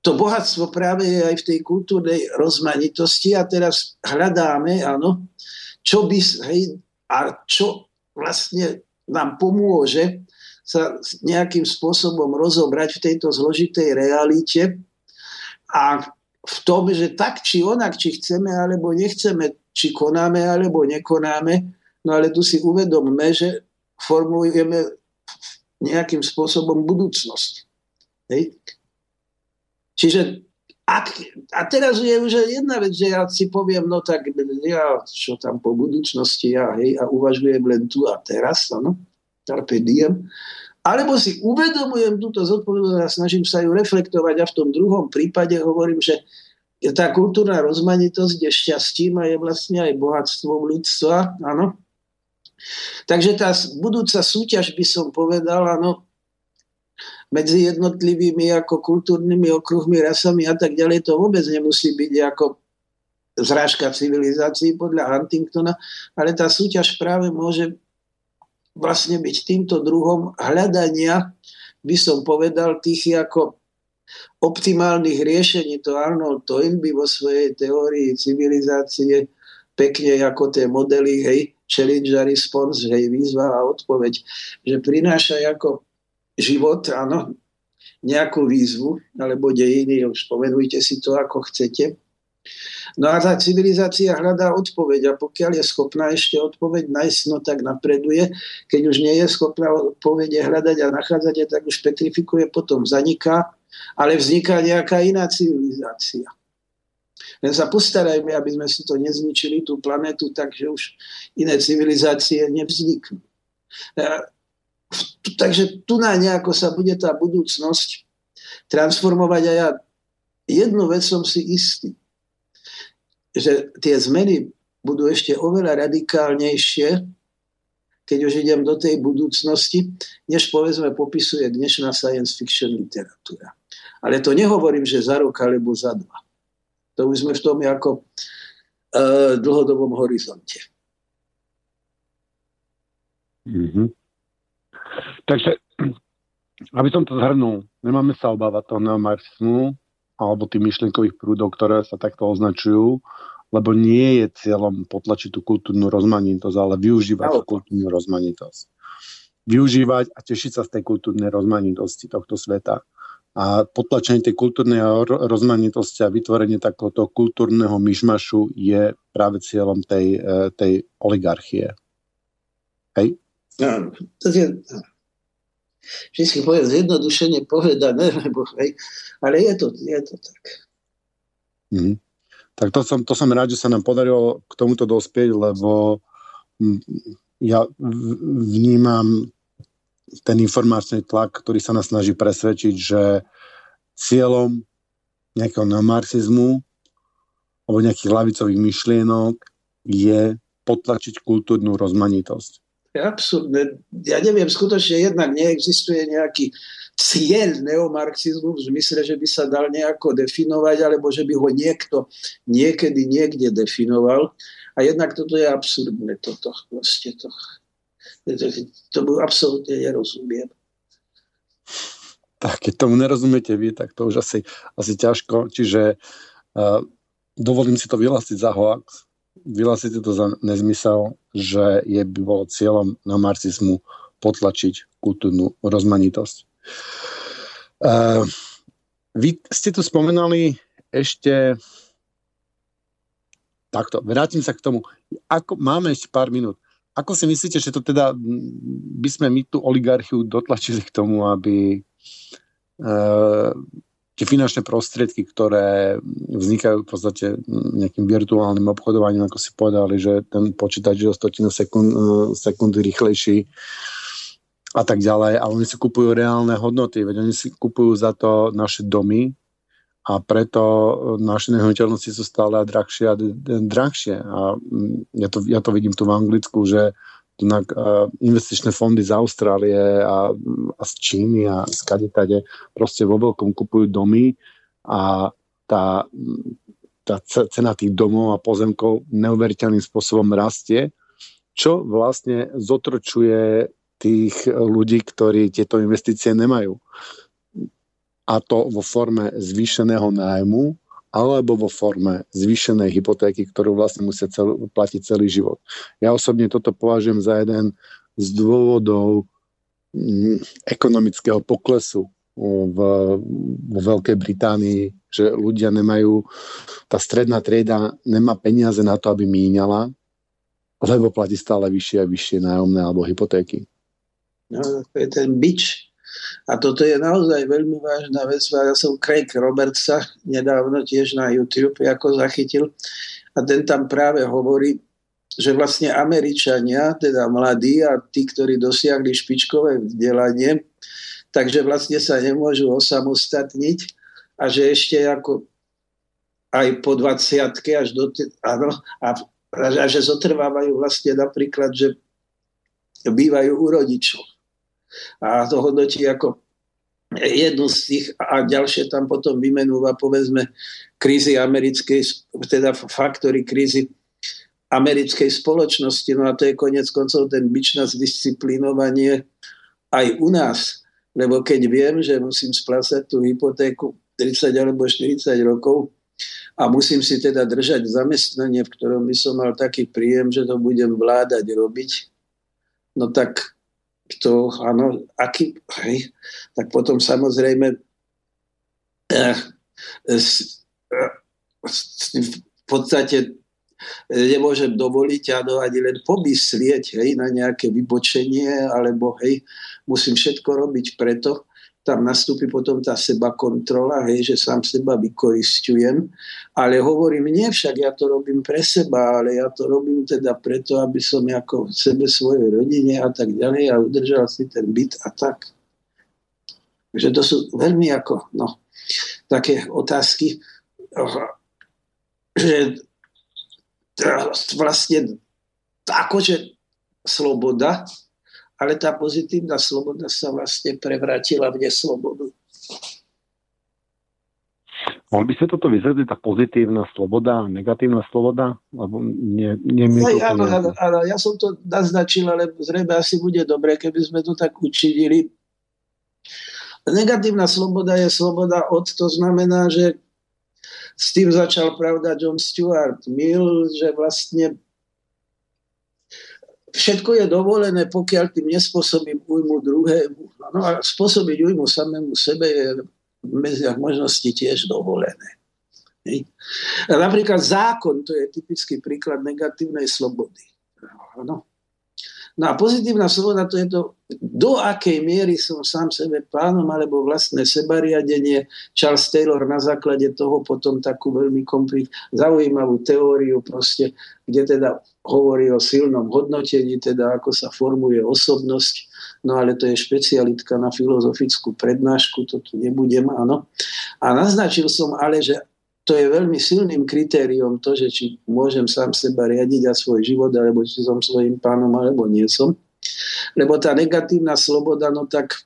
to bohatstvo práve je aj v tej kultúrnej rozmanitosti a teraz hľadáme, áno, čo by, hej, a čo vlastne nám pomôže sa nejakým spôsobom rozobrať v tejto zložitej realite a v tom, že tak či onak, či chceme alebo nechceme, či konáme alebo nekonáme, no ale tu si uvedomme, že formujeme nejakým spôsobom budúcnosť. Hej? Čiže ak, a teraz je už jedna vec, že ja si poviem, no tak ja, čo tam po budúcnosti, ja, hej, a uvažujem len tu a teraz, ano, carpe diem, alebo si uvedomujem túto zodpovednosť a snažím sa ju reflektovať a v tom druhom prípade hovorím, že tá kultúrna rozmanitosť je šťastím a je vlastne aj bohatstvom ľudstva, áno. Takže tá budúca súťaž by som povedal, áno, medzi jednotlivými ako kultúrnymi okruhmi, rasami a tak ďalej, to vôbec nemusí byť ako zrážka civilizácií podľa Huntingtona, ale tá súťaž práve môže vlastne byť týmto druhom hľadania, by som povedal, tých ako optimálnych riešení. To Arnold Toynbee vo svojej teórii civilizácie pekne ako tie modely, hej, challenge a response, hej, výzva a odpoveď, že prináša ako život, áno, nejakú výzvu, alebo dejiny, už spomenujte si to, ako chcete, No a tá civilizácia hľadá odpoveď a pokiaľ je schopná ešte odpoveď nájsť, no tak napreduje. Keď už nie je schopná odpovede hľadať a nachádzať, tak už petrifikuje, potom zaniká, ale vzniká nejaká iná civilizácia. Len sa postarajme, aby sme si to nezničili, tú planetu, takže už iné civilizácie nevzniknú. Takže tu na nejako sa bude tá budúcnosť transformovať a ja jednu vec som si istý že tie zmeny budú ešte oveľa radikálnejšie, keď už idem do tej budúcnosti, než povedzme popisuje dnešná science fiction literatúra. Ale to nehovorím, že za rok alebo za dva. To už sme v tom ako e, dlhodobom horizonte. Mm-hmm. Takže, aby som to zhrnul, nemáme sa obávať toho neomarxizmu alebo tých myšlienkových prúdov, ktoré sa takto označujú, lebo nie je cieľom potlačiť tú kultúrnu rozmanitosť, ale využívať tú kultúrnu rozmanitosť. Využívať a tešiť sa z tej kultúrnej rozmanitosti tohto sveta. A potlačenie tej kultúrnej rozmanitosti a vytvorenie takéhoto kultúrneho myšmašu je práve cieľom tej, e, tej oligarchie. Hej? Áno, to je, vždy poviem zjednodušene povedané, lebo, hej, ale je to, je to tak. Mm. Tak to som, to som rád, že sa nám podarilo k tomuto dospieť, lebo ja vnímam ten informačný tlak, ktorý sa nás snaží presvedčiť, že cieľom nejakého neomarxizmu alebo nejakých lavicových myšlienok je potlačiť kultúrnu rozmanitosť. Je absurdné. Ja neviem, skutočne jednak neexistuje nejaký cieľ neomarxizmu v zmysle, že by sa dal nejako definovať, alebo že by ho niekto niekedy niekde definoval. A jednak toto je absurdné, toto. Proste to, Tomu absolútne nerozumiem. Tak, keď tomu nerozumiete vy, tak to už asi, asi ťažko. Čiže uh, dovolím si to vyhlásiť za hoax, vyhlásiť to za nezmysel, že je by bolo cieľom na marxizmu potlačiť kultúrnu rozmanitosť. Uh, vy ste tu spomenali ešte takto, vrátim sa k tomu. Ako, máme ešte pár minút. Ako si myslíte, že to teda by sme my tú oligarchiu dotlačili k tomu, aby e, tie finančné prostriedky, ktoré vznikajú v podstate nejakým virtuálnym obchodovaním, ako si povedali, že ten počítač je o stotinu sekund, e, sekundy rýchlejší a tak ďalej, ale oni si kupujú reálne hodnoty, veď oni si kupujú za to naše domy, a preto naše nehnuteľnosti sú stále drahšie a drahšie. A mm, ja to, ja to vidím tu v Anglicku, že tunak, uh, investičné fondy z Austrálie a, a z Číny a z kadetade proste vo veľkom kupujú domy a tá, tá cena tých domov a pozemkov neuveriteľným spôsobom rastie, čo vlastne zotročuje tých ľudí, ktorí tieto investície nemajú. A to vo forme zvýšeného nájmu alebo vo forme zvýšenej hypotéky, ktorú vlastne musia cel, platiť celý život. Ja osobne toto považujem za jeden z dôvodov mm, ekonomického poklesu v, vo Veľkej Británii, že ľudia nemajú, tá stredná trieda nemá peniaze na to, aby míňala, lebo platí stále vyššie a vyššie nájomné alebo hypotéky. No, to je ten bič a toto je naozaj veľmi vážna vec. Ja som Craig Robertsa nedávno tiež na YouTube ako zachytil a ten tam práve hovorí, že vlastne Američania, teda mladí a tí, ktorí dosiahli špičkové vzdelanie, takže vlastne sa nemôžu osamostatniť a že ešte ako aj po 20 až do... Áno, a, a že zotrvávajú vlastne napríklad, že bývajú u rodičov a to hodnotí ako jednu z tých a ďalšie tam potom vymenúva povedzme krízy americkej, teda faktory krízy americkej spoločnosti. No a to je konec koncov ten byč na zdisciplinovanie aj u nás. Lebo keď viem, že musím splácať tú hypotéku 30 alebo 40 rokov a musím si teda držať zamestnanie, v ktorom by som mal taký príjem, že to budem vládať robiť, no tak to, áno, aký, hej, tak potom samozrejme eh, eh, v podstate nemôžem dovoliť áno, ani len pomyslieť hej, na nejaké vybočenie, alebo hej, musím všetko robiť preto, tam nastúpi potom tá seba kontrola, hej, že sám seba vykoristujem. Ale hovorím, nie však ja to robím pre seba, ale ja to robím teda preto, aby som ako sebe, svojej rodine a tak ďalej a udržal si ten byt a tak. Takže to sú veľmi ako, no, také otázky, že vlastne akože sloboda ale tá pozitívna sloboda sa vlastne prevrátila v neslobodu. Mohol by ste toto vyzvedliť, tá pozitívna sloboda, negatívna sloboda? Lebo nie, nie ja, to áno, áno, áno, ja som to naznačil, ale zrejme asi bude dobre, keby sme to tak učinili. Negatívna sloboda je sloboda od, to znamená, že s tým začal pravda John Stuart Mill, že vlastne všetko je dovolené, pokiaľ tým nespôsobím újmu druhému. No a spôsobiť újmu samému sebe je v medziach možností tiež dovolené. Napríklad zákon, to je typický príklad negatívnej slobody. No. no a pozitívna sloboda to je to, do akej miery som sám sebe pánom alebo vlastné sebariadenie. Charles Taylor na základe toho potom takú veľmi komplik, zaujímavú teóriu proste, kde teda hovorí o silnom hodnotení, teda ako sa formuje osobnosť no ale to je špecialitka na filozofickú prednášku, to tu nebudem, áno. A naznačil som ale, že to je veľmi silným kritériom to, že či môžem sám seba riadiť a svoj život, alebo či som svojim pánom, alebo nie som. Lebo tá negatívna sloboda, no tak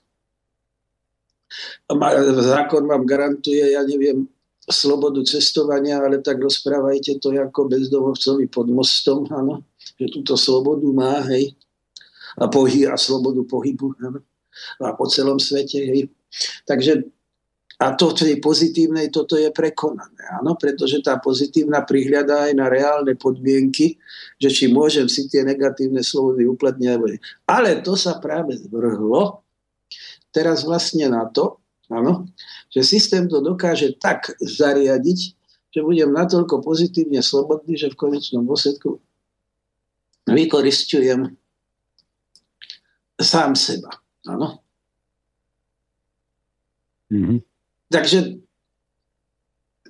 zákon vám garantuje, ja neviem, slobodu cestovania, ale tak rozprávajte to ako bezdomovcovi pod mostom, áno, že túto slobodu má, hej, a, pohy, a slobodu pohybu a po celom svete. Hej. Takže a to tej pozitívnej, toto je prekonané. Áno, pretože tá pozitívna prihľadá aj na reálne podmienky, že či môžem si tie negatívne slobody uplatniť. Ale to sa práve zvrhlo teraz vlastne na to, áno, že systém to dokáže tak zariadiť, že budem natoľko pozitívne slobodný, že v konečnom dôsledku vykoristujem sám seba. Áno. Mm-hmm. Takže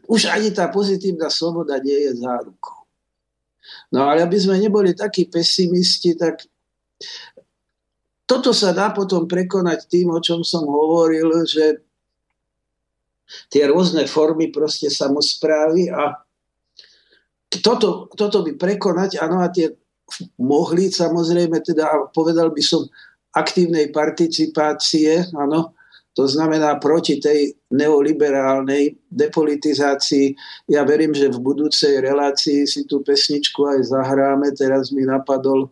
už ani tá pozitívna sloboda nie je zárukou. No ale aby sme neboli takí pesimisti, tak toto sa dá potom prekonať tým, o čom som hovoril, že tie rôzne formy proste samozprávy a toto, toto by prekonať, áno, a tie mohli samozrejme, teda povedal by som, aktívnej participácie, áno, to znamená proti tej neoliberálnej depolitizácii. Ja verím, že v budúcej relácii si tú pesničku aj zahráme. Teraz mi napadol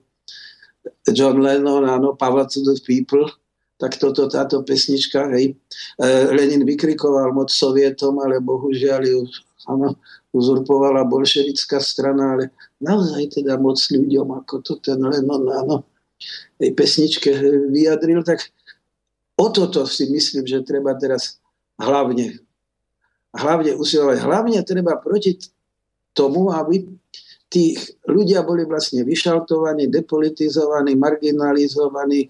John Lennon, áno, Power to the People. Tak toto, táto pesnička, hej. E, Lenin vykrikoval moc Sovietom, ale bohužiaľ ju áno, uzurpovala bolševická strana, ale naozaj teda moc ľuďom, ako to ten Lennon, áno, tej pesničke vyjadril, tak o toto si myslím, že treba teraz hlavne, hlavne usilovať. Hlavne treba proti tomu, aby tí ľudia boli vlastne vyšaltovaní, depolitizovaní, marginalizovaní,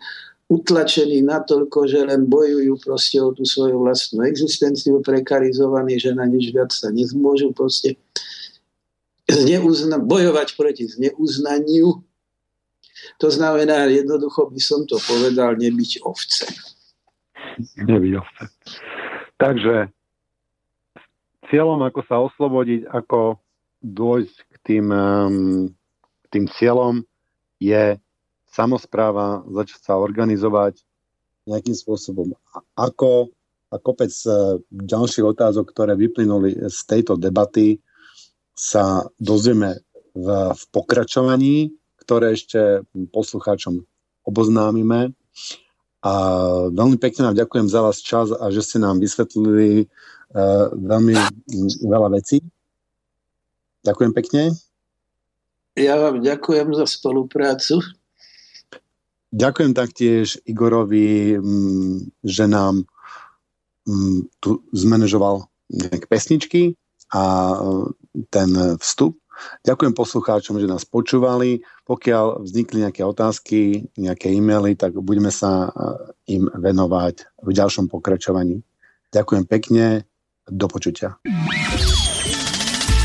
utlačení natoľko, že len bojujú proste o tú svoju vlastnú existenciu, prekarizovaní, že na nič viac sa nezmôžu proste zneuzna- bojovať proti zneuznaniu to znamená, jednoducho by som to povedal, nebyť ovce. Nebyť ovce. Takže cieľom, ako sa oslobodiť, ako dôjsť k tým, um, k tým cieľom, je samozpráva sa organizovať nejakým spôsobom. Ako a kopec e, ďalších otázok, ktoré vyplynuli z tejto debaty, sa dozvieme v, v pokračovaní ktoré ešte poslucháčom oboznámime. A veľmi pekne vám ďakujem za vás čas a že ste nám vysvetlili uh, veľmi veľa vecí. Ďakujem pekne. Ja vám ďakujem za spoluprácu. Ďakujem taktiež Igorovi, že nám tu zmanéžoval pesničky a ten vstup. Ďakujem poslucháčom, že nás počúvali. Pokiaľ vznikli nejaké otázky, nejaké e-maily, tak budeme sa eh, im venovať v ďalšom pokračovaní. Ďakujem pekne, do počutia.